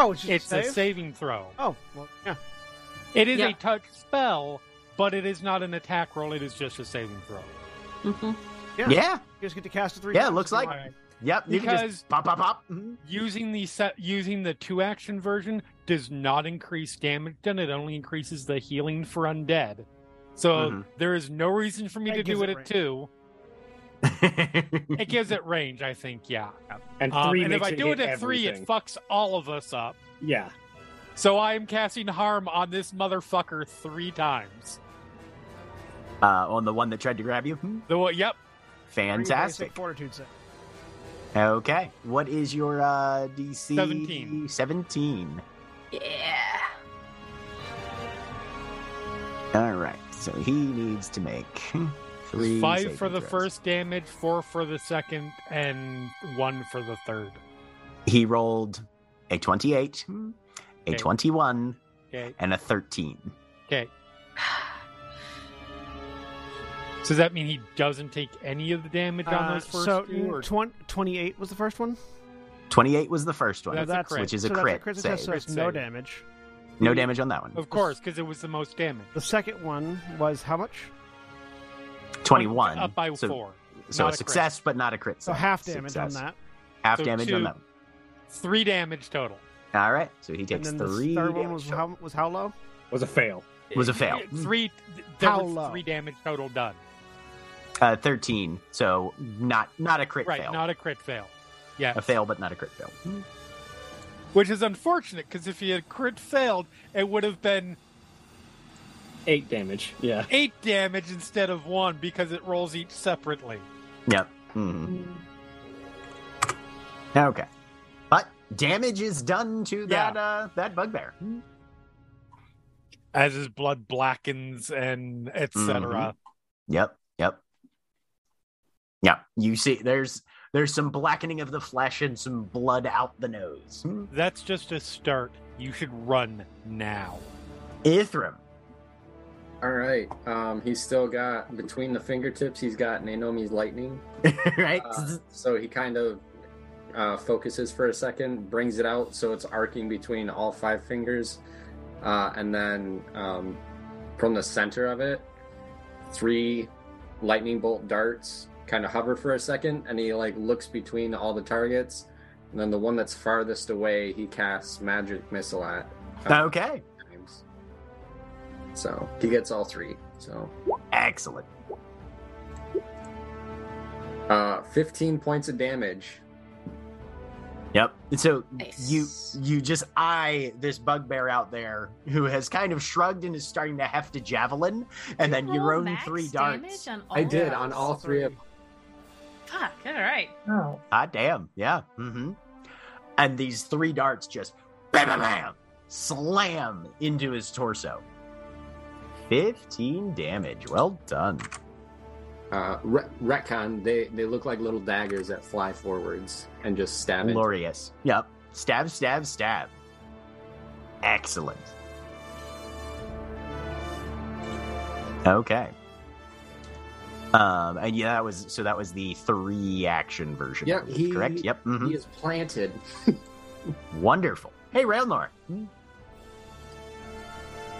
Oh, it's It's a a saving throw. Oh, well, yeah. It is Yeah. a touch spell, but it is not an attack roll. It is just a saving throw. Mhm. Yeah. Yeah. You just get to cast it three Yeah, it looks like- Alright. Yep. You can Because- just pop, pop, pop. Mhm. Using the set, using the two action version does not increase damage done. It only increases the healing for undead. So Mhm. there is no reason for me That to do it it at range. two. It gives it range, I think. Yeah. And Um, three and if makes I do it hit at three, it fucks all of us up. yeah. So I am casting harm on this motherfucker three times. uh, on the one that tried to grab you. Hmm. The one, yep. Fantastic. fortitude save. Okay. What is your uh, DC? 17. 17. Yeah. All right. So he needs to make three. Five for the throws. first damage, four for the second, and one for the third. He rolled a 28, a Okay. 21, Okay. and a 13. Okay. So does that mean he doesn't take any of the damage on Uh, those first so two? Or... twen- 28 was the first one? 28 was the first one, That's a which is a so that's crit, crit save. success, so it's Crit no save. damage. No damage on that one. Of course, because it was the most damage. The second one was how much? 21. Up by so, four. So Not a a crit. success, but not a crit. So half damage Success. on that. Half So damage on that. Three damage total. All right. So he And takes then three. the third one was how, was how low? Was a fail. Was a fail. Three. There How was low? three damage total done. Uh, 13. So not not a crit Right, fail. not a crit fail. Yeah, a fail, but not a crit fail. which is unfortunate because if he had crit failed, it would have been Eight damage. Yeah. eight damage instead of one because it rolls each separately. Yep. Mhm. Okay. But damage is done to that uh that bugbear. as his blood blackens and etc. Yep. Yep. Yep. You see there's there's some blackening of the flesh and some blood out the nose. That's just a start. You should run now. Ithrim. All right. Um, he's still got between the fingertips. He's got Naomi's lightning. (laughs) right? Uh, so he kind of uh, focuses for a second, brings it out so it's arcing between all five fingers, uh, and then um, from the center of it, three lightning bolt darts kind of hover for a second, and he like looks between all the targets, and then the one that's farthest away, he casts magic missile at. okay. Times. So he gets all three. So Excellent. uh, 15 points of damage. Yep. So Nice. you you just eye this bugbear out there who has kind of shrugged and is starting to heft a javelin, and then you Roll own three darts. I did on those? all three of Fuck. All right. Oh. Ah, damn. Yeah. Mm-hmm. and these three darts just bam, bam, bam, slam into his torso. 15 damage. Well done. Uh, re- retcon. They they look like little daggers that fly forwards and just stab it. Glorious. Yep. Stab, stab, stab. Excellent. Okay. Um, and yeah, that was so that was the three action version. Believe, he- correct. Yep. mhm. He is planted. (laughs) Wonderful. Hey, Railnor.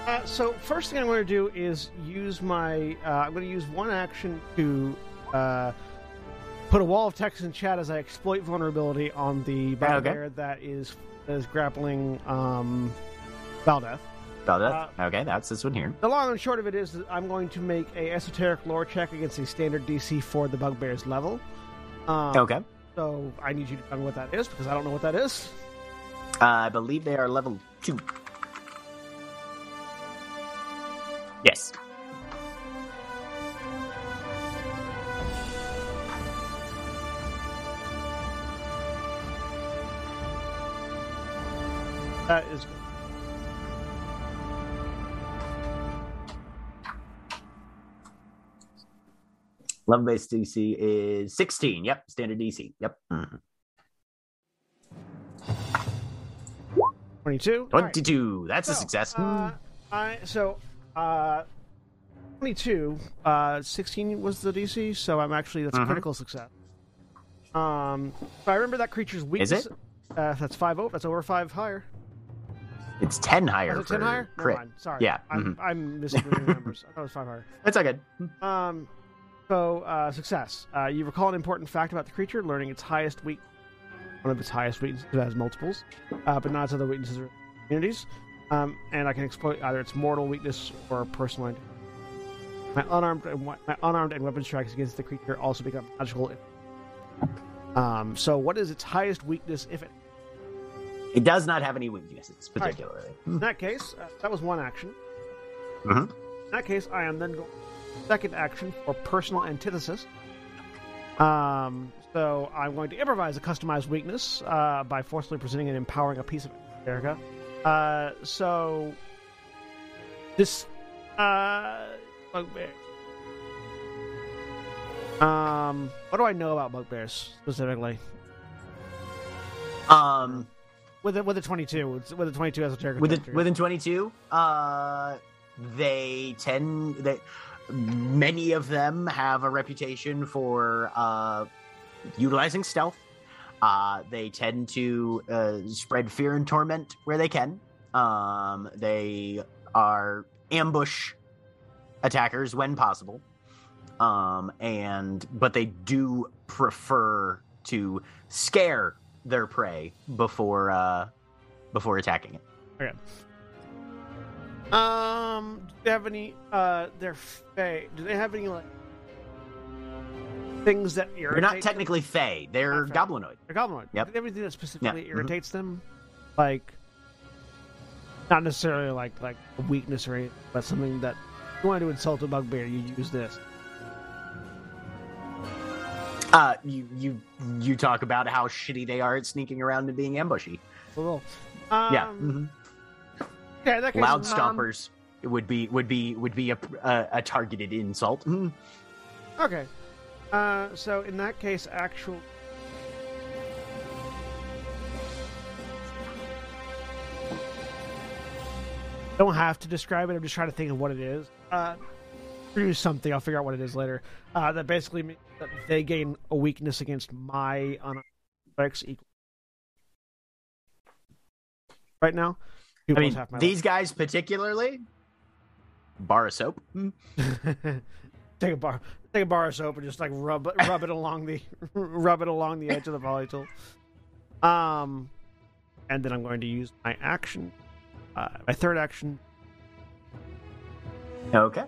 Uh, so first thing I'm going to do is use my. Uh, I'm going to use one action to uh, put a wall of text in chat as I exploit vulnerability on the bugbear that is that is grappling um, Valdeth. Valdeth? okay, that's this one here. The long and short of it is that I'm going to make a esoteric lore check against a standard DC for the bugbear's level. Um, Okay. So I need you to tell me what that is because I don't know what that is. Uh, I believe they are level two. Yes. That is good. Level base DC is 16. Yep. Standard DC. Yep. Mhm. 22. All right. 22. That's a success. Uh, I so uh, 22. Uh, 16 was the DC, so I'm actually that's a critical success. Um, so I remember that creature's weakness. Is it? Uh, that's five oh. That's over five higher. it's 10 higher it ten higher? Never crit. mind. Sorry. Yeah. I'm, mhm. I'm missing the numbers. (laughs) I thought it was five higher. That's good. Um, so uh, success. Uh, you recall an important fact about the creature, learning its highest weak, one of its highest weaknesses it has multiples, uh, but not its other weaknesses or immunities. Um, and I can exploit either its mortal weakness or personal. My unarmed and my unarmed and weapon strikes against the creature also become magical. Um, so what is its highest weakness, if it? It does not have any weaknesses, All right. particularly. In that case, uh, that was one action. Mhm. In that case, I am then going second action for personal antithesis. Um, so I'm going to improvise a customized weakness uh, by forcefully presenting and empowering a piece of Erica. Uh, so this uh, bugbear. Um, what do I know about bugbears specifically? Um, With it, with a 22, with a 22 esoteric. within attack. within 22 uh they tend they many of them have a reputation for uh utilizing stealth uh they tend to uh, spread fear and torment where they can um they are ambush attackers when possible um and but they do prefer to scare their prey before uh before attacking it Okay. Um, do they have any? Uh, their fa- Do they have any like things that irritate? They're not them? technically Fey. They're Not goblinoid. They're goblinoid. Yep. Do they have anything that specifically mhm. irritates them? Like, not necessarily like like a weakness or anything, but something that you want to insult a bugbear, you use this. Uh, you you you talk about how shitty they are at sneaking around and being ambushy. Cool. Um, yeah, mhm. Okay. in That loud um, stompers would be would be would be a a, a targeted insult. Mhm. Okay. Uh, so in that case, actual. Don't have to describe it. I'm just trying to think of what it is. Uh, produce something. I'll figure out what it is later. Uh, that basically means that they gain a weakness against my equal. Right now, I mean, these guys particularly, bar of soap. (laughs) Take a bar, take a bar of soap and just like rub it- rub it along the (laughs) rub it along the edge of the volley tool. Um, and then I'm going to use my action, uh, my third action. Okay.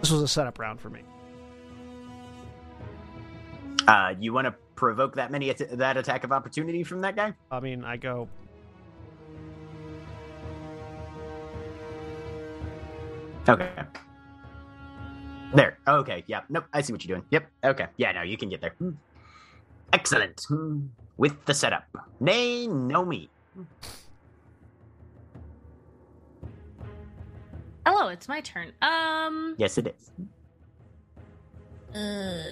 This was a setup round for me. Uh, you want to provoke that many at- that attack of opportunity from that guy? I mean, I go. Okay. There. Okay. Yeah. Nope. I see what you're doing. Yep. Okay. Yeah. No, you can get there. Hmm. Excellent. Hmm. With the setup. Nay, no me. Hello, it's my turn. Um. Yes, it is. Uh,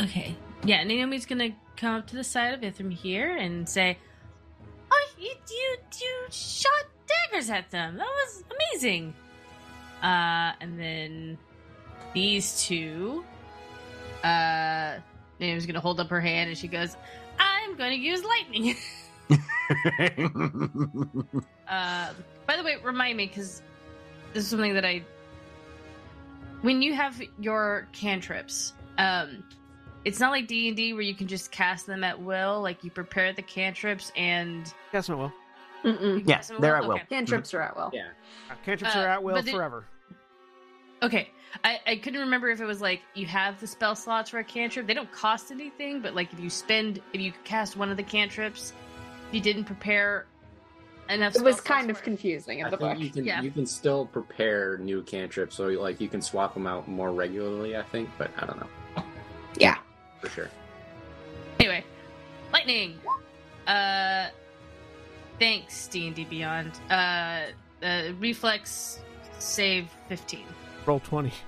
okay. Yeah, Naomi's gonna come up to the side of Ithrim here and say, "Oh, you you you shot daggers at them. That was amazing." Uh, and then these two. Uh, Naomi's gonna hold up her hand and she goes, "I'm gonna use lightning." (laughs) Uh, by the way, remind me because this is something that I. When you have your cantrips, um, it's not like D and D where you can just cast them at will. Like you prepare the cantrips and Yes, no will. You Mm-mm. can Yeah, they're at will. Okay. Cantrips are at will. Yeah. Uh, Cantrips Uh, are at will but it- forever. Okay. I, I couldn't remember if it was like you have the spell slots for a cantrip. They don't cost anything, but like if you spend, if you cast one of the cantrips, if you didn't prepare enough. It was spell slots kind of confusing in I the book. you can Yeah. you can still prepare new cantrips, so like you can swap them out more regularly. I think, but I don't know Yeah. for sure. Anyway, lightning. Uh, thanks D and D Beyond. Uh, uh, reflex save fifteen. Roll twenty. (laughs)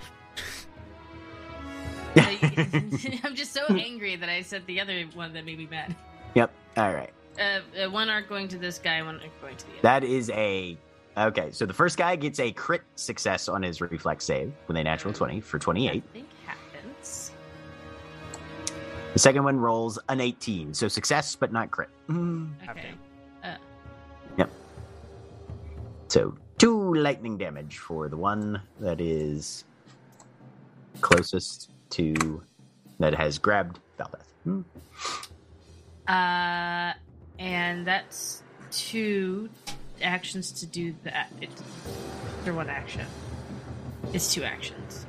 (laughs) I'm just so angry that I said the other one that made me mad. Yep. All right. Uh, uh, one arc going to this guy, one arc going to the other. That is a. Okay, so the first guy gets a crit success on his reflex save with a natural 20 for 28. I think happens. The second one rolls an 18, so success but not crit. Mm. Okay. So two lightning damage for the one that is closest to that has grabbed Valdeth. Hmm. Uh, and that's two actions to do that. It, or one action. It's two actions.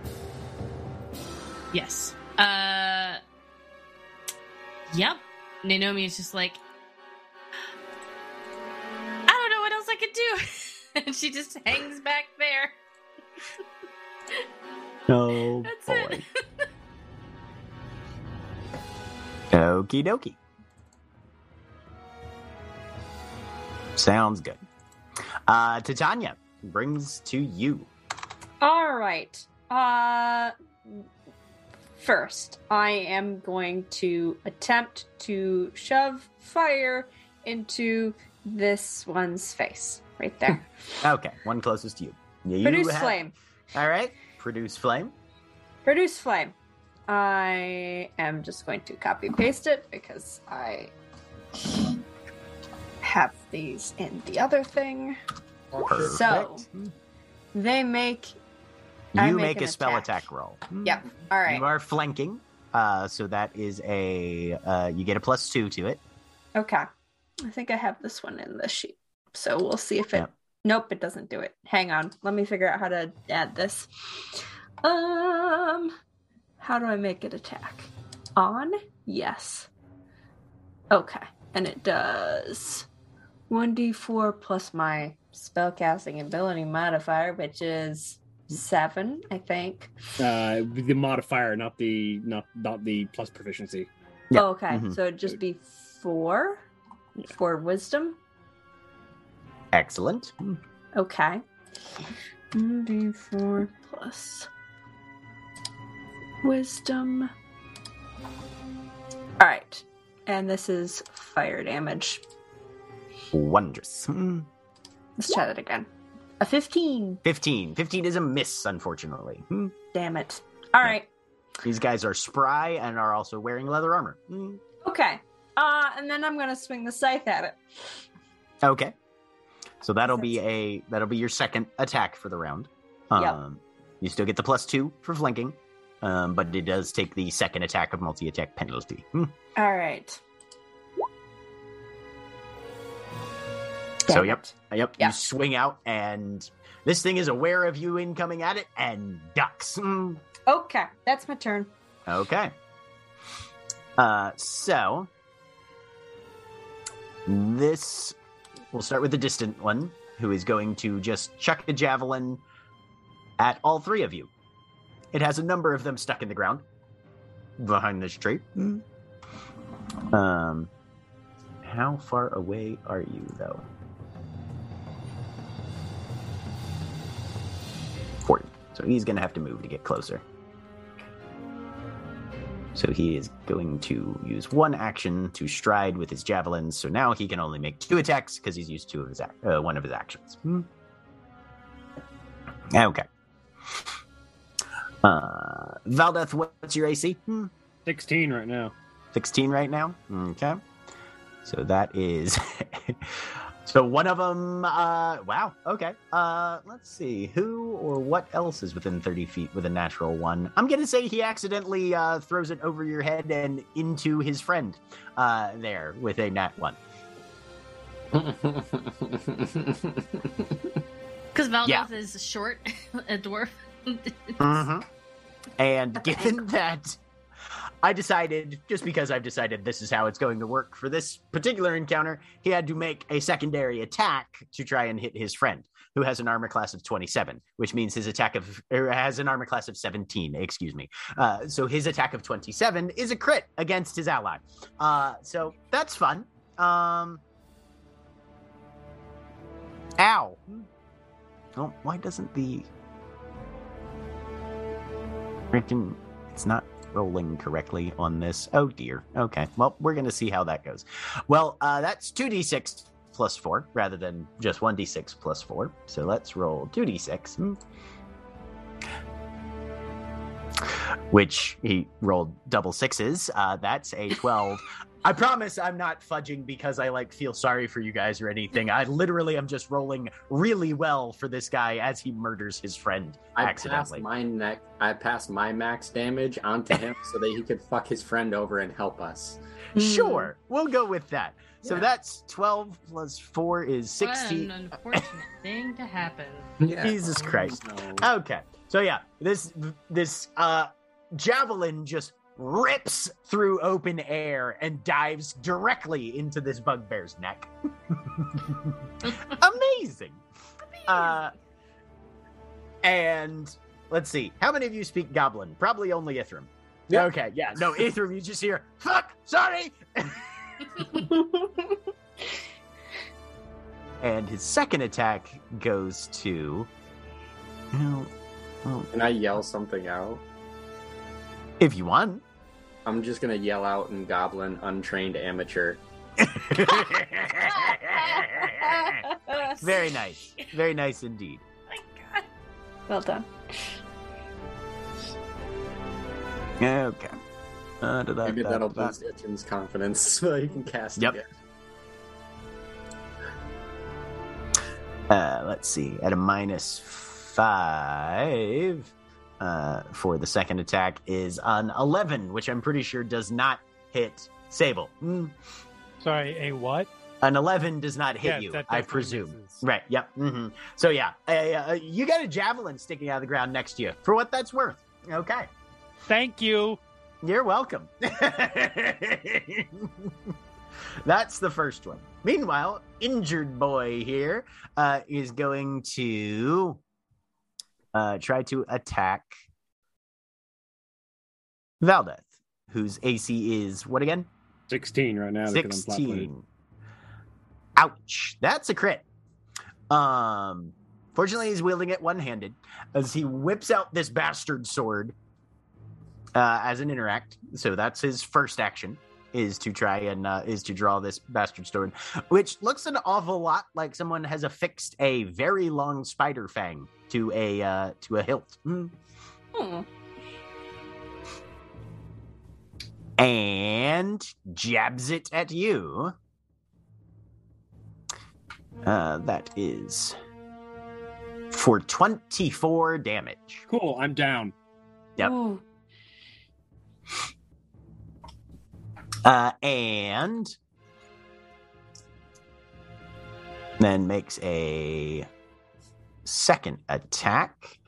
Yes. Uh. Yep. Naomi is just like, I don't know what else I could do, (laughs) and (laughs) she just hangs back there. (laughs) Oh That's boy. it. (laughs) Okie dokie. Sounds good. Uh, Titania brings to you. All right. Uh first, I am going to attempt to shove fire into this one's face right there. (laughs) Okay, one closest to you. you Produce have- flame. All right, produce flame. Produce flame. I am just going to copy paste it because I have these in the other thing. Perfect. So they make you make make, a spell attack. attack, roll. Yep. All right. You are flanking, uh, so that is a uh, you get a plus two to it. Okay. I think I have this one in the sheet. So we'll see if it. Yep. Nope, it doesn't do it. Hang on. Let me figure out how to add this. Um, how do I make it attack? On? Yes. Okay. And it does 1d4 plus my spellcasting ability modifier, which is seven, I think. Uh, the modifier, not the not not the plus proficiency. Yeah. Oh, okay. Mhm. So it'd just be four for wisdom. Excellent. Okay. 1d4 plus wisdom. All right. And this is fire damage. Wondrous. Hmm. Let's try that again. A 15. 15. 15 is a miss, unfortunately. Hmm. Damn it. All Yeah. right. These guys are spry and are also wearing leather armor. Hmm. Okay. Uh, and then I'm gonna swing the scythe at it. Okay. So that'll be a that'll be your second attack for the round. Um, Yep. You still get the plus two for flanking, um, but it does take the second attack of multi attack penalty. Hmm. All right. So yep, yep. You swing out, and this thing is aware of you incoming at it and ducks. Hmm. Okay, that's my turn. Okay. Uh, so this we'll start with the distant one, who is going to just chuck a javelin at all three of you. It has a number of them stuck in the ground. behind this tree. Um, how far away are you, though? 40. So he's going to have to move to get closer. So he is going to use one action to stride with his javelins. So now he can only make two attacks because he's used two of his ac- uh, one of his actions. Hmm. Okay. Uh, Valdeth, what's your AC? Hmm. 16 right now. 16 right now. Okay. So that is. (laughs) so one of them. Uh, wow. Okay. Uh, let's see. Who or what else is within 30 feet with a natural one? I'm going to say he accidentally uh, throws it over your head and into his friend uh, there with a nat one. (laughs) Because Valdeth Yeah. is short, (laughs) a dwarf. Mm-hmm. And given that I decided, just because I've decided this is how it's going to work for this particular encounter, he had to make a secondary attack to try and hit his friend, who has an armor class of 27, which means his attack of, or has an armor class of 17, excuse me. Uh, so his attack of 27 is a crit against his ally. Uh, so that's fun. Um, ow. Why doesn't the freaking it's not rolling correctly on this. Oh dear. Okay. Well we're gonna see how that goes. Well uh that's 2d6 plus 4 rather than just 1d6 plus 4 so let's roll 2d6 Hmm. which he rolled double sixes. Uh that's a 12 (laughs) I promise I'm not fudging because I like feel sorry for you guys or anything. I literally am just rolling really well for this guy as he murders his friend I passed accidentally. my neck. I passed my max damage onto him (laughs) so that he could fuck his friend over and help us. Sure, we'll go with that. So Yeah. that's 12 plus 4 is 16. What an unfortunate (laughs) thing to happen. Yeah. Jesus Christ. No. Okay. So yeah, this this uh javelin just rips through open air and dives directly into this bugbear's neck. (laughs) Amazing. Uh and let's see. How many of you speak goblin? Probably only Ithrim. Yeah. Okay, yeah. No, (laughs) Ithrim, you just hear, fuck, sorry. (laughs) and his second attack goes to. Well, well, Can I yell something out? If you want. I'm just gonna yell out in Goblin, untrained amateur. Very nice. Very nice indeed. My God. Well done. Okay. Uh, da, da, Maybe da, that'll da. boost Itchin's confidence (laughs) so he can cast Yep. again. Uh, let's see. At a minus five uh, for the second attack is an 11, which I'm pretty sure does not hit Sable. Mm, Sorry, a what? An 11 does not hit Yes, you, I presume. misses. Right. Yep. hmm So yeah, uh, uh, you got a javelin sticking out of the ground next to you. For what that's worth. Okay. Thank you. You're welcome. (laughs) That's the first one. Meanwhile, injured boy here uh, is going to uh, try to attack Valdeth, whose AC is what again? 16 right now. because I'm 16. Ouch. That's a crit. Um fortunately he's wielding it one-handed as he whips out this bastard sword uh as an interact. So that's his first action is to try and uh, is to draw this bastard sword, which looks an awful lot like someone has affixed a very long spider fang to a uh to a hilt. Mm. Hmm. and jabs it at you. Uh, that is for 24 damage. Cool. I'm down. Yep. Ooh. Uh, and then makes a second attack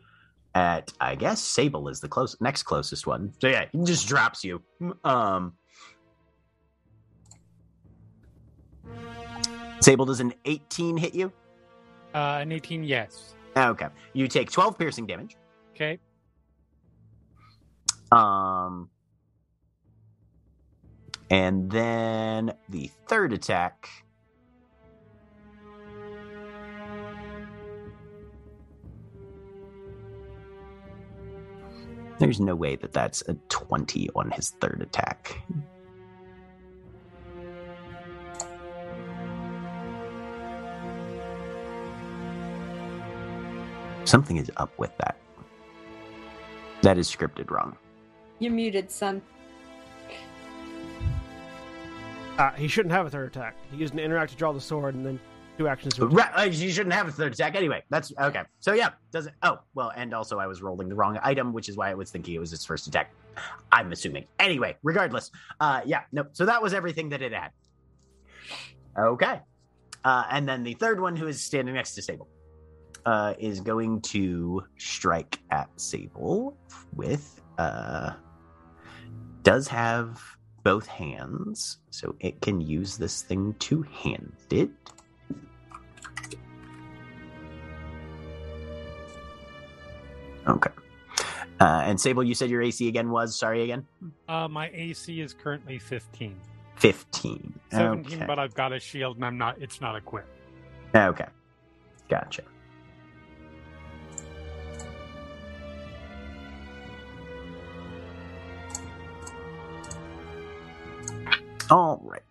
at I guess Sable is the close next closest one. So yeah, he just drops you. Um Sable does an 18 hit you? Uh, an 18, yes. Okay. You take 12 piercing damage. Okay. Um And then the third attack. There's no way that that's a 20 on his third attack. Something is up with that. That is scripted wrong. You're muted, son. Uh, he shouldn't have a third attack. He used an interact to draw the sword and then two actions Right, you shouldn't have a third attack anyway. That's okay. So yeah, does it? Oh well, and also I was rolling the wrong item, which is why I was thinking it was its first attack. I'm assuming. Anyway, regardless, uh, yeah, no. So that was everything that it had. Okay, uh, and then the third one, who is standing next to Sable, uh, is going to strike at Sable with uh, does have both hands, so it can use this thing two handed. Okay. Uh, and Sable, you said your AC again was sorry again Uh, my AC is currently 15. fifteen. 17, okay. but I've got a shield and I'm not. It's not equipped. Okay, gotcha. All right.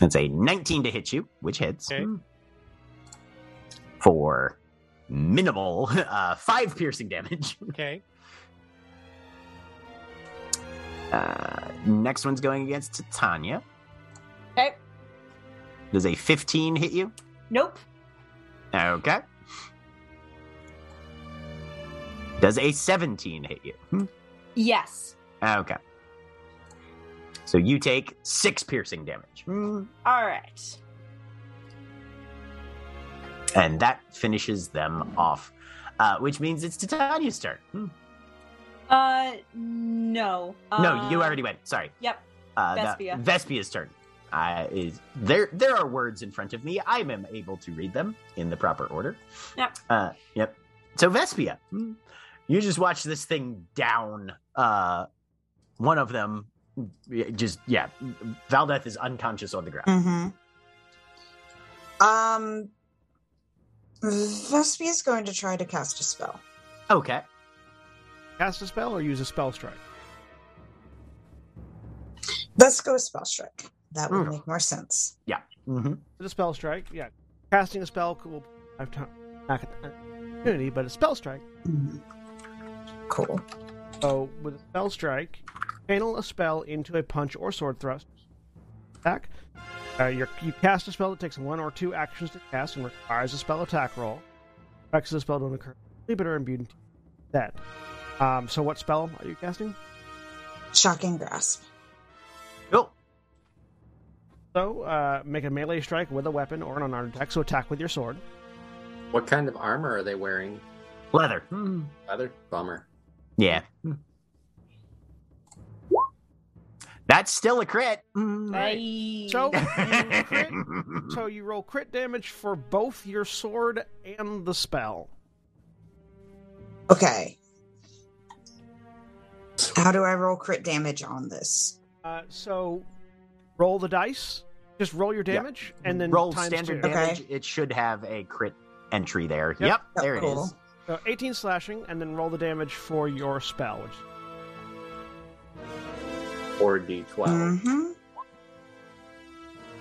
It's a 19 to hit you, which hits. Okay. Hmm. For minimal (laughs) uh, five piercing damage. (laughs) Okay. Uh, next one's going against Titania. Okay. Does a 15 hit you? Nope. Okay. Does a 17 hit you? Hmm. Yes. Okay. So you take six piercing damage. Hmm. All right. And that finishes them off. Uh, which means it's Titania's turn. Hmm. Uh, no. no, you Uh, already went. Sorry. Yep. Uh, Vespia. Vespia's turn. Uh, is there? There are words in front of me. I am able to read them in the proper order. Yep. Uh, yep. So Vespia, hmm, you just watch this thing down. Uh, one of them, just yeah. Valdeth is unconscious on the ground. Mm-hmm. Um, Vespia is going to try to cast a spell. Okay. Cast a spell or use a spell strike. Let's go with spell strike. That would Mm. make more sense. Yeah. Mm-hmm. With a spell strike, yeah. Casting a spell will have time back at the opportunity, but a spell strike. Mhm. Cool. So with a spell strike, channel a spell into a punch or sword thrust attack. Uh, you're, you cast a spell that takes one or two actions to cast and requires a spell attack roll. Effects of the spell don't occur but are imbued into that. Um, so what spell are you casting? Shocking grasp. Cool. So uh, make a melee strike with a weapon or an unarmed attack. So attack with your sword. What kind of armor are they wearing? Leather. Hmm. Leather? Bummer. Yeah. That's still a crit. Hmm. So (laughs) you crit, so you roll crit damage for both your sword and the spell. Okay. How do I roll crit damage on this? Uh, so roll the dice. Just roll your Yeah. damage and then roll times standard two. Okay. damage. It should have a crit entry there. Yep. Yep, Oh, there it is. cool. So 18 slashing, and then roll the damage for your spell. Which Or D12. Mm-hmm.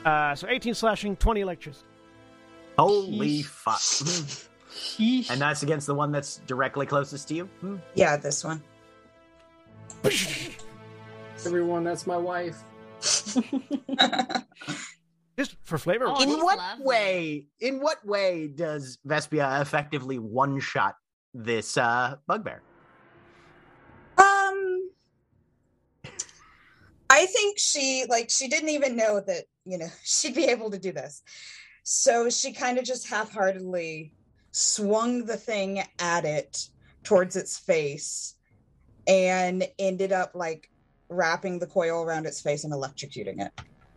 uh, so 18 slashing, 20 electricity. Holy fuck! And that's against the one that's directly closest to you. Hmm. Yeah, this one. (laughs) Everyone, that's my wife. (laughs) Just for flavor. Oh, in what lovely. way? In what way does Vespia effectively one shot this uh, bugbear? Um, I think she like she didn't even know that you know (laughs) she'd be able to do this, so she kind of just half-heartedly swung the thing at it towards its face, and ended up like wrapping the coil around its face and electrocuting it.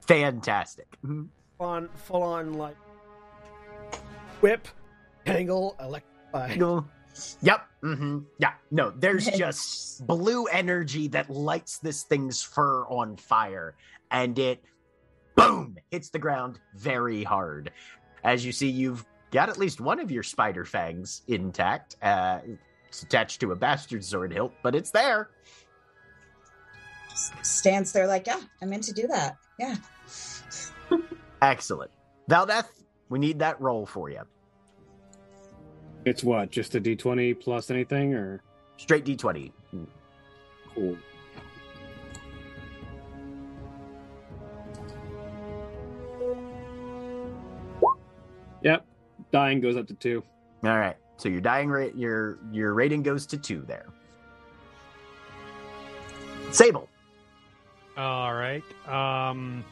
Fantastic. Mhm. on full on like whip, angle, electrify. No. Yep. Mm-hmm. Yeah. No, there's just blue energy that lights this thing's fur on fire, and it boom hits the ground very hard. As you see, you've got at least one of your spider fangs intact. Uh, it's attached to a bastard sword hilt, but it's there. Just stands there like, yeah, I meant to do that. Yeah. Excellent. Valdeth, we need that roll for you. It's what? Just a D twenty plus anything, or Straight d20. cool? Yep. Dying goes up to two. All right. So your dying rate, your your rating goes to two there. Sable. All right. Um,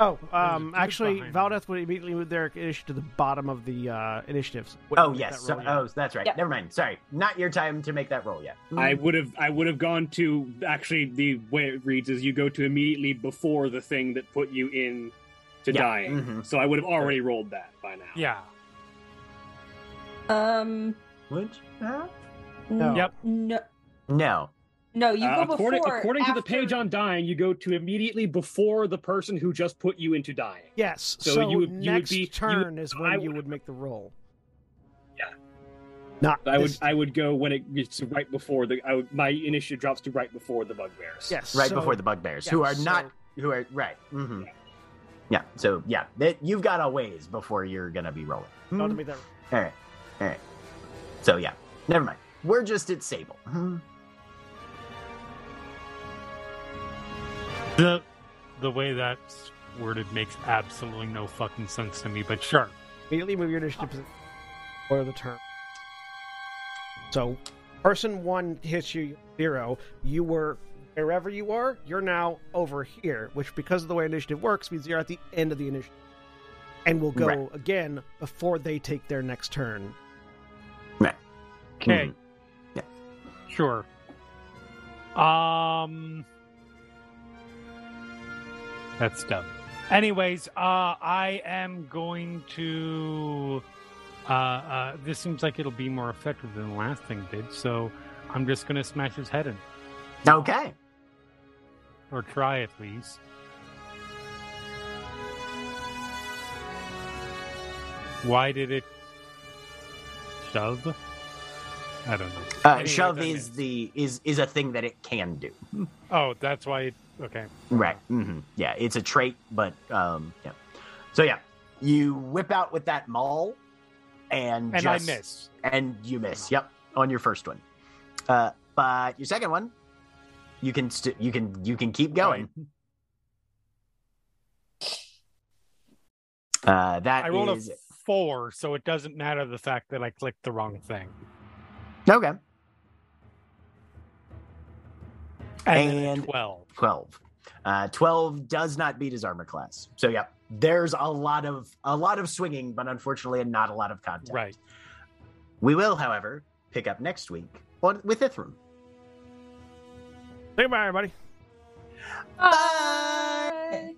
Oh, um, actually, behind Valdeth would immediately move their initiative to the bottom of the uh, initiatives. Oh Wouldn't make yes. that So, roll yet. oh, that's right. Yep. Never mind. Sorry. Not your time to make that roll yet. I would have I would have gone to actually the way it reads is you go to immediately before the thing that put you in to Yeah, dying. mhm. So I would have already rolled that by now. yeah. Um. Which? Uh, No. Yep. No. no. No, you Uh, go according before. according to the page on dying, you go to immediately before the person who just put you into dying. Yes. So, So you would- you would next be- you would- turn is when I you would- would make the roll. Yeah. Not I would this- I would go when it gets to right before the I would, my initiative drops to right before the bugbears. yes. Right so- before the bugbears, yeah, who are so- not who are right. Mm-hmm. Yeah. So yeah, that, you've got a ways before you're gonna be rolling. Not to make that. All right. All right. So yeah, never mind. We're just at Sable. Mhm. The the way that's worded makes absolutely no fucking sense to me. But sure. Immediately move your initiative to- for the turn. So, person one hits you zero. You were wherever you are. You're now over here, which because of the way initiative works means you're at the end of the initiative, and will go Right. again before they take their next turn. Okay. Mhm. Yeah. Sure. Um. That's dumb. Anyways, uh, I am going to. Uh, uh, this seems like it'll be more effective than the last thing did, so I'm just gonna smash his head in, Okay. or try at least. Why did it shove? I don't know. Uh, Anyway, shove is- the is is a thing that it can do. Oh, that's why. It, okay. Right. Mm-hmm. Yeah, it's a trait, but um, yeah. So yeah, you whip out with that maul, and And just, I miss. and you miss. Yep, on your first one. Uh, but your second one, you can st- you can you can keep going. Uh, that I rolled is a four, so it doesn't matter the fact that I clicked the wrong thing. okay. And, then And- twelve. 12 uh 12 does not beat his armor class so yeah there's a lot of a lot of swinging but unfortunately not a lot of contact Right. we will however pick up next week on with Ithrim Say goodbye, everybody. Bye.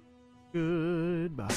Goodbye.